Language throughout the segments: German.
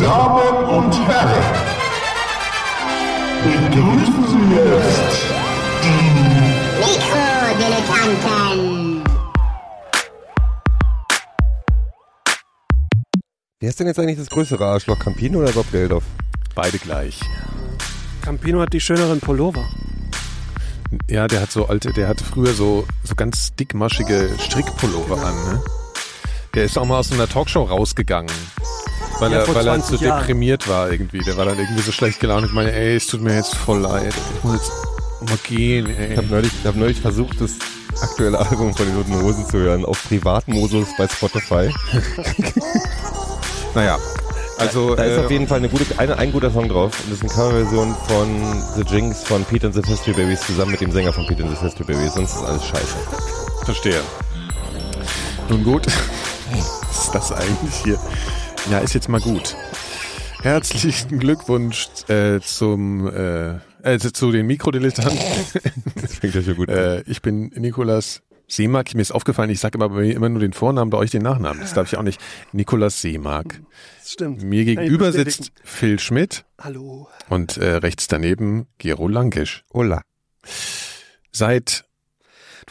Damen und Herren, begrüßen Sie jetzt die Mikrodilettanten. Wer ist denn jetzt eigentlich das größere Arschloch, Campino oder Bob Geldof? Beide gleich. Campino hat die schöneren Pullover. Ja, der hat so alte, der hatte früher so, so ganz dickmaschige Strickpullover an, ne? Der ist auch mal aus so einer Talkshow rausgegangen. Weil, Ja, er, weil er 20 so Jahren. deprimiert war irgendwie. Der war dann irgendwie so schlecht gelaunt und meine, ey, es tut mir jetzt voll leid. Ich muss jetzt mal gehen, ey. Ich habe neulich, ich hab neulich versucht, das aktuelle Album von den Roten Hosen zu hören, auf Privatmodus bei Spotify. Naja, also Da ist äh, auf jeden Fall eine gute, eine, ein guter Song drauf. Und das ist eine Coverversion von The Jinx von Pete and the History Babies zusammen mit dem Sänger von Pete and the History Babies. Sonst ist alles scheiße. Verstehe. Nun gut. Was ist das eigentlich hier? Ja, ist jetzt mal gut. Herzlichen Glückwunsch äh, zum äh, äh, zu den Mikrodilettanten. Das fängt ja schon gut an. äh, ich bin Nikolas Seemark. Mir ist aufgefallen, ich sage immer bei mir immer nur den Vornamen, bei euch den Nachnamen. Das darf ich auch nicht. Nikolas Seemark. Das stimmt. Mir gegenüber sitzt Phil Schmidt Hallo. und äh, rechts daneben Gero Lankisch. Hola. Seit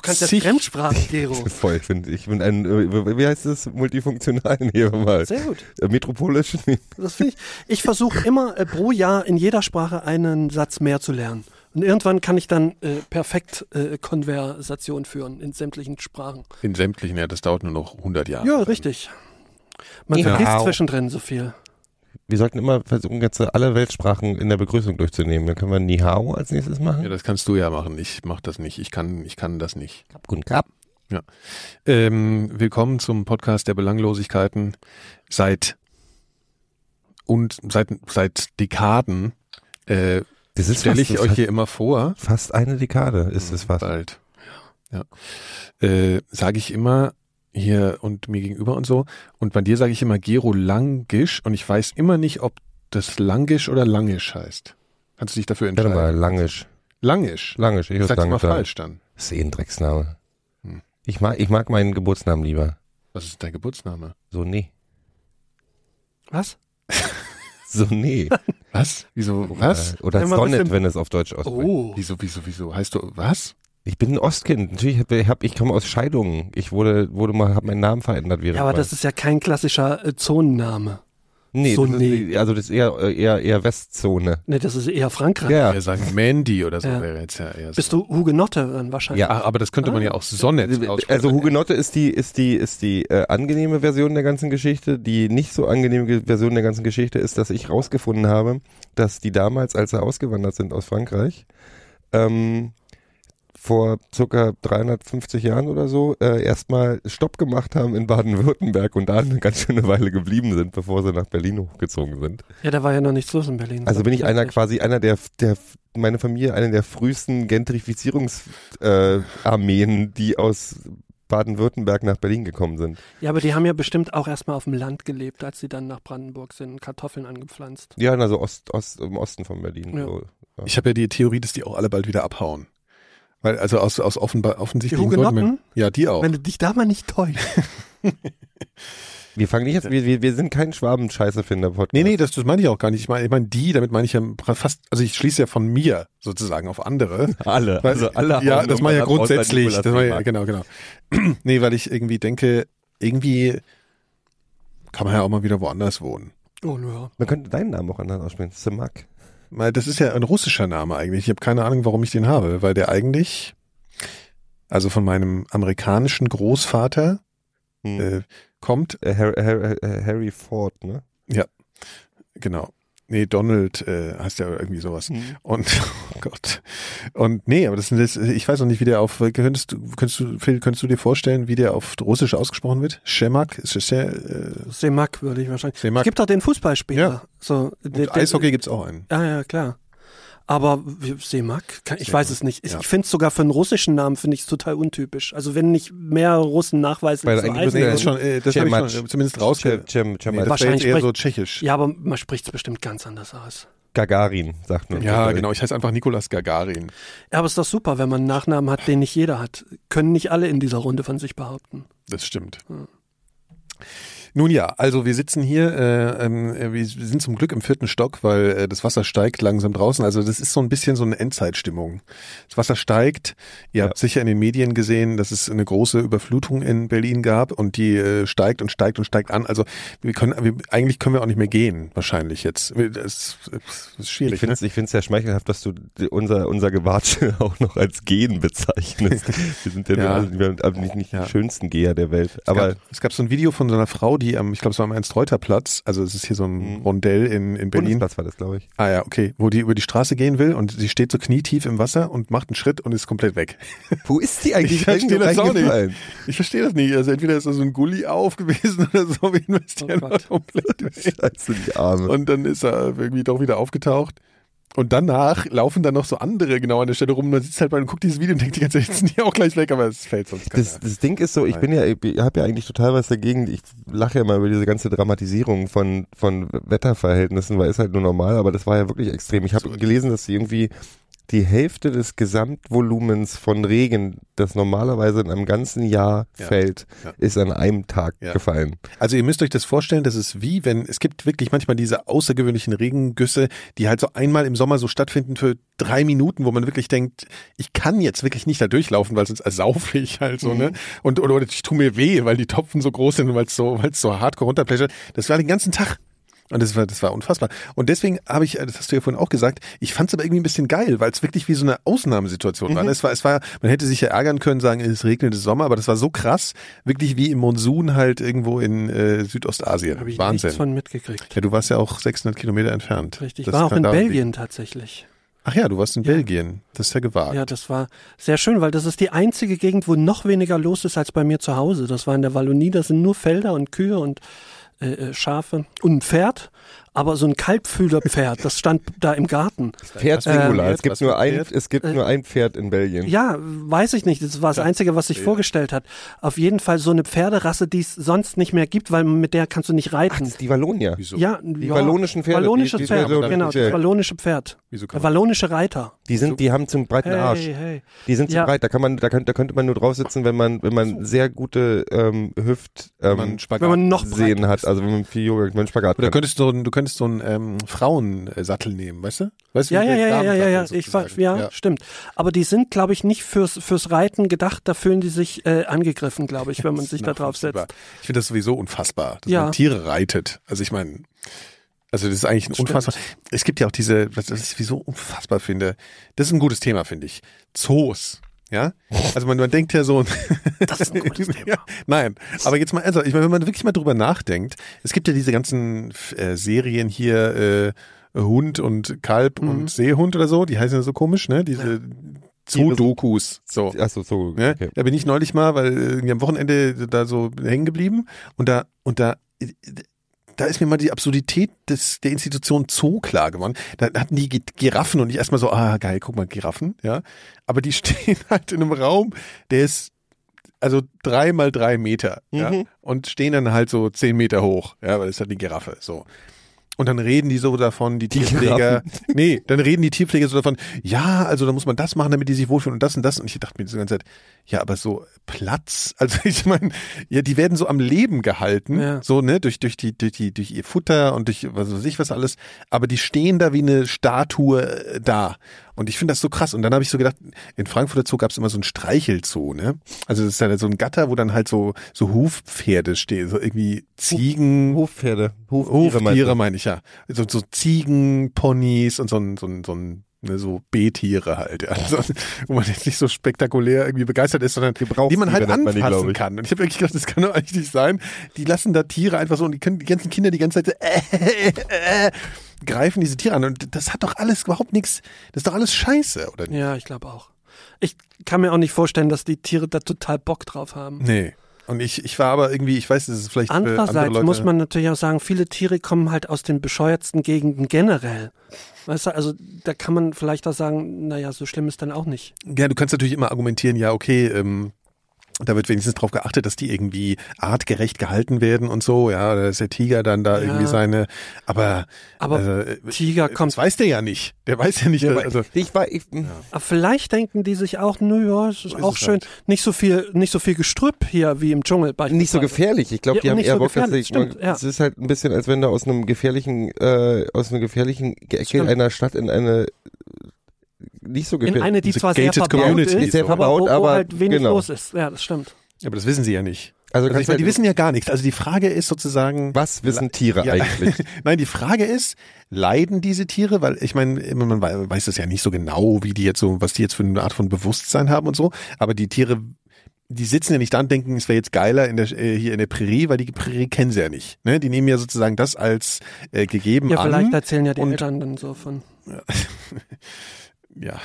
Du kannst ja Fremdsprachen, Gero. Voll, ich bin, ich bin ein, äh, wie heißt das, multifunktionalen hier mal. Sehr gut. Äh, Metropolischen. Das finde ich. Ich versuche immer äh, pro Jahr in jeder Sprache einen Satz mehr zu lernen. Und irgendwann kann ich dann äh, perfekt äh, Konversation führen in sämtlichen Sprachen. in sämtlichen, ja, das dauert nur noch 100 Jahre. Ja, richtig. Man vergisst zwischendrin so viel. Wir sollten immer versuchen, jetzt alle Weltsprachen in der Begrüßung durchzunehmen. Dann können wir Ni Hao als nächstes machen. Ja, das kannst du ja machen. Ich mach das nicht. Ich kann, ich kann das nicht. Guten Kap. Ähm, willkommen zum Podcast der Belanglosigkeiten. Seit und seit seit Dekaden äh, stelle ich euch hier immer vor. fast eine Dekade ist es fast. Bald. Ja. Äh, sage ich immer hier und mir gegenüber und so. Und bei dir sage ich immer Gero Langisch und ich weiß immer nicht, ob das Langisch oder Langisch heißt. Kannst du dich dafür Warte entscheiden? mal, Langisch. Langisch. Langisch, ich Ich würde sag's sagen, mal falsch dann. Das ist eh ein Drecksname. Hm. Ich mag, ich mag meinen Geburtsnamen lieber. Was ist dein Geburtsname? So nee. Was? So nee. Was? Wieso? Was? Oder Sonnet, wenn es auf Deutsch ausspricht. Oh. Wieso, wieso, wieso? Heißt du was? Ich bin ein Ostkind. Natürlich hab, hab ich komme aus Scheidungen. Ich wurde wurde mal hab meinen Namen verändert während Ja, aber das ist ja kein klassischer äh, Zonenname. nee, so das nee. Ist, also das ist eher äh, eher eher Westzone. Ne, das ist eher Frankreich. Ja. Wir sagen Mandy oder so Ja. wäre jetzt ja eher so. Bist du Hugenotte dann wahrscheinlich? Ja. Ach, aber das könnte man ja auch Sonnet aussprechen. Also Hugenotte ist die ist die ist die äh, angenehme Version der ganzen Geschichte. Die nicht so angenehme Version der ganzen Geschichte ist, dass ich rausgefunden habe, dass die damals, als sie ausgewandert sind aus Frankreich, ähm, vor circa 350 Jahren oder so, äh, erstmal Stopp gemacht haben in Baden-Württemberg und da eine ganz schöne Weile geblieben sind, bevor sie nach Berlin hochgezogen sind. Ja, da war ja noch nichts los in Berlin. Also bin ich einer quasi einer der, der meine Familie eine der frühesten Gentrifizierungsarmeen, äh, die aus Baden-Württemberg nach Berlin gekommen sind. Ja, aber die haben ja bestimmt auch erstmal auf dem Land gelebt, als sie dann nach Brandenburg sind, Kartoffeln angepflanzt. Ja, also Ost, Ost, im Osten von Berlin. Ja. So. Ich habe ja die Theorie, dass die auch alle bald wieder abhauen. Weil, also aus, aus offenbar, offensichtlichen Die Gründen. Ja, die auch. Wenn du dich da mal nicht täuscht. Wir fangen nicht jetzt, wir, wir, wir sind kein Schwaben-Scheiße-Finder-Podcast. Nee, nee, das, das meine ich auch gar nicht. Ich meine, ich meine die, damit meine ich ja fast, also ich schließe ja von mir sozusagen auf andere. alle. Weil, Also alle ja, das mache ich ja grundsätzlich. Das mache ich, ja, Nikolas genau, genau. nee, weil ich irgendwie denke, irgendwie kann man ja auch mal wieder woanders wohnen. Oh, ja. Man könnte deinen Namen auch anders aussprechen. Semak. Weil das ist ja ein russischer Name eigentlich. Ich habe keine Ahnung, warum ich den habe, weil der eigentlich, also von meinem amerikanischen Großvater Hm. äh, kommt, Harry, Harry, äh, Harry Ford, ne? genau. Nee, Donald äh, heißt ja irgendwie sowas. Hm. Und oh Gott. Und nee, aber das, das ich weiß noch nicht, wie der auf könntest du könntest du Phil, könntest du dir vorstellen, wie der auf Russisch ausgesprochen wird? Schemak, ist das sehr äh, Semak würde ich wahrscheinlich. Semak. Es gibt doch den Fußballspieler. Ja. So, Und Eishockey gibt's auch einen. Ja, ja, klar. Aber wie- Semak? Ich Semak, weiß es nicht. Ich, ja. finde es sogar für einen russischen Namen finde ich es total untypisch. Also wenn nicht mehr Russen nachweislich Weil so eigentlich müssen Nee, das schon, äh, das habe ich schon zumindest rausge... Cem, Cem, Nee, das Wahrscheinlich eher so tschechisch. Ja, aber man spricht es bestimmt ganz anders aus. Gagarin, sagt man. Ja, genau. Ich heiße einfach Nikolas Gagarin. Ja, aber es ist doch super, wenn man einen Nachnamen hat, den nicht jeder hat. Können nicht alle in dieser Runde von sich behaupten. Das stimmt. Hm. Nun ja, also wir sitzen hier, äh, äh, wir sind zum Glück im vierten Stock, weil äh, das Wasser steigt langsam draußen. Also das ist so ein bisschen so eine Endzeitstimmung. Das Wasser steigt. Ihr habt sicher in den Medien gesehen, dass es eine große Überflutung in Berlin gab und die äh, steigt und steigt und steigt an. Also wir können, wir, eigentlich können wir auch nicht mehr gehen, wahrscheinlich jetzt. Das, das ist schwierig. Ich finde es ne? ich sehr schmeichelhaft, dass du unser, unser Gewatsche auch noch als Gen bezeichnest. Wir sind ja, Ja. Also, wir nicht, nicht Ja. die schönsten Geher der Welt. Es Aber gab, es gab so ein Video von so einer Frau, die am, ich glaube, es war am Ernst-Reuter-Platz, also es ist hier so ein Mhm. Rondell in, in Berlin. Bundesplatz war das, glaube ich. Ah ja, okay, wo die über die Straße gehen will und sie steht so knietief im Wasser und macht einen Schritt und ist komplett weg. Wo ist die eigentlich Ich verstehe das auch nicht. Ich verstehe das nicht. Also entweder ist da so ein Gully auf gewesen oder so, investieren Oh oh komplett weg. Scheiße, die Arme. Und dann ist er irgendwie doch wieder aufgetaucht. Und danach laufen dann noch so andere genau an der Stelle rum. Und man sitzt halt bei und guckt dieses Video und denkt die ganze Zeit, jetzt sind die auch gleich weg, aber es fällt sonst keiner. Das, das Ding ist so, ich bin ja, ich habe ja eigentlich total was dagegen. Ich lache ja mal über diese ganze Dramatisierung von, von Wetterverhältnissen, weil ist halt nur normal, aber das war ja wirklich extrem. Ich habe gelesen, dass sie irgendwie die Hälfte des Gesamtvolumens von Regen, das normalerweise in einem ganzen Jahr Ja. fällt, Ja. ist an einem Tag Ja. gefallen. Also ihr müsst euch das vorstellen, das ist wie wenn, es gibt wirklich manchmal diese außergewöhnlichen Regengüsse, die halt so einmal im Sommer so stattfinden für drei Minuten, wo man wirklich denkt, ich kann jetzt wirklich nicht da durchlaufen, weil sonst ersaufe ich halt so, ne? Und, oder, oder ich tue mir weh, weil die Topfen so groß sind und weil es so, weil es so hardcore runterplätschert. Das war den ganzen Tag. Und das war, das war unfassbar. Und deswegen habe ich, das hast du ja vorhin auch gesagt, ich fand es aber irgendwie ein bisschen geil, weil es wirklich wie so eine Ausnahmesituation war. Es war, es war, man hätte sich ja ärgern können, sagen, es regnet es Sommer, aber das war so krass, wirklich wie im Monsun halt irgendwo in äh, Südostasien. Habe ich Wahnsinn. nichts von mitgekriegt. Ja, du warst ja auch 600 Kilometer entfernt. Richtig. Das war auch in daran liegen. Belgien tatsächlich. Ach ja, du warst in Belgien. Das ist ja gewagt. Ja, das war sehr schön, weil das ist die einzige Gegend, wo noch weniger los ist als bei mir zu Hause. Das war in der Wallonie, das sind nur Felder und Kühe und äh, äh, Schafe und ein Pferd, aber so ein Kalbfühlerpferd, das stand da im Garten. Pferd Singular. Pferd? es gibt nur ein es gibt nur ein Pferd in Belgien. Ja, weiß ich nicht. Das war das Einzige, was sich vorgestellt hat. Auf jeden Fall so eine Pferderasse, die es sonst nicht mehr gibt, weil mit der kannst du nicht Ach, reiten. das ist die Wallonier. Wieso? ja, Die ja, wallonischen Pferde, Wallonisches die- die- Pferd, so- genau, die- das wallonische Pferd. Wieso kann man- Wallonische Reiter. Die sind, die haben zum breiten Hey, Arsch. hey. Die sind Ja. zu breit, da kann man, da, kann, da könnte man nur drauf sitzen, wenn man, wenn man sehr gute ähm, Hüft Wenn ähm, man Spagat Wenn man noch sehen hat, also wenn man viel Yoga, wenn man Spagat Oder kann. könntest du, du könntest so einen ähm, Frauensattel nehmen, weißt du? Weißt du, Ja, ja, ja, ja, ja, ja, ich war, sozusagen? ja, stimmt. Aber die sind, glaube ich, nicht fürs, fürs Reiten gedacht, da fühlen die sich äh, angegriffen, glaube ich, wenn man sich da drauf setzt. Ich finde das sowieso unfassbar, dass Ja. man Tiere reitet. Also ich meine, also das ist eigentlich ein Stimmt. unfassbar. Es gibt ja auch diese, was was ich sowieso unfassbar finde. Das ist ein gutes Thema, finde ich. Zoos. Ja, also man, man denkt ja so, Das ist ein gutes Thema. ja, nein, aber jetzt mal, also ich meine, wenn man wirklich mal drüber nachdenkt, es gibt ja diese ganzen äh, Serien hier, äh, Hund und Kalb Mhm. und Seehund oder so, die heißen ja so komisch, ne? Diese Zoo-Dokus. So. Achso, so, Ne? okay. Da bin ich neulich mal, weil äh, am Wochenende da so hängen geblieben und da und da da ist mir mal die Absurdität des, der Institution Zoo klar geworden. Da hatten die Gi- Giraffen und ich erstmal so, ah geil, guck mal, Giraffen, ja. Aber die stehen halt in einem Raum, der ist also drei mal drei Meter, ja, Mhm. und stehen dann halt so zehn Meter hoch, ja, weil das ist halt die Giraffe, so. Und dann reden die so davon, die, Tierpfleger. Nee, dann reden die Tierpfleger so davon, ja, also da muss man das machen, damit die sich wohlfühlen und das und das. Und ich dachte mir die ganze Zeit, ja, aber so Platz, also ich meine, ja, die werden so am Leben gehalten, Ja. so, ne, durch, durch die, durch die, durch ihr Futter und durch was weiß ich was alles, aber die stehen da wie eine Statue äh, da. Und ich finde das so krass. Und dann habe ich so gedacht, in Frankfurter Zoo gab es immer so ein Streichelzoo, ne? Also das ist ja so ein Gatter, wo dann halt so, so Hufpferde stehen, so irgendwie Ziegen. Hofpferde. Hoftiere, du? meine ich ja. So, so Ziegen, Ponys und so ein, so ein, so ein ne, so B-Tiere halt, ja. So, wo man jetzt nicht so spektakulär irgendwie begeistert ist, sondern die man halt nennt man die, anfassen kann. Und ich habe wirklich gedacht, das kann doch eigentlich nicht sein. Die lassen da Tiere einfach so und die können die ganzen Kinder die ganze Zeit so, äh, äh, äh, greifen diese Tiere an. Und das hat doch alles überhaupt nichts, das ist doch alles scheiße, oder nicht? Ja, ich glaube auch. Ich kann mir auch nicht vorstellen, dass die Tiere da total Bock drauf haben. Nee. Und ich, ich war aber irgendwie, ich weiß, das ist vielleicht für andere Andererseits Leute. muss man natürlich auch sagen, viele Tiere kommen halt aus den bescheuertsten Gegenden generell. Weißt du, also da kann man vielleicht auch sagen, naja, so schlimm ist dann auch nicht. Ja, du kannst natürlich immer argumentieren, ja, okay, ähm, Da wird wenigstens darauf geachtet, dass die irgendwie artgerecht gehalten werden und so. Ja, da ist der Tiger dann da Ja. irgendwie seine. Aber, Aber also, Tiger das kommt. weiß der ja nicht. Der weiß ja nicht. also, ich war, ich, Aber vielleicht denken die sich auch, nö, ja, es ist ist auch es schön. halt. Nicht so viel, nicht so viel Gestrüpp hier wie im Dschungel beispielsweise. nicht so gefährlich. Ich glaube, Ja, die haben eher so Bock, dass ich, man, stimmt, ja. es ist halt ein bisschen, als wenn du aus einem gefährlichen, äh, aus einer gefährlichen Ecke Stimmt. einer Stadt in eine nicht so In gefährlich. eine, die diese zwar sehr verbaut community ist, ist sehr aber, verbaut, wo, wo aber halt wenig genau. los ist. Ja, das stimmt. aber das wissen sie ja nicht. also, Also ich meine, die halt- wissen ja gar nichts. Also die Frage ist sozusagen. was wissen Tiere Ja. eigentlich? Nein, die Frage ist, leiden diese Tiere? Weil ich meine, man wei- weiß das ja nicht so genau, wie die jetzt so, was die jetzt für eine Art von Bewusstsein haben und so. Aber die Tiere, die sitzen ja nicht da und denken, es wäre jetzt geiler in der, äh, hier in der Prärie, weil die Prärie kennen sie ja nicht. Ne? Die nehmen ja sozusagen das als äh, gegeben Ja, vielleicht an. erzählen ja die Eltern dann so von. Ja.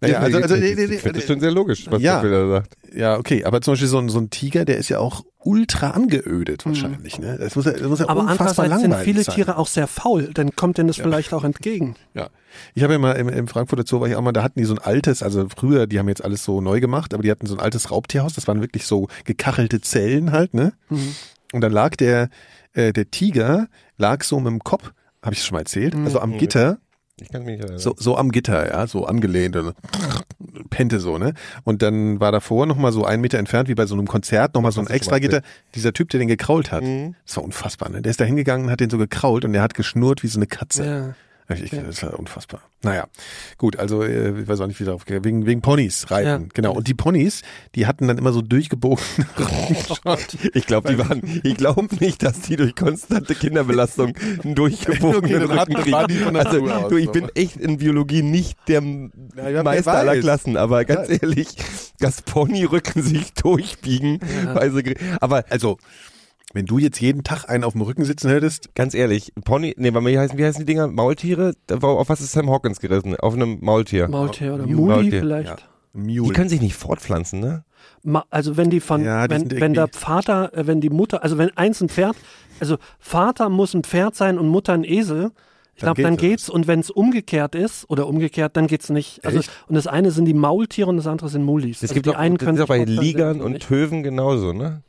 Naja, also, also, ich finde das schon sehr logisch, was Ja. der Bilder sagt. ja, okay, aber zum Beispiel so ein, so ein Tiger, der ist ja auch ultra angeödet wahrscheinlich, ne? Das muss ja, das muss ja Mhm. Aber unfassbar andererseits sind viele sein. Tiere auch sehr faul, dann kommt denen das vielleicht auch entgegen. Ja. Ich habe ja mal im, im Frankfurter Zoo, war ich auch mal, da hatten die so ein altes, also früher, die haben jetzt alles so neu gemacht, aber die hatten so ein altes Raubtierhaus, das waren wirklich so gekachelte Zellen halt, ne? Mhm. Und dann lag der, äh, der Tiger, lag so mit dem Kopf, habe ich schon mal erzählt, Mhm. also am Gitter, Ich kann mich nicht erinnern. so, so am Gitter, ja, so angelehnt und pente so, ne? Und dann war davor nochmal so einen Meter entfernt, wie bei so einem Konzert, nochmal so ein extra Gitter, dieser Typ, der den gekrault hat. Mhm. Das war unfassbar, ne? Der ist da hingegangen hat den so gekrault und der hat geschnurrt wie so eine Katze. Ja. Ich, ich, das war unfassbar. Naja, gut, also äh, ich weiß auch nicht, wie darauf gehe. Wegen, wegen Ponys reiten, Ja. genau. Und die Ponys, die hatten dann immer so durchgebogen. Ich glaube, die waren, ich glaube nicht, dass die durch konstante Kinderbelastung einen durchgebogenen Rücken kriegen. Also, du, ich bin echt in Biologie nicht der wer Meister aller. Klassen, aber ganz ehrlich, das Ponyrücken sich durchbiegen, weil sie, aber also, wenn du jetzt jeden Tag einen auf dem Rücken sitzen hättest, ganz ehrlich, Pony, nee, wie heißen, wie heißen die Dinger? Maultiere? Auf was ist Sam Hawkins gerissen? Auf einem Maultier. Maultier oder Mule. Muli Maultier, vielleicht. ja, Die Mule. können sich nicht fortpflanzen, ne? Ma also wenn die von, Ja, die wenn, wenn der Vater, äh, wenn die Mutter, also wenn eins ein Pferd, also Vater muss ein Pferd sein und Mutter ein Esel. Ich glaube, dann geht's. geht's und wenn es umgekehrt ist oder umgekehrt, dann geht's nicht. Also Echt? und das eine sind die Maultiere und das andere sind Mulis. Es also gibt die auch, einen das können ist auch bei Ligern die und. Töven genauso, ne?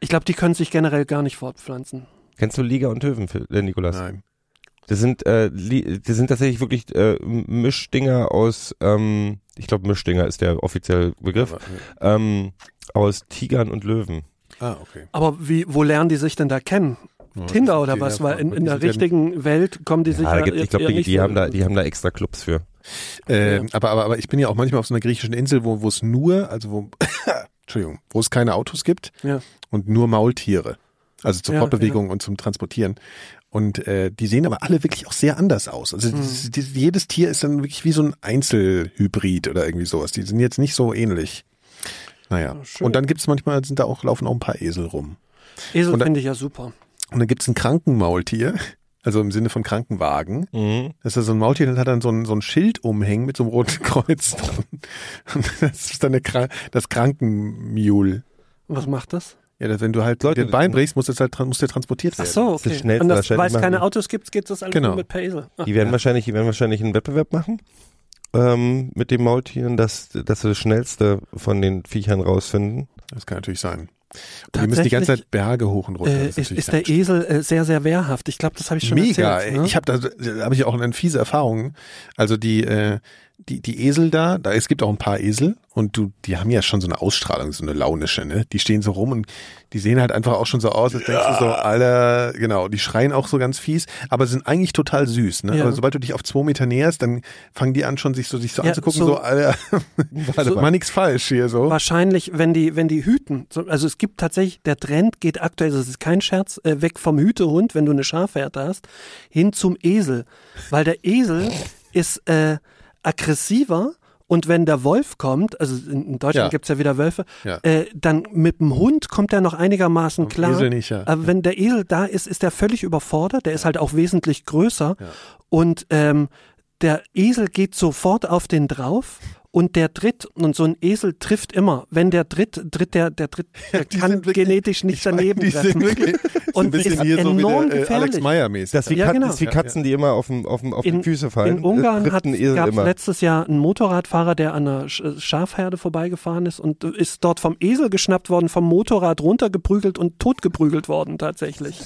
Ich glaube, die können sich generell gar nicht fortpflanzen. Kennst du Liga und Phil- äh, Nikolas? Nein. Das sind, äh, das sind tatsächlich wirklich äh, Mischdinger aus, ähm, ich glaube Mischdinger ist der offizielle Begriff, Aber, ähm, aus Tigern und Löwen. ah, okay. Aber wie, wo lernen die sich denn da kennen? Tinder oder was? Weil in, in der richtigen Welt kommen die sich Ja, da ja, gibt, ich glaube, eher die, nicht die haben da, die haben da extra Clubs für. Äh, Ja. aber, aber, aber ich bin ja auch manchmal auf so einer griechischen Insel, wo, wo es nur, also wo, Entschuldigung, wo es keine Autos gibt Ja. und nur Maultiere. Also zur Ja, Fortbewegung und zum Transportieren. Und äh, die sehen aber alle wirklich auch sehr anders aus. Also Mhm. dieses- dieses- jedes Tier ist dann wirklich wie so ein Einzelhybrid oder irgendwie sowas. Die sind jetzt nicht so ähnlich. Naja. schön. und dann gibt's manchmal, sind da auch, laufen auch ein paar Esel rum. Esel finde ich ja super. Und dann gibt's ein Krankenmaultier, also im Sinne von Krankenwagen. Mhm. Das ist so ein Maultier, das hat dann so ein, so ein Schild umhängen mit so einem roten Kreuz dran. Und das ist dann der, Kra- das Krankenmule. Und was macht das? Ja, dass wenn du halt Leute, den Bein brichst, muss, das halt, muss der transportiert Ach werden. so, Das ist das okay. Schnellste Und das, weil es keine. Autos gibt, geht das alles Genau. nur mit per Esel. Ah. Die werden wahrscheinlich, die werden wahrscheinlich einen Wettbewerb machen ähm, mit den Maultieren, dass, dass sie das schnellste von den Viechern rausfinden. Das kann natürlich sein. Und die müssen die ganze Zeit Berge hoch und runter. Äh, ist, ist der Esel äh, sehr, sehr wehrhaft. Ich glaube, das habe ich schon Mega. erzählt. Ne? Ich habe da, da habe ich auch eine fiese Erfahrung. Also die, äh, die, die Esel da, da, es gibt auch ein paar Esel und du, die haben ja schon so eine Ausstrahlung, so eine launische, ne? Die stehen so rum und die sehen halt einfach auch schon so aus, als denkst du so, Alter, genau, die schreien auch so ganz fies, aber sind eigentlich total süß, ne? Ja. Aber sobald du dich auf zwei Meter näherst, dann fangen die an schon sich so, sich so Ja, anzugucken, so- so, Warte so, mal. nix falsch hier, so. Wahrscheinlich, wenn die, wenn die hüten. So, Also es gibt tatsächlich, der Trend geht aktuell, das ist kein Scherz, äh, weg vom Hütehund, wenn du eine Schafherde hast, hin zum Esel. Weil der Esel ist äh, aggressiver und wenn der Wolf kommt, also in, Deutschland Ja. gibt's ja wieder Wölfe, Ja. äh, dann mit dem Hund kommt er noch einigermaßen klar. Esel nicht, ja. Aber wenn der Esel da ist, ist er völlig überfordert. Der ist halt auch wesentlich größer. Und ähm, der Esel geht sofort auf den drauf und der tritt und so ein Esel trifft immer. Wenn der tritt, tritt der, der tritt, der die kann wirklich- genetisch nicht daneben die sind treffen. wirklich Und ein bisschen ist hier so wie enorm der, äh, Alex gefährlich. Mäßig. Das ist wie, Ja, genau. das ist wie Katzen, die immer auf, dem, auf, dem, auf die Füße fallen. In Ungarn Esel gab immer. letztes Jahr einen Motorradfahrer, der an einer Sch- Schafherde vorbeigefahren ist und ist dort vom Esel geschnappt worden, vom Motorrad runtergeprügelt und totgeprügelt worden tatsächlich.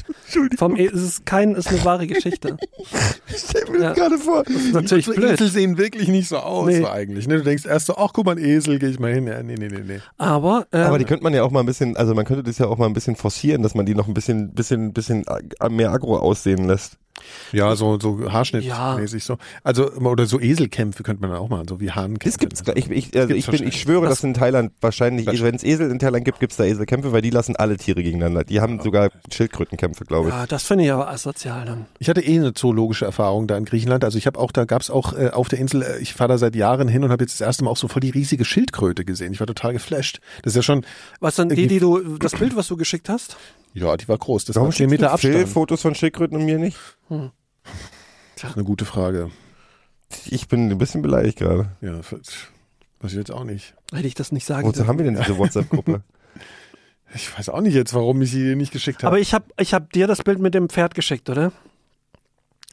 Vom e es ist kein, ist eine wahre Geschichte. Stell mir Ja. das gerade vor. Das ist natürlich blöd. Esel sehen wirklich nicht so aus Nee. eigentlich. Ne? Du denkst erst so, ach guck mal, ein Esel, gehe ich mal hin. Ja, nee, nee, nee, nee. Aber, ähm, Aber die könnte man ja auch mal ein bisschen, also man könnte das ja auch mal ein bisschen forcieren, dass man die noch ein bisschen, bisschen, bisschen ag- mehr aggro aussehen lässt. Ja, so, so Ja. Haarschnittmäßig so. Also, oder so Eselkämpfe könnte man auch machen, so wie Hahnenkämpfe. Das gibt's, ich, ich, also gibt's ich, bin, ich schwöre, dass in Thailand wahrscheinlich, Das- wenn es Esel in Thailand gibt, gibt's da Eselkämpfe, weil die lassen alle Tiere gegeneinander. Die haben sogar Schildkrötenkämpfe, glaube ich. ja, das finde ich aber asozial dann. Ich hatte eh eine zoologische Erfahrung da in Griechenland. Also ich habe auch, da gab's auch äh, auf der Insel, äh, ich fahre da seit Jahren hin und habe jetzt das erste Mal auch so voll die riesige Schildkröte gesehen. Ich war total geflasht. Das ist ja schon, Was dann die, die du, das Bild, was du geschickt hast? Ja, die war groß. Das Warum war 10 schickst Meter du Phil Abstand. Fotos von Schildkröten und mir nicht? Das ist eine gute Frage. Ich bin ein bisschen beleidigt gerade. Ja, weiß ich jetzt auch nicht. Hätte ich das nicht sagen Wozu haben wir denn diese WhatsApp-Gruppe? Ich weiß auch nicht jetzt, warum ich sie dir nicht geschickt habe. Aber ich habe ich hab dir das Bild mit dem Pferd geschickt, oder?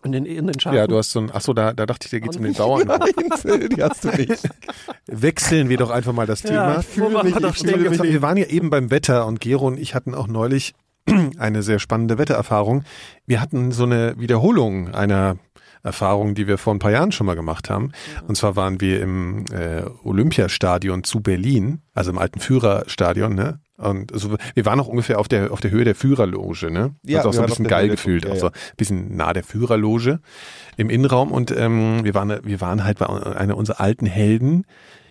Und den, in den Schafen. Ja, du hast so ein, ach so, da, da dachte ich, da geht's um den Bauernhof. Nein, Phil, die hast du nicht. Wechseln wir doch einfach mal das Ja, Thema. wo waren wir doch Ich stehen fühle mich, wir waren ja eben beim Wetter und Gero und ich hatten auch neulich eine sehr spannende Wettererfahrung. Wir hatten so eine Wiederholung einer Erfahrung, die wir vor ein paar Jahren schon mal gemacht haben. Und zwar waren wir im äh, Olympiastadion zu Berlin, also im alten Führerstadion, ne? Und also wir waren auch ungefähr auf der auf der Höhe der Führerloge, ne? Ja, also auch so ein bisschen geil gefühlt, ja, auch so ein bisschen nah der Führerloge im Innenraum und ähm, wir waren wir waren halt bei einer unserer alten Helden,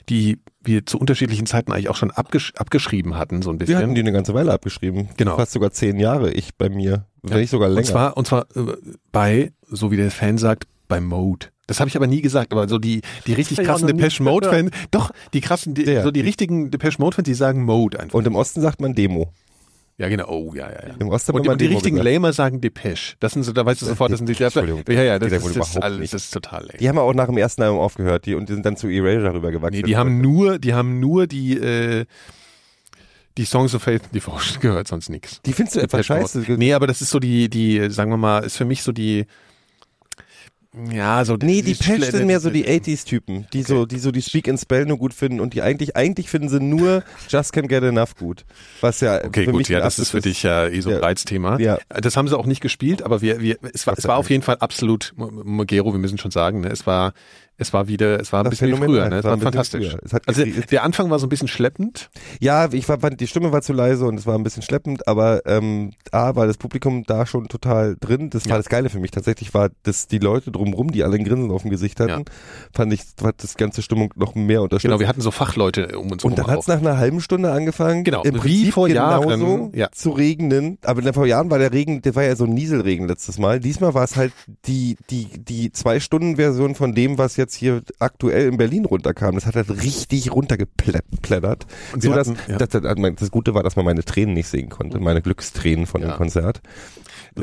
die wir zu unterschiedlichen Zeiten eigentlich auch schon abgesch abgeschrieben hatten, so ein Wir bisschen. hatten die eine ganze Weile abgeschrieben. Genau. Fast sogar zehn Jahre, ich bei mir. Wenn nicht sogar länger. Und zwar, und zwar äh, bei, so wie der Fan sagt, bei Mode. Das habe ich aber nie gesagt, aber so die, die richtig ich krassen Depeche Mode Fans, doch, die krassen, die, Ja. so die richtigen Depeche Mode Fans, die sagen Mode einfach. Und im Osten sagt man Demo. Ja, genau, oh, ja, ja, ja. Im Osten Und, und die Demo richtigen gesagt. Lamer sagen Depeche. Das sind so, da weißt du sofort, das sind die, Entschuldigung, ja, ja, das ist, das alles, nicht. das ist total lame. Die haben auch nach dem ersten Album aufgehört, die, und die sind dann zu Erasure rübergewachsen. Nee, die haben nur, die haben nur die, äh, die Songs of Faith and Devotion gehört, sonst nix. Die findest du etwa Depeche Mode. scheiße? Nee, aber das ist so die, die, sagen wir mal, ist für mich so die, ja, so Nee, die Pesh Schle- sind mehr so die 80s-Typen, die so, die so die Speak and Spell nur gut finden und die eigentlich, eigentlich finden sie nur Just Can't Get Enough gut. Was ja Okay, gut, ja, das ist für dich ja eh so ein Ja. Reizthema. Ja. Das haben sie auch nicht gespielt, aber wir, wir, es war, es war auf jeden Fall absolut, Mogero, wir müssen schon sagen, ne, es war, es war wieder, es war ein Das bisschen wie Phänomenal, früher, ne, es war war fantastisch. Also der Anfang war so ein bisschen schleppend. Ja, ich fand, die Stimme war zu leise und es war ein bisschen schleppend, aber ähm, A, war das Publikum da schon total drin. Das war Ja. das Geile für mich. Tatsächlich war das die Leute drumrum, die alle ein Grinsen auf dem Gesicht hatten, Ja. fand ich, hat das ganze Stimmung noch mehr unterstützt. Genau, wir hatten so Fachleute um uns und dann herum hat's nach einer halben Stunde angefangen, Genau, im wie Prinzip vor genauso Jahren, ja. zu regnen. Aber vor Jahren war der Regen, der war ja so ein Nieselregen letztes Mal. Diesmal war es halt die, die, die Zwei-Stunden-Version von dem, was jetzt hier aktuell in Berlin runterkam. Das hat halt richtig runtergeplättert. So dass, ja. das, das, das Gute war, dass man meine Tränen nicht sehen konnte, meine Glückstränen von Ja. dem Konzert.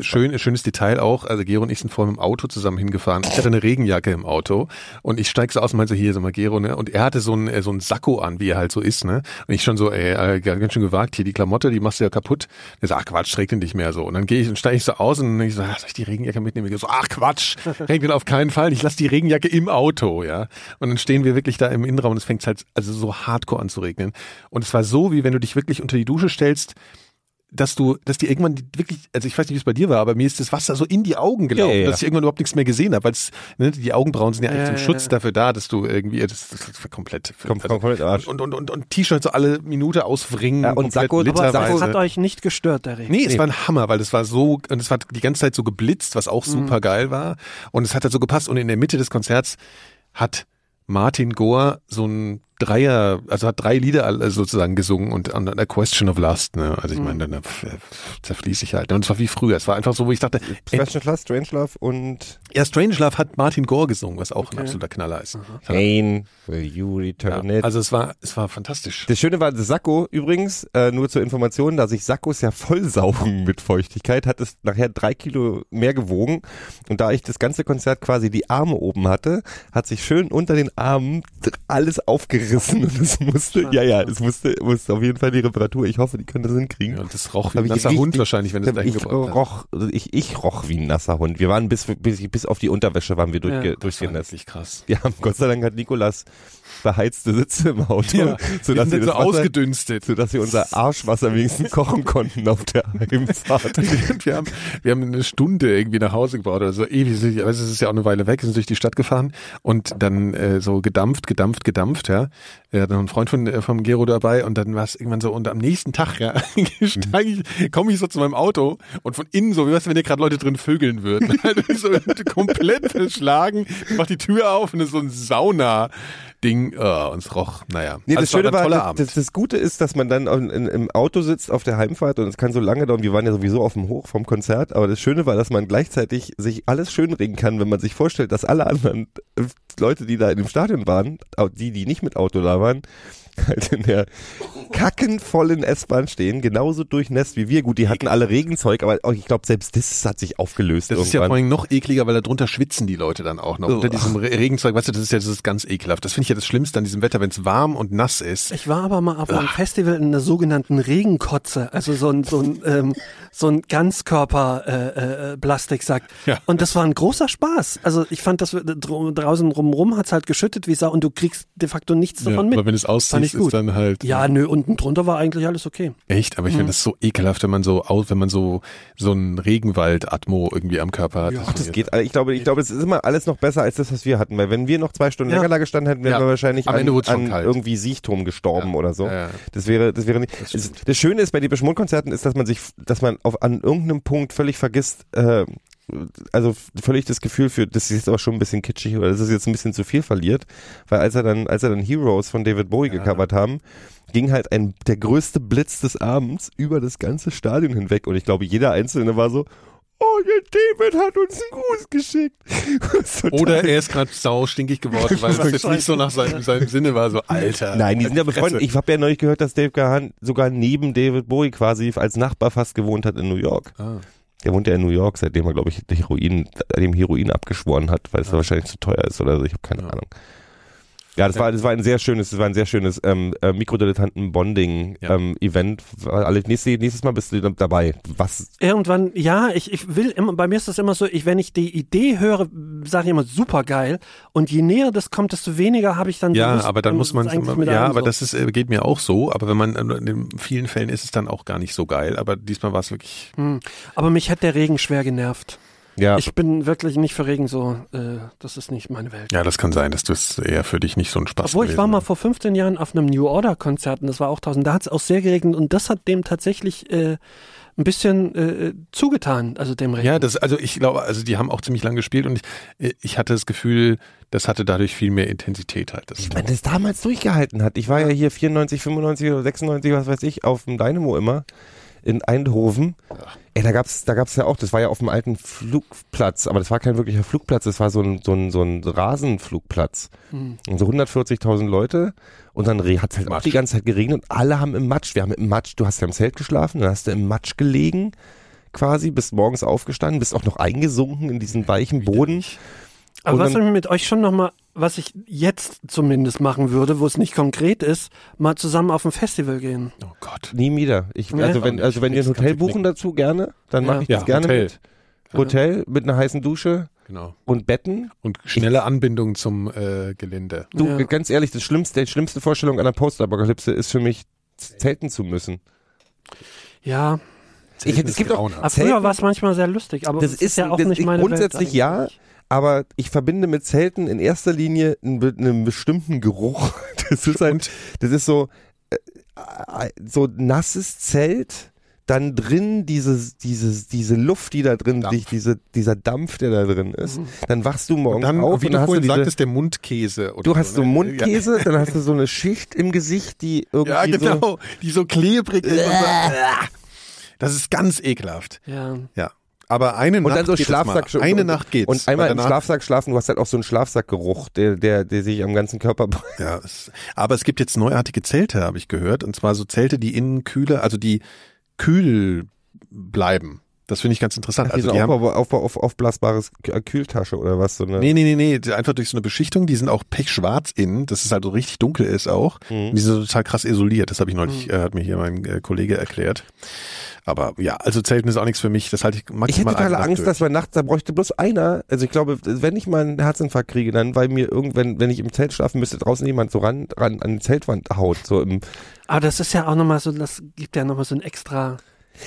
Schön, schönes Detail auch. Also Gero und ich sind vorhin im Auto zusammen hingefahren. Ich hatte eine Regenjacke im Auto und ich steig so aus und meinte so, hier, so mal Gero, ne? Und er hatte so ein, äh, so ein Sakko an, wie er halt so ist, ne? Und ich schon so, ey, äh, ganz schön gewagt, hier die Klamotte, die machst du ja kaputt. Er sagt, ach Quatsch, regnet nicht mehr so. Und dann gehe ich und steige ich so aus und ich so, ach, soll ich die Regenjacke mitnehmen? Ich so, ach Quatsch, regnet auf keinen Fall. Ich lasse die Regenjacke im Auto, ja. Und dann stehen wir wirklich da im Innenraum und es fängt halt also so hardcore an zu regnen. Und es war so, wie wenn du dich wirklich unter die Dusche stellst, dass du, dass die irgendwann wirklich, also ich weiß nicht, wie es bei dir war, aber mir ist das Wasser so in die Augen gelaufen, Ja, ja, ja. dass ich irgendwann überhaupt nichts mehr gesehen habe, weil es, ne, die Augenbrauen sind ja eigentlich Ja, zum ja, Schutz ja. dafür da, dass du irgendwie, das, das ist komplett, Kommt komplett Arsch. und, und, und, und T-Shirts so alle Minute auswringen, Ja, und Sakko- aber das hat euch nicht gestört, der Regen. Nee, es war ein Hammer, weil das war so, und es war die ganze Zeit so geblitzt, was Mhm. auch super geil war. Und es hat halt so gepasst. Und in der Mitte des Konzerts hat Martin Gohr so ein Dreier, also hat drei Lieder sozusagen gesungen und an A Question of Lust, ne? Also ich Mhm. meine, dann pf, zerfließe ich halt. Und es war wie früher. Es war einfach so, wo ich dachte, Sebastian Class, Strangelove und ja, Strangelove hat Martin Gore gesungen, was auch ein absoluter Knaller ist. Pain, Will You Return Ja, It. also es war, es war fantastisch. Das Schöne war, Sakko übrigens, äh, nur zur Information, da sich Sakkos ja vollsaugen mit Feuchtigkeit, hat es nachher drei Kilo mehr gewogen. Und da ich das ganze Konzert quasi die Arme oben hatte, hat sich schön unter den Armen alles aufgerissen. Und es musste, ja, ja, es musste, musste auf jeden Fall die Reparatur. Ich hoffe, die können das hinkriegen. Ja, und das roch wie ein ich nasser Hund wahrscheinlich, wenn es dahin ich gebracht hat. roch, ich, ich roch wie ein nasser Hund. Wir waren bis, bis, bis auf die Unterwäsche waren wir durchge, Ja. Durchgenässt. wirklich krass. Wir haben, Gott sei Dank hat Nikolas beheizte Sitze im Auto, Ja, sodass wir wir sind das so Wasser, ausgedünstet. sodass wir unser Arschwasser wenigstens kochen konnten auf der Heimfahrt. wir, haben, wir haben eine Stunde irgendwie nach Hause gebraucht oder so ewig, aber es ist ja auch eine Weile weg, sind durch die Stadt gefahren und dann äh, so gedampft, gedampft, gedampft, ja. Hat noch einen Freund von äh, vom Gero dabei und dann war es irgendwann so und am nächsten Tag, ja, steige ich, komme ich so zu meinem Auto und von innen so, wie weißt du, wenn hier gerade Leute drin vögeln würden, halt so komplett verschlagen, mach die Tür auf und es ist so ein Sauna Ding, oh, und es roch, naja. Nee, Also das war Schöne ein war, toller das, das, Gute ist, dass man dann in, in, im Auto sitzt auf der Heimfahrt und es kann so lange dauern. Wir waren ja sowieso auf dem Hoch vom Konzert, aber das Schöne war, dass man gleichzeitig sich alles schönreden kann, wenn man sich vorstellt, dass alle anderen äh, Leute, die da in dem Stadion waren, die, die nicht mit Auto da waren, One. halt in der kackenvollen S-Bahn stehen, genauso durchnässt wie wir. Gut, die hatten alle Regenzeug, aber ich glaube, selbst das hat sich aufgelöst Das ist ja irgendwann. vor allem noch ekliger, weil da drunter schwitzen die Leute dann auch noch. Oh. Unter diesem Re Regenzeug, weißt du, das ist ja das ist ganz ekelhaft. Das finde ich ja das Schlimmste an diesem Wetter, wenn es warm und nass ist. Ich war aber mal auf einem Festival in einer sogenannten Regenkotze, also so ein, so ein, ähm, so ein Ganzkörper äh, äh. Ja. Und das war ein großer Spaß. Also ich fand, dass wir dr- draußen rumrum hat's halt geschüttet wie Sau und du kriegst de facto nichts davon mit. aber wenn es auszieht, ich gut. ist dann halt ja, nö, unten drunter war eigentlich alles okay. echt. Aber ich finde das so ekelhaft, wenn man so aus, wenn man so so einen Regenwald-Atmo irgendwie am Körper hat. Ach, das geht. Ich glaube, ich glaube, es ist immer alles noch besser als das, was wir hatten. Weil wenn wir noch zwei Stunden Ja. länger da gestanden hätten, wären Ja. wir wahrscheinlich Am an, Ende an kalt. irgendwie Siechtum gestorben Ja. oder so. Ja, ja. Das wäre, das wäre nicht. Das, das Schöne ist bei den Mundkonzerten ist, dass man sich, dass man auf an irgendeinem Punkt völlig vergisst. Äh, also völlig das Gefühl für, das ist jetzt aber schon ein bisschen kitschig oder das ist jetzt ein bisschen zu viel verliert, weil als er dann, als er dann Heroes von David Bowie gecovert haben, ging halt ein der größte Blitz des Abends über das ganze Stadion hinweg und ich glaube jeder Einzelne war so, oh der David hat uns einen Gruß geschickt. Oder er ist gerade sau stinkig geworden, weil es jetzt nicht so nach seinem, seinem Sinne war, so Alter. Nein, die sind ja befreundet. Ich habe ja neulich gehört, dass Dave Gahan sogar neben David Bowie quasi als Nachbar fast gewohnt hat in New York. Ah. Der wohnt ja in New York, seitdem er, glaube ich, Heroin, dem Heroin abgeschworen hat, weil es wahrscheinlich zu teuer ist oder so. Ich habe keine Ja. Ahnung. Ja, das war, das war ein sehr schönes, das war ein sehr schönes ähm, äh, Mikrodilettanten-Bonding-Event. Ja. Ähm, Event. Alle, nächstes, nächstes Mal bist du dabei. Was? Irgendwann, ja, ich, ich will immer, bei mir ist das immer so, ich, wenn ich die Idee höre, sage ich immer super geil. Und je näher das kommt, desto weniger habe ich dann Ja, Lust, aber dann und muss man, mit ja, aber so. das ist, äh, geht mir auch so, aber wenn man, äh, in vielen Fällen ist es dann auch gar nicht so geil, aber diesmal war es wirklich, Hm. Aber mich hat der Regen schwer genervt. Ja, Ich bin wirklich nicht für Regen so, äh, das ist nicht meine Welt. ja, das kann sein, dass das eher für dich nicht so ein Spaß Obwohl, ich war mal vor 15 Jahren auf einem New Order Konzert und das war auch 1000, da hat es auch sehr geregnet und das hat dem tatsächlich äh, ein bisschen äh, zugetan, also dem Regen. Ja, das, also ich glaube, also die haben auch ziemlich lang gespielt und ich, ich hatte das Gefühl, das hatte dadurch viel mehr Intensität halt. Das Ich meine, das damals durchgehalten hat. Ich war ja hier 94, 95 oder 96, was weiß ich, auf dem Dynamo immer in Eindhoven. Ey, da gab's, da gab's ja auch, das war ja auf dem alten Flugplatz, aber das war kein wirklicher Flugplatz, das war so ein, so ein, so ein Rasenflugplatz. Hm. Und so 140.000 Leute und dann hat es halt auch Matsch. die ganze Zeit geregnet und alle haben im Matsch, wir haben im Matsch, du hast ja im Zelt geschlafen, dann hast du im Matsch gelegen quasi, bist morgens aufgestanden, bist auch noch eingesunken in diesen weichen Boden. Aber Und was dann- ich mit euch schon nochmal, was ich jetzt zumindest machen würde, wo es nicht konkret ist, mal zusammen auf ein Festival gehen. Oh Gott. Nie wieder. Ich, Nee. also wenn, also wenn wir ein Hotel buchen dazu, gerne, dann Ja. mache ich Ja, das gerne Hotel. mit. Hotel mit einer heißen Dusche Genau. und Betten. Und schnelle Anbindung zum äh, Gelände. Du, Ja. ganz ehrlich, das schlimmste, die schlimmste Vorstellung einer Postapokalypse ist für mich, zelten zu müssen. Ja, Ich, es gibt auch, aber früher war es manchmal sehr lustig, aber Das das, ist- ist ja auch das- nicht ich- meine grundsätzlich Welt. ja. eigentlich. Aber ich verbinde mit Zelten in erster Linie einen, einen bestimmten Geruch. Das ist ein, das ist so, äh, äh, so nasses Zelt dann drin dieses, dieses, diese Luft, die da drin Dampf. liegt, diese, dieser Dampf, der da drin ist, dann wachst du morgens Dann, auf wie und du dann hast du vorhin diese, sagtest, der Mundkäse. Oder du hast so ne? Mundkäse, dann hast du so eine Schicht im Gesicht, die irgendwie Ja, ja so, genau. Die so klebrig ist. und so- Das ist ganz ekelhaft. Ja. Ja. Aber eine und Nacht dann so geht es mal. Schlafsack Eine und, Nacht geht's. Und einmal im Schlafsack schlafen, du hast halt auch so einen Schlafsackgeruch, der, der, der sich am ganzen Körper Ja, es, aber es gibt jetzt neuartige Zelte, habe ich gehört. Und zwar so Zelte, die innen kühler, also die kühl bleiben. Das finde ich ganz interessant. Ach, Also die haben, Aufbau, Aufbau auf aufblasbares K- Kühltasche oder was so eine. nee, nee, nee, nee, einfach durch so eine Beschichtung, die sind auch pechschwarz innen, dass es halt so richtig dunkel ist auch. Mhm. Und die sind total krass isoliert. Das habe ich neulich, äh, hat mir hier mein äh, Kollege erklärt. Aber ja, also Zelten ist auch nichts für mich. Das halte ich maximal Ich hätte totale Nacht Angst, durch. dass man nachts, da bräuchte bloß einer, also ich glaube, wenn ich mal einen Herzinfarkt kriege, dann, weil mir irgendwann, wenn ich im Zelt schlafen müsste, draußen jemand so ran, ran an die Zeltwand haut, so im, Aber das ist ja auch nochmal so, das gibt ja nochmal so ein extra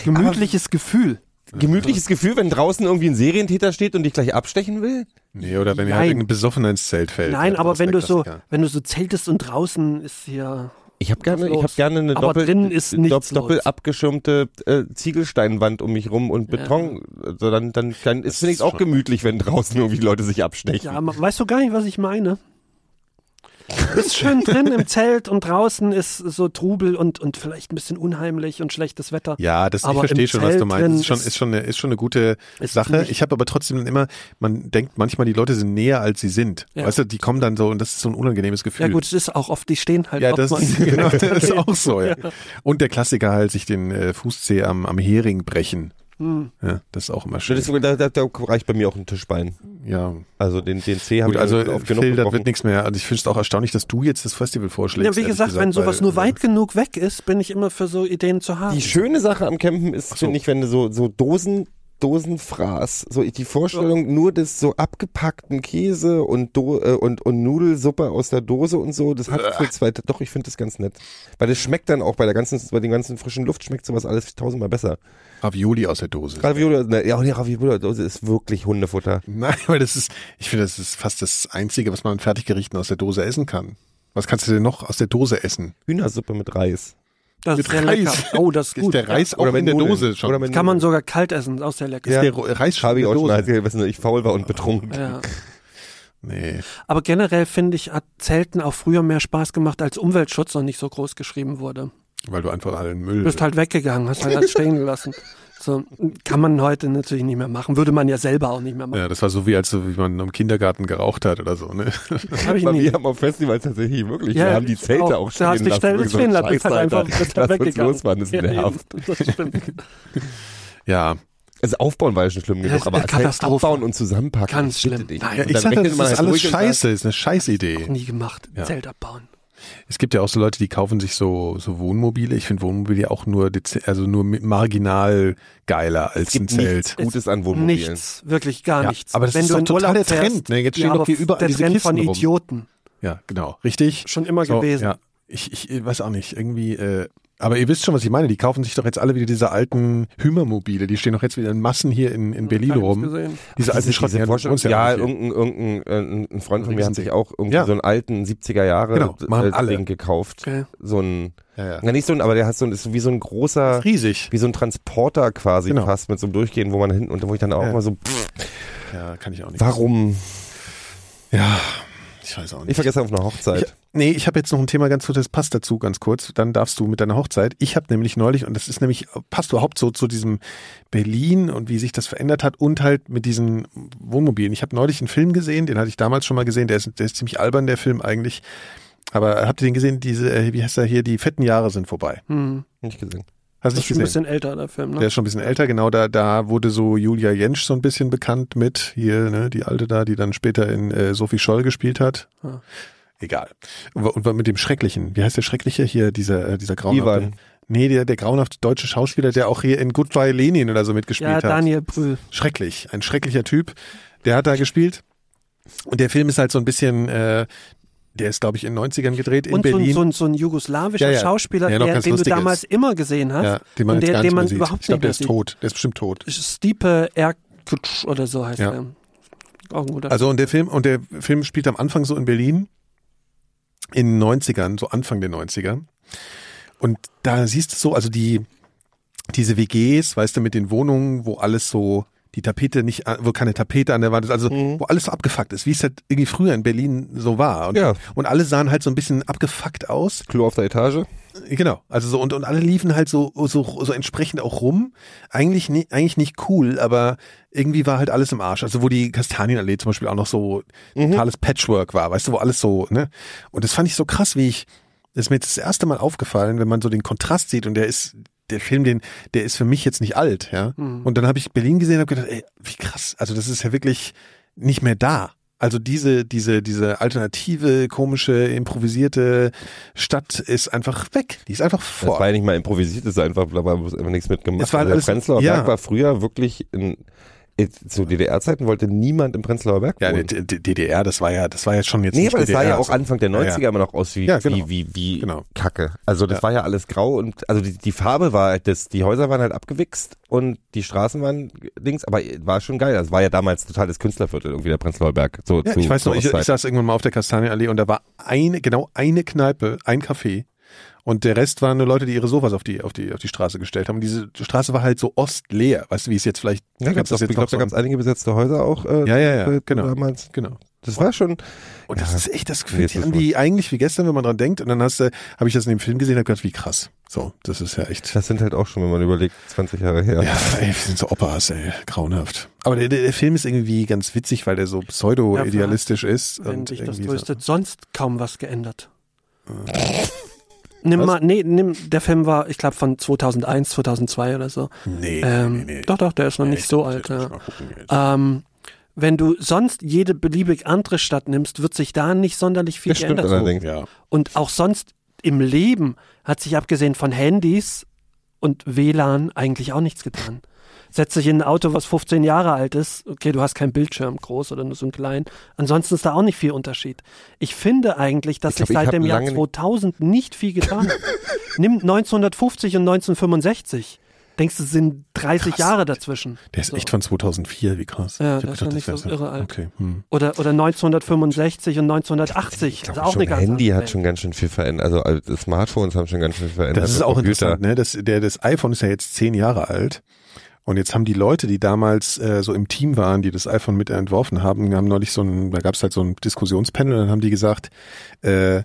gemütliches Gefühl. gemütliches Gefühl, wenn draußen irgendwie ein Serientäter steht und dich gleich abstechen will. Nee, oder wenn er Nein. halt irgendein Besoffener ins Zelt fällt. Nein, aber wenn du so, wenn du so zeltest und draußen ist hier, Ich habe gerne, ich habe gerne eine Aber doppel, drinnen ist nichts doppel los. abgeschirmte äh, Ziegelsteinwand um mich rum und Ja. Beton. Also dann, dann, dann ist ist auch gemütlich, wenn draußen irgendwie Leute sich abstechen. ja, weißt du gar nicht, was ich meine? Du bist schön drin im Zelt und draußen ist so Trubel und, und vielleicht ein bisschen unheimlich und schlechtes Wetter. Ja, das, ich Aber verstehe im schon, was du Zelt meinst. Ist schon, ist- ist schon, eine, ist schon eine gute Ist Sache. Ich habe aber trotzdem immer, man denkt manchmal, die Leute sind näher, als sie sind. Ja. Weißt du, die kommen dann so und das ist so ein unangenehmes Gefühl. Ja gut, es ist auch oft, die stehen halt Ja, das, ist, genau, das ist auch so, ja. Und der Klassiker halt, sich den äh, Fußzeh am, am Hering brechen. Hm. Ja, das ist auch immer schön. Das ist, da, da, da reicht bei mir auch ein Tischbein. Ja, Also den, den C habe gut, ich also oft genug Phil, das gebrochen. wird nichts mehr. Also ich finde es auch erstaunlich, dass du jetzt das Festival vorschlägst. Ja, wie ehrlich gesagt, wenn sowas weil, nur äh, weit genug weg ist, bin ich immer für so Ideen zu haben. Die schöne Sache am Campen ist, so. finde ich, wenn du so, so Dosen, Dosenfraß, so die Vorstellung nur des so abgepackten Käse und, Do, äh, und, und Nudelsuppe aus der Dose und so, das hat für zwei, doch, ich finde das ganz nett. Weil das schmeckt dann auch bei der ganzen, bei den ganzen frischen Luft schmeckt sowas alles tausendmal besser. Ravioli aus der Dose. Ravioli, ne, ja, die Ravioli-Dose ist wirklich Hundefutter. Nein, weil das ist, ich finde, das ist fast das Einzige, was man an Fertiggerichten aus der Dose essen kann. Was kannst du denn noch aus der Dose essen? Hühnersuppe mit Reis. Das mit ist Reis. lecker. Oh, das ist Ist gut. der Reis auch mit in der Nudeln. Dose schon? Oder mit Kann man sogar kalt essen, auch sehr lecker. Ja. der Ro- Reis schon Habe ich der auch schon, als ich, weiß nicht, ich faul war und betrunken. Ja. Nee. Aber generell finde ich, hat Zelten auch früher mehr Spaß gemacht, als Umweltschutz noch nicht so groß geschrieben wurde. Weil du einfach allen Müll. Du bist halt weggegangen, hast halt alles stehen gelassen. So, kann man heute natürlich nicht mehr machen. Würde man ja selber auch nicht mehr machen. ja, das war so wie als so, wie man im Kindergarten geraucht hat oder so, ne? Das habe ich nie. wir haben auf Festivals tatsächlich wirklich, Ja, wir haben die ich Zelte auch. auch, Da stehen hast du die lassen. Stelle Irgend so stehen lassen, ist halt Scheiß, einfach Lass uns weggegangen. losfahren, das Ja, nervt. eben, das stimmt. Ja. Also aufbauen war ja schon schlimm genug, Das aber ist Katastrophe. abbauen und zusammenpacken. Ganz ich schlimm. Nein. ja ich sage, das ist alles scheiße, ist eine Scheißidee. Nie gemacht. Ja. Zelt abbauen. Es gibt ja auch so Leute, die kaufen sich so, so Wohnmobile. Ich finde Wohnmobile ja auch nur, also nur marginal geiler als Es gibt ein Zelt. nichts Gutes an Wohnmobilen. Nichts, wirklich gar Ja, nichts. aber das Wenn ist du doch in total der fährst, Trend, ne? Jetzt stehen ja, doch hier überall der diese Trend von Kisten rum. Idioten. Ja, genau. Richtig? Schon immer So, gewesen. Ja. Ich, ich weiß auch nicht, irgendwie, äh, aber ihr wisst schon, was ich meine. Die kaufen sich doch jetzt alle wieder diese alten Hümermobile. Die stehen doch jetzt wieder in Massen hier in, in Berlin Hab ich rum. gesehen. Diese alten Diese Schrotten. Ja, irgendein, irgendein äh, ein Freund von mir hat sich auch irgendwie Ja. so einen alten 70er Jahre Genau, äh, alle. Ding gekauft. Okay. So ein, ja, ja. na nicht so ein, aber der hat so ein, ist wie so ein großer, Riesig. wie so ein Transporter quasi Genau. fast mit so einem Durchgehen, wo man hinten und wo ich dann auch Ja. mal so, pff, Ja, kann ich auch nicht. warum? Ja, ich weiß auch nicht. Ich vergesse auf eine Hochzeit. Ich, nee, ich habe jetzt noch ein Thema ganz kurz, das passt dazu ganz kurz. Dann darfst du mit deiner Hochzeit. Ich habe nämlich neulich, und das ist nämlich, passt überhaupt so zu diesem Berlin und wie sich das verändert hat und halt mit diesen Wohnmobilen. Ich habe neulich einen Film gesehen, den hatte ich damals schon mal gesehen, der ist, der ist ziemlich albern, der Film eigentlich. Aber habt ihr den gesehen? Diese, äh, wie heißt er hier? Die fetten Jahre sind vorbei. Hm. Nicht gesehen. Hast du Das nicht ist schon ein gesehen? bisschen älter, der Film. Der Ne? ist schon ein bisschen älter, genau, da, da wurde so Julia Jentsch so ein bisschen bekannt mit, hier, ne, die alte da, die dann später in äh, Sophie Scholl gespielt hat. Ah. Egal. Und, mit dem Schrecklichen, wie heißt der Schreckliche hier, dieser, äh, dieser grauenhafte? Ivan. Nee, der, der grauenhafte deutsche Schauspieler, der auch hier in Goodbye Lenin oder so mitgespielt Ja, hat. Daniel Brühl. Schrecklich, ein schrecklicher Typ. Der hat da gespielt. Und der Film ist halt so ein bisschen, äh, der ist, glaube ich, in den 90ern gedreht in Und so, ein- Berlin. so, ein, so ein jugoslawischer Ja, ja. Schauspieler, Ja, der, ganz den du damals ist. immer gesehen hast. ja, den man und der, gar den nicht man sieht. überhaupt Ich glaube, nicht der mehr ist sieht. tot. Der ist bestimmt tot. Stipe Erkutsch oder so heißt Ja. er. Auch ein guter. Also und der Film, und der Film spielt am Anfang so in Berlin, in den 90ern, so Anfang der 90er. Und da siehst du so, also die, diese WGs, weißt du, mit den Wohnungen, wo alles so die Tapete nicht, wo keine Tapete an der Wand ist, also Mhm. wo alles so abgefuckt ist, wie es halt irgendwie früher in Berlin so war. Und, Ja. und alle sahen halt so ein bisschen abgefuckt aus. Klo auf der Etage. Genau, also so und, und alle liefen halt so, so, so entsprechend auch rum. Eigentlich, nie, eigentlich nicht cool, aber irgendwie war halt alles im Arsch. Also wo die Kastanienallee zum Beispiel auch noch so totales Patchwork war, weißt du, wo alles so, ne? Und das fand ich so krass, wie ich, das ist mir jetzt das erste Mal aufgefallen, wenn man so den Kontrast sieht und der ist, der Film, den, der ist für mich jetzt nicht alt, ja. Und dann habe ich Berlin gesehen und habe gedacht, ey, wie krass, also das ist ja wirklich nicht mehr da. Also diese, diese, diese alternative, komische, improvisierte Stadt ist einfach weg. Die ist einfach Das fort. war ja nicht mal improvisiert, das ist einfach, da war einfach nichts mitgemacht. Es war der alles- Prenzlauer ja. Berg war früher wirklich in, zu DDR-Zeiten wollte niemand im Prenzlauer Berg ja, wohnen. die, die DDR, das war ja, das war jetzt schon jetzt Nee, aber das sah ja auch so. Anfang der 90er Ja, ja. immer noch aus wie, Ja, genau. wie, wie, wie Genau. Kacke. Also das Ja. war ja alles grau und also die, die Farbe war halt das, die Häuser waren halt abgewichst und die Straßen waren Dings, aber war schon geil. Das war ja damals total das Künstlerviertel, irgendwie der Prenzlauer Berg. So, Ja, zu, ich weiß noch, ich, ich saß irgendwann mal auf der Kastanienallee und da war eine, genau eine Kneipe, ein Café. Und der Rest waren nur Leute, die ihre Sofas auf die, auf die, auf die Straße gestellt haben. Und diese Straße war halt so ostleer. Weißt du, wie es jetzt vielleicht, ja, gab's das auch, ich glaube, da gab es einige besetzte Häuser auch. Äh, Ja, ja, ja, äh, genau. Damals. Genau. Das war schon. Und das Ja. ist echt, das fühlt sich ist an wie eigentlich wie gestern, wenn man dran denkt. Und dann hast du, habe ich das in dem Film gesehen, hab gedacht, wie krass. So, das ist ja echt. Das sind halt auch schon, wenn man überlegt, 20 Jahre her. Ja, ey, wir sind so Opas, ey, grauenhaft. Aber der, der, der Film ist irgendwie ganz witzig, weil der so pseudo-idealistisch ist. Wenn und dich das tröstet, sonst kaum was geändert. Nimm mal, nee, nimm, der Film war, ich glaube, von 2001, 2002 oder so. Nee, Ähm, nee, nee. Doch, doch, der ist noch nicht Echt? so alt. Ja. Ähm, wenn du sonst jede beliebig andere Stadt nimmst, wird sich da nicht sonderlich viel Das stimmt geändert. allerdings. ja. Und auch sonst im Leben hat sich abgesehen von Handys und WLAN eigentlich auch nichts getan. Setz dich in ein Auto, was 15 Jahre alt ist. Okay, du hast keinen Bildschirm groß oder nur so einen kleinen. Ansonsten ist da auch nicht viel Unterschied. Ich finde eigentlich, dass Ich glaub, sich ich seit dem Jahr lange nicht- 2000 nicht viel getan hat. Nimm 1950 und 1965. Denkst du, es sind 30 Krass. Jahre dazwischen? Der ist So. echt von 2004, wie krass. Ja, Ich der ist nicht das so irre alt. Okay. Hm. Oder, oder 1965 und 1980. Ich das glaube ist auch schon, eine ganz Handy hat schon ganz schön viel verändert. Also, also die Smartphones haben schon ganz schön viel verändert. Das ist auch Computer. interessant, ne? Das, der, das iPhone ist ja jetzt zehn Jahre alt. Und jetzt haben die Leute, die damals äh, so im Team waren, die das iPhone mit entworfen haben, haben neulich so ein, da gab es halt so ein Diskussionspanel, dann haben die gesagt, äh,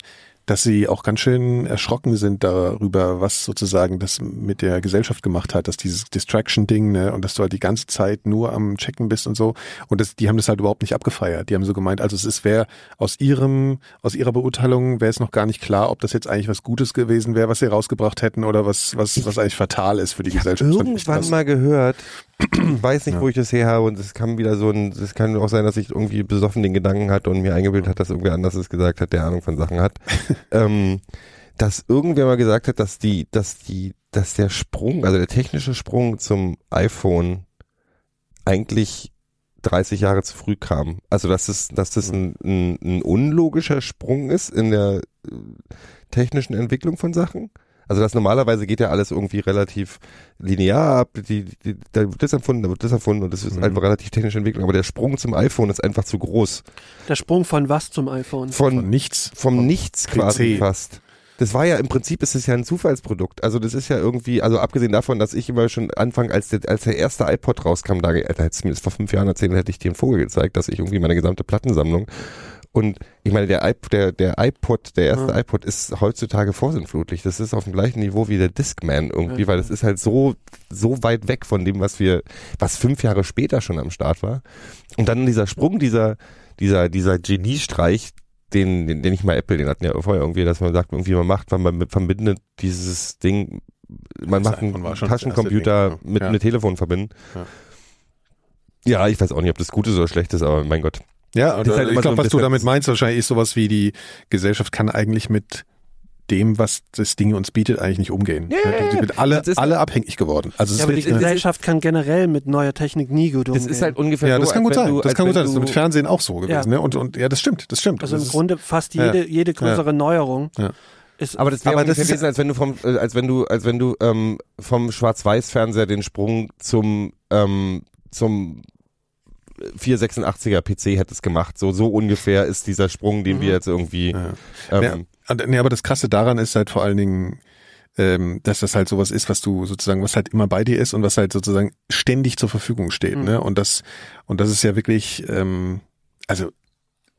dass sie auch ganz schön erschrocken sind darüber, was sozusagen das mit der Gesellschaft gemacht hat, dass dieses Distraction-Ding, ne, und dass du halt die ganze Zeit nur am Checken bist und so. Und das, die haben das halt überhaupt nicht abgefeiert. Die haben so gemeint, also es ist wäre aus ihrem, aus ihrer Beurteilung wäre es noch gar nicht klar, ob das jetzt eigentlich was Gutes gewesen wäre, was sie rausgebracht hätten oder was, was, was eigentlich fatal ist für die Gesellschaft. Ich irgendwann krass. mal gehört, weiß nicht, Ja. wo ich das her habe und es kann wieder so ein, es kann auch sein, dass ich irgendwie besoffen den Gedanken hatte und mir eingebildet hat, dass irgendwer anders es gesagt hat, der Ahnung von Sachen hat, ähm, dass irgendwer mal gesagt hat, dass die, dass die, dass der Sprung, also der technische Sprung zum iPhone eigentlich 30 Jahre zu früh kam. Also dass es, dass das ein, ein, ein unlogischer Sprung ist in der äh, technischen Entwicklung von Sachen. Also das normalerweise geht ja alles irgendwie relativ linear ab, die, die, da wird das erfunden, da wird das erfunden und das ist Mhm. einfach relativ technische Entwicklung, aber der Sprung zum iPhone ist einfach zu groß. Der Sprung von was zum iPhone? Von, Von nichts. vom Von Nichts quasi fast. Das war ja im Prinzip ist es ja ein Zufallsprodukt. Also das ist ja irgendwie, also abgesehen davon, dass ich immer schon Anfang, als der, als der erste iPod rauskam, da, da hättest du mir das vor fünf Jahren erzählt, hätte ich dir einen Vogel gezeigt, dass ich irgendwie meine gesamte Plattensammlung und ich meine, der, iP der, der iPod, der erste Ja. iPod ist heutzutage vorsinnflutlich. Das ist auf dem gleichen Niveau wie der Discman irgendwie, Ja. weil das ist halt so, so weit weg von dem, was wir, was fünf Jahre später schon am Start war. Und dann dieser Sprung, dieser, dieser, dieser Geniestreich, den, den, den ich mal Apple, den hatten ja vorher irgendwie, dass man sagt, irgendwie man macht, man mit- verbindet dieses Ding, man Das macht einen Taschencomputer Ding, ja. mit Ja. einem Telefon verbinden. Ja. Ja, ich weiß auch nicht, ob das gut ist oder schlecht ist, aber mein Gott. Ja, Das halt ich so glaube, ein was du damit meinst, wahrscheinlich ist sowas wie die Gesellschaft kann eigentlich mit dem, was das Ding uns bietet, eigentlich nicht umgehen. Ja, Ja, die sind alle, das ist- alle abhängig geworden. Also es Ja, aber die Gesellschaft kann generell mit neuer Technik nie gut Das umgehen. ist halt ungefähr ja, so, das kann als gut sein. Du, das kann gut sein. Das ist mit Fernsehen auch so gewesen. Ja. Ne? Und, und ja, das stimmt, das stimmt. also das im ist- Grunde fast Ja. jede, jede größere Neuerung Ja. ist Aber das wäre Aber ungefähr das ist- gewesen, als wenn du vom, äh, als wenn du, als wenn du ähm, vom Schwarz-Weiß-Fernseher den Sprung zum ähm, zum 486er PC hättest gemacht. So so ungefähr ist dieser Sprung, den Mhm. wir jetzt irgendwie. ja. Ähm, und, nee, aber das Krasse daran ist halt vor allen Dingen, ähm, dass das halt sowas ist, was du sozusagen, was halt immer bei dir ist und was halt sozusagen ständig zur Verfügung steht. Mhm. Ne? Und das, und das ist ja wirklich, ähm, also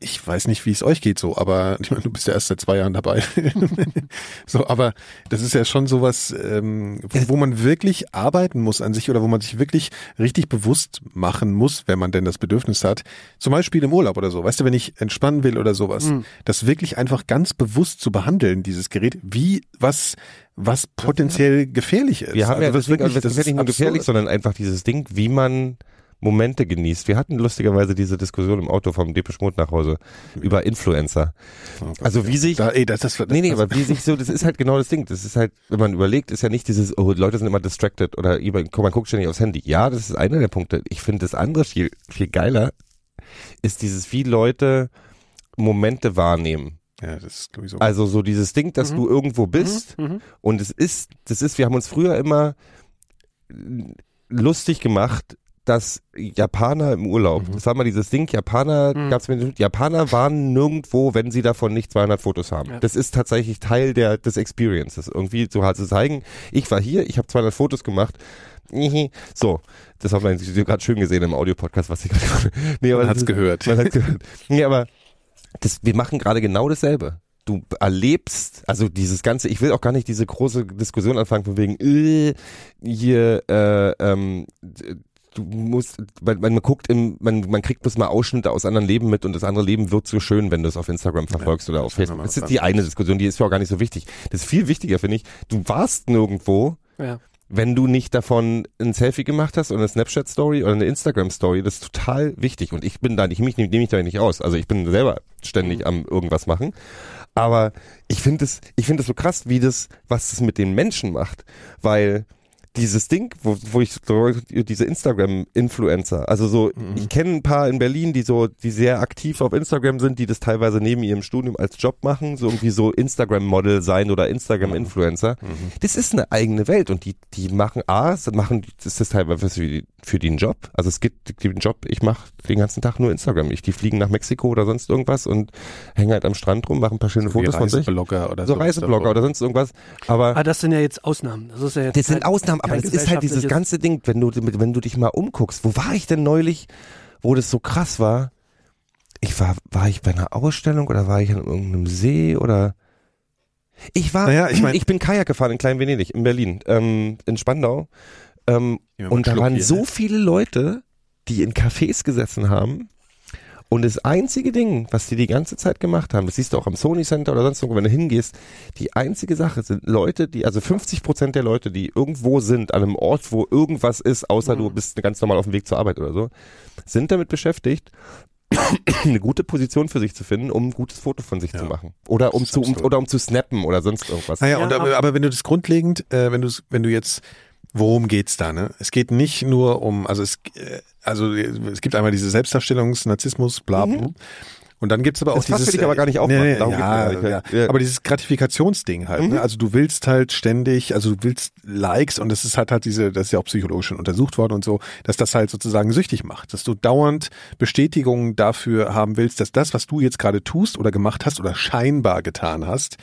ich weiß nicht, wie es euch geht so, aber ich meine, du bist ja erst seit zwei Jahren dabei. so, aber das ist ja schon sowas, ähm, wo, wo man wirklich arbeiten muss an sich oder wo man sich wirklich richtig bewusst machen muss, wenn man denn das Bedürfnis hat. Zum Beispiel im Urlaub oder so. Weißt du, wenn ich entspannen will oder sowas, Mhm. das wirklich einfach ganz bewusst zu behandeln, dieses Gerät, wie was was potenziell gefährlich ist. Wir haben ja Also das deswegen, also wirklich- das ist nicht nur gefährlich, sondern einfach dieses Ding, wie man Momente genießt. Wir hatten lustigerweise diese Diskussion im Auto vom Depeche Mode nach Hause über Influencer. Oh Also wie sich da, ey, das, das, das, Nee, nee, aber wie sich so, das ist halt genau das Ding. Das ist halt, wenn man überlegt, ist ja nicht dieses, oh, Leute sind immer distracted oder man guckt ständig aufs Handy. Ja, das ist einer der Punkte. Ich finde das andere viel, viel geiler, ist dieses, wie Leute Momente wahrnehmen. ja, das ist glaube ich so. Also so dieses Ding, dass Mhm. du irgendwo bist Mhm. und es ist, das ist, wir haben uns früher immer lustig gemacht, dass Japaner im Urlaub, Mhm. das war mal dieses Ding, Japaner, Mhm. gab's Japaner waren nirgendwo, wenn sie davon nicht 200 Fotos haben. Ja. Das ist tatsächlich Teil der, des Experiences, irgendwie so halt zu zeigen, ich war hier, ich habe 200 Fotos gemacht, so, das hat man gerade schön gesehen im Audiopodcast, was ich gerade, nee, man hat's ist- gehört. man hat gehört. Nee, aber das, wir machen gerade genau dasselbe. Du erlebst, also dieses ganze, ich will auch gar nicht diese große Diskussion anfangen von wegen, äh, hier, äh, ähm, du musst, man, man guckt im, man, man kriegt bloß mal Ausschnitte aus anderen Leben mit und das andere Leben wird so schön, wenn du es auf Instagram verfolgst oder auf Facebook. Das ist die eine Diskussion, die ist ja auch gar nicht so wichtig. Das ist viel wichtiger, finde ich. Du warst nirgendwo, Ja. wenn du nicht davon ein Selfie gemacht hast oder eine Snapchat-Story oder eine Instagram-Story, das ist total wichtig. Und ich bin da, ich mich nehme nehm ich da nicht aus. Also ich bin selber ständig am irgendwas machen. Aber ich finde es, ich finde es so krass, wie das, was das mit den Menschen macht. Weil dieses Ding, wo, wo ich so, diese Instagram-Influencer, also so, ich kenne ein paar in Berlin, die so, die sehr aktiv auf Instagram sind, die das teilweise neben ihrem Studium als Job machen, so irgendwie so Instagram-Model sein oder Instagram-Influencer. Das ist eine eigene Welt und die, die machen A, das machen, das ist teilweise für die, für die einen Job. Also es gibt den Job, ich mache den ganzen Tag nur Instagram. Ich, die fliegen nach Mexiko oder sonst irgendwas und hängen halt am Strand rum, machen ein paar schöne Wie Fotos von sich. Reiseblogger oder So sowas Reiseblogger oder sonst irgendwas. Aber Ah, das sind ja jetzt Ausnahmen. Das ist ja jetzt das sind kein- Aber das ist halt dieses ganze Ding, wenn du, wenn du dich mal umguckst. Wo war ich denn neulich, wo das so krass war? Ich war, war ich bei einer Ausstellung oder war ich an irgendeinem See oder? Ich war, Naja, ich mein- ich bin Kajak gefahren in Klein Venedig, in Berlin, ähm, in Spandau. Ähm, und da waren hier, so ne? viele Leute, die in Cafés gesessen haben. Und das einzige Ding, was die die ganze Zeit gemacht haben, das siehst du auch am Sony Center oder sonst irgendwo, wenn du hingehst, die einzige Sache sind Leute, die, also 50 Prozent der Leute, die irgendwo sind, an einem Ort, wo irgendwas ist, außer du bist ganz normal auf dem Weg zur Arbeit oder so, sind damit beschäftigt, eine gute Position für sich zu finden, um ein gutes Foto von sich Ja. zu machen. Oder um zu, um, oder um zu snappen oder sonst irgendwas. Naja, Ja, und aber, aber- aber wenn du das grundlegend, äh, wenn du wenn du jetzt, worum geht's da, ne? Es geht nicht nur um, also es, äh, also es gibt einmal diese Selbstdarstellungs, Narzissmus, bla, bla. Und dann gibt's aber auch Das dieses, will ich aber gar nicht aufmachen. Nee, nee, ja, ja. Ja. aber dieses Gratifikationsding halt. Mhm. Ne? Also du willst halt ständig, also du willst Likes und das ist halt halt diese, das ist ja auch psychologisch schon untersucht worden und so, dass das halt sozusagen süchtig macht, dass du dauernd Bestätigungen dafür haben willst, dass das, was du jetzt gerade tust oder gemacht hast oder scheinbar getan hast,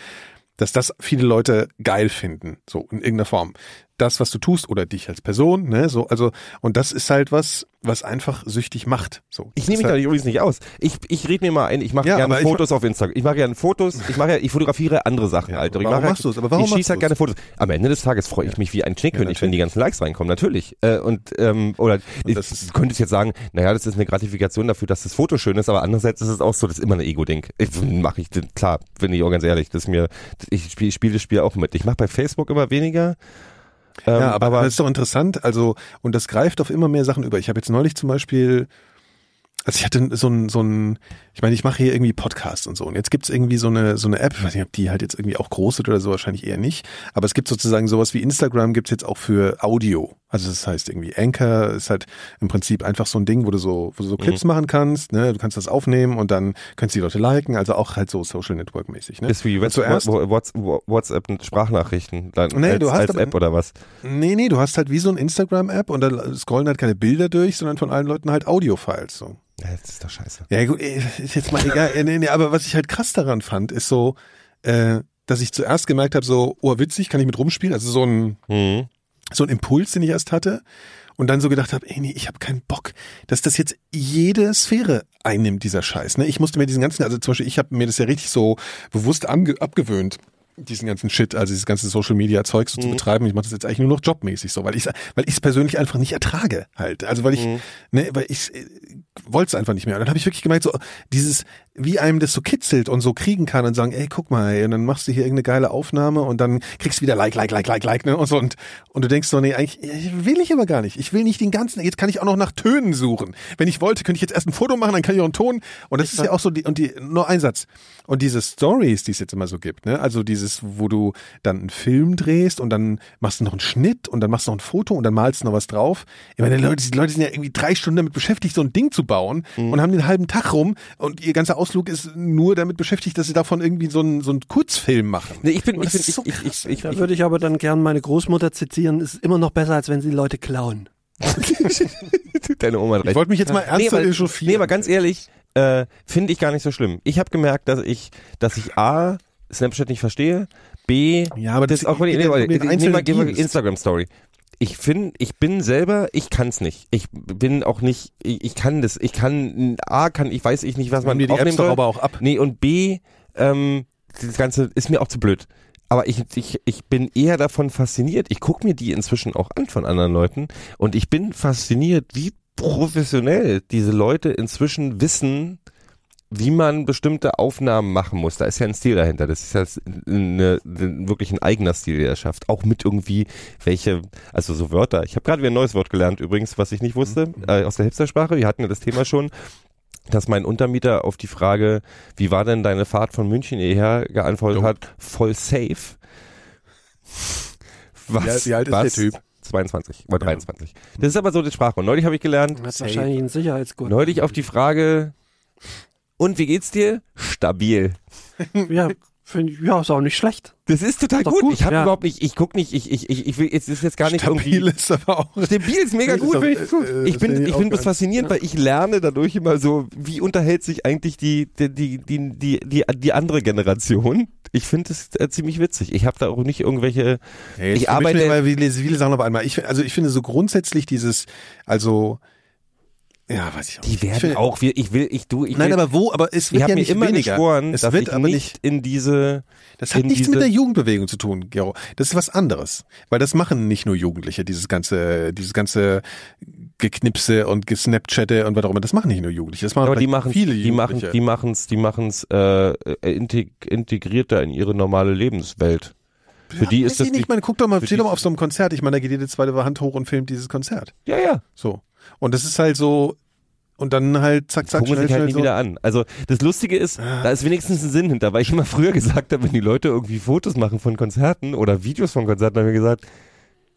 dass das viele Leute geil finden, so in irgendeiner Form. Das, was du tust oder dich als Person, ne, so, also, und das ist halt was, was einfach süchtig macht, so. Ich nehme mich Das da übrigens nicht aus. Ich, ich rede mir mal ein, ich mache Ja, gerne ich Fotos auf Instagram. Ich mache gerne Fotos, ich mache ja, ich fotografiere andere Sachen, Ja, Alter. Ich warum machst du's? Aber warum ich schieße halt du's? gerne Fotos. Am Ende des Tages freue ich mich wie ein Schneekönig, wenn die ganzen Likes reinkommen, natürlich. Äh, und ähm, oder ich, das du könntest jetzt sagen, naja, das ist eine Gratifikation dafür, dass das Foto schön ist, aber andererseits ist es auch so, das ist immer ein Ego-Ding. Ich mache ich klar, bin ich auch ganz ehrlich, das mir, ich spiele spiel das Spiel auch mit. Ich mache bei Facebook immer weniger. Ähm, ja, aber, das ist doch interessant. Also, und das greift auf immer mehr Sachen über. Ich habe jetzt neulich zum Beispiel, also ich hatte so ein, so ein, ich meine, ich mache hier irgendwie Podcasts und so. Und jetzt gibt's irgendwie so eine, so eine App, ich weiß nicht, ob die halt jetzt irgendwie auch groß wird oder so, wahrscheinlich eher nicht. Aber es gibt sozusagen sowas wie Instagram gibt's jetzt auch für Audio. Also das heißt irgendwie Anchor ist halt im Prinzip einfach so ein Ding, wo du so, wo du so Clips machen kannst, ne? Du kannst das aufnehmen und dann kannst die Leute liken, also auch halt so Social Network mäßig, ne? ist wie zuerst, WhatsApp, Sprachnachrichten dann Nee, als, du hast als aber- App oder was? Nee, nee, du hast halt wie so ein Instagram-App und da scrollen halt keine Bilder durch, sondern von allen Leuten halt Audio-Files. So. Ja, das ist doch scheiße. Ja gut, eh, ist jetzt mal egal. Nee, nee, aber was ich halt krass daran fand, ist so, äh, dass ich zuerst gemerkt habe, so, oh, witzig, kann ich mit rumspielen. Also so ein, Mhm. So ein Impuls, den ich erst hatte. Und dann so gedacht habe, ey, nee, ich habe keinen Bock, dass das jetzt jede Sphäre einnimmt, dieser Scheiß. Ne? Ich musste mir diesen ganzen, also zum Beispiel, ich habe mir das ja richtig so bewusst abgewöhnt, diesen ganzen Shit, also dieses ganze Social Media Zeug so zu betreiben. Ich mache das jetzt eigentlich nur noch jobmäßig so, weil ich weil ich es persönlich einfach nicht ertrage halt. Also weil ich ne, weil ich äh, wollte es einfach nicht mehr. Und dann habe ich wirklich gemerkt so dieses wie einem das so kitzelt und so kriegen kann und sagen, ey, guck mal, ey, und dann machst du hier irgendeine geile Aufnahme und dann kriegst du wieder Like, Like, Like, Like, Like, ne? Und so und, und du denkst so, nee, eigentlich will ich aber gar nicht. Ich will nicht den ganzen, jetzt kann ich auch noch nach Tönen suchen. Wenn ich wollte, könnte ich jetzt erst ein Foto machen, dann kann ich auch einen Ton. Und das ist ja auch so die, und die, nur ein Satz. Und diese Stories, die es jetzt immer so gibt, ne? Also dieses, wo du dann einen Film drehst und dann machst du noch einen Schnitt und dann machst du noch ein Foto und dann malst du noch was drauf. Ich meine, die Leute, die Leute sind ja irgendwie drei Stunden damit beschäftigt, so ein Ding zu bauen und haben den halben Tag rum und ihr ganzer Ausflug ist nur damit beschäftigt, dass sie davon irgendwie so einen, so einen Kurzfilm machen. Nee, ich bin, ich bin, so ich, ich, ich, ich, Da würde ich aber dann gern meine Großmutter zitieren, ist immer noch besser, als wenn sie Leute klauen. deine Oma hat Ich recht. wollte mich jetzt mal nee, ernsthaft aber, echauffieren. nee, aber ganz ehrlich, äh, finde ich gar nicht so schlimm. Ich habe gemerkt, dass ich, dass ich A, Snapchat nicht verstehe, B, Ja, aber das- das auch, nee, nee, nee. Instagram Story. Ich finde, ich bin selber, ich kann's nicht. Ich bin auch nicht, ich, ich kann das, ich kann, A, kann, ich weiß ich nicht, was man dir die aufnehmen Apps soll. aber auch ab. Nee, und B, ähm, das Ganze ist mir auch zu blöd. Aber ich, ich, ich bin eher davon fasziniert. Ich gucke mir die inzwischen auch an von anderen Leuten und ich bin fasziniert, wie professionell diese Leute inzwischen wissen, wie man bestimmte Aufnahmen machen muss. Da ist ja ein Stil dahinter. Das ist ja eine, eine, wirklich ein eigener Stil, der er schafft. Auch mit irgendwie welche, also so Wörter. Ich habe gerade wieder ein neues Wort gelernt übrigens, was ich nicht wusste, äh, aus der Hipstersprache. Wir hatten ja das Thema schon dass mein Untermieter auf die Frage, wie war denn deine Fahrt von München hierher, geantwortet Jo. hat, voll safe. Was? Wie alt- wie alt ist was? der Typ? 22 oder 23. Das ist aber so die Sprache. Und neulich habe ich gelernt, Das ist wahrscheinlich ein Sicherheitsgurt. neulich auf die Frage, und wie geht's dir? Stabil. Ja, find, ich- ja, ist auch nicht schlecht. Das ist total Doch gut. gut, Ich habe ja. überhaupt nicht, ich guck nicht, ich, ich, ich, ich will, es ist jetzt gar nicht Stabil irgendwie. ist aber auch. Stabil ist mega ist gut. finde ich gut. äh, Ich das bin, finde ich ich auch finde das geil. faszinierend, weil ich lerne dadurch immer so, wie unterhält sich eigentlich die, die, die, die, die, die, die andere Generation. Ich finde es äh, ziemlich witzig. Ich habe da auch nicht irgendwelche, Hey, ich ich arbeite- arbeite immer viele, viele Sachen auf einmal. Ich, also ich finde so grundsätzlich dieses, also ja, weiß ich auch. die nicht. ich werden finde, auch, wir- ich will, ich du, ich Nein, will, aber wo? Aber es ich wird habe ja nicht immer weniger. geschworen, es dass wird ich aber nicht in diese, Das hat nichts diese, mit der Jugendbewegung zu tun, Gero. Das ist was anderes, weil das machen nicht nur Jugendliche. Dieses ganze, dieses ganze Geknipse und Gesnapchatte und was auch immer. Das machen nicht nur Jugendliche. Das machen aber die machen, viele die machen, Jugendliche. die machen's, die machen's äh, integ integrierter in ihre normale Lebenswelt. Für die Weiß ist das ich nicht, die, ich meine, guck doch mal, steh die- doch mal auf so einem Konzert. Ich meine, da geht jede zweite Hand hoch und filmt dieses Konzert. ja, ja. So. Und das ist halt so, und dann halt zack, zack, schnell, sich halt nie so. wieder an. Also das Lustige ist, da ist wenigstens ein Sinn hinter, weil ich immer früher gesagt habe, wenn die Leute irgendwie Fotos machen von Konzerten oder Videos von Konzerten, haben wir gesagt,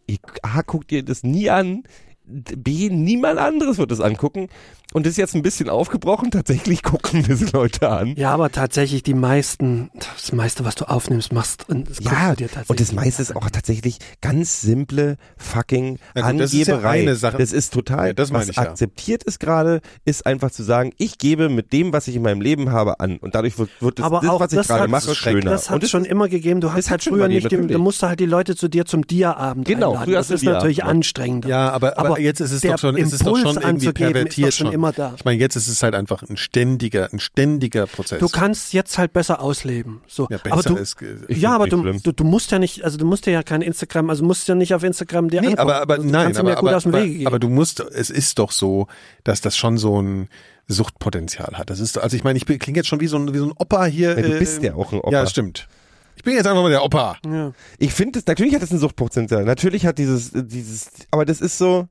ihr, A, guckt ihr das nie an, B, niemand anderes wird das angucken. Und das ist jetzt ein bisschen aufgebrochen, tatsächlich gucken das Leute an. Ja, aber tatsächlich die meisten, das meiste, was du aufnimmst, machst und das guckst Ja, du dir tatsächlich. und das meiste ist auch tatsächlich ganz simple fucking gut, das ist ja Angeberei. eine Sache. Das ist total, Ja, das meine was ich ja. akzeptiert ist gerade, ist einfach zu sagen, ich gebe mit dem, was ich in meinem Leben habe, an. Und dadurch wird, wird das, aber das auch was ich das gerade hat, mache, schöner. Das hat und es schon immer gegeben. Du hast halt früher nicht, den, natürlich. du musst halt die Leute zu dir zum Dia-Abend Genau, einladen. früher Das ist natürlich Dia-Abend. anstrengender. Ja, aber, aber, jetzt ist es doch schon, ist es doch schon irgendwie pervertiert schon. Immer da. Ich meine, jetzt ist es halt einfach ein ständiger, ein ständiger Prozess. Du kannst jetzt halt besser ausleben. So. ja, besser aber du, ist, äh, ja, aber du, du, du musst ja nicht, also du musst ja kein Instagram, also musst ja nicht auf Instagram dir Nee, angucken. aber, aber also, du nein, aber, ja gut aber, aus dem aber, aber du musst, es ist doch so, dass das schon so ein Suchtpotenzial hat. Das ist, also ich meine, ich klinge jetzt schon wie so ein, wie so ein Opa hier. Ja, du äh, bist ja auch ein Opa. Ja, stimmt. Ich bin jetzt einfach mal der Opa. ja. Ich finde natürlich hat es ein Suchtpotenzial. Natürlich hat dieses, dieses, aber das ist so,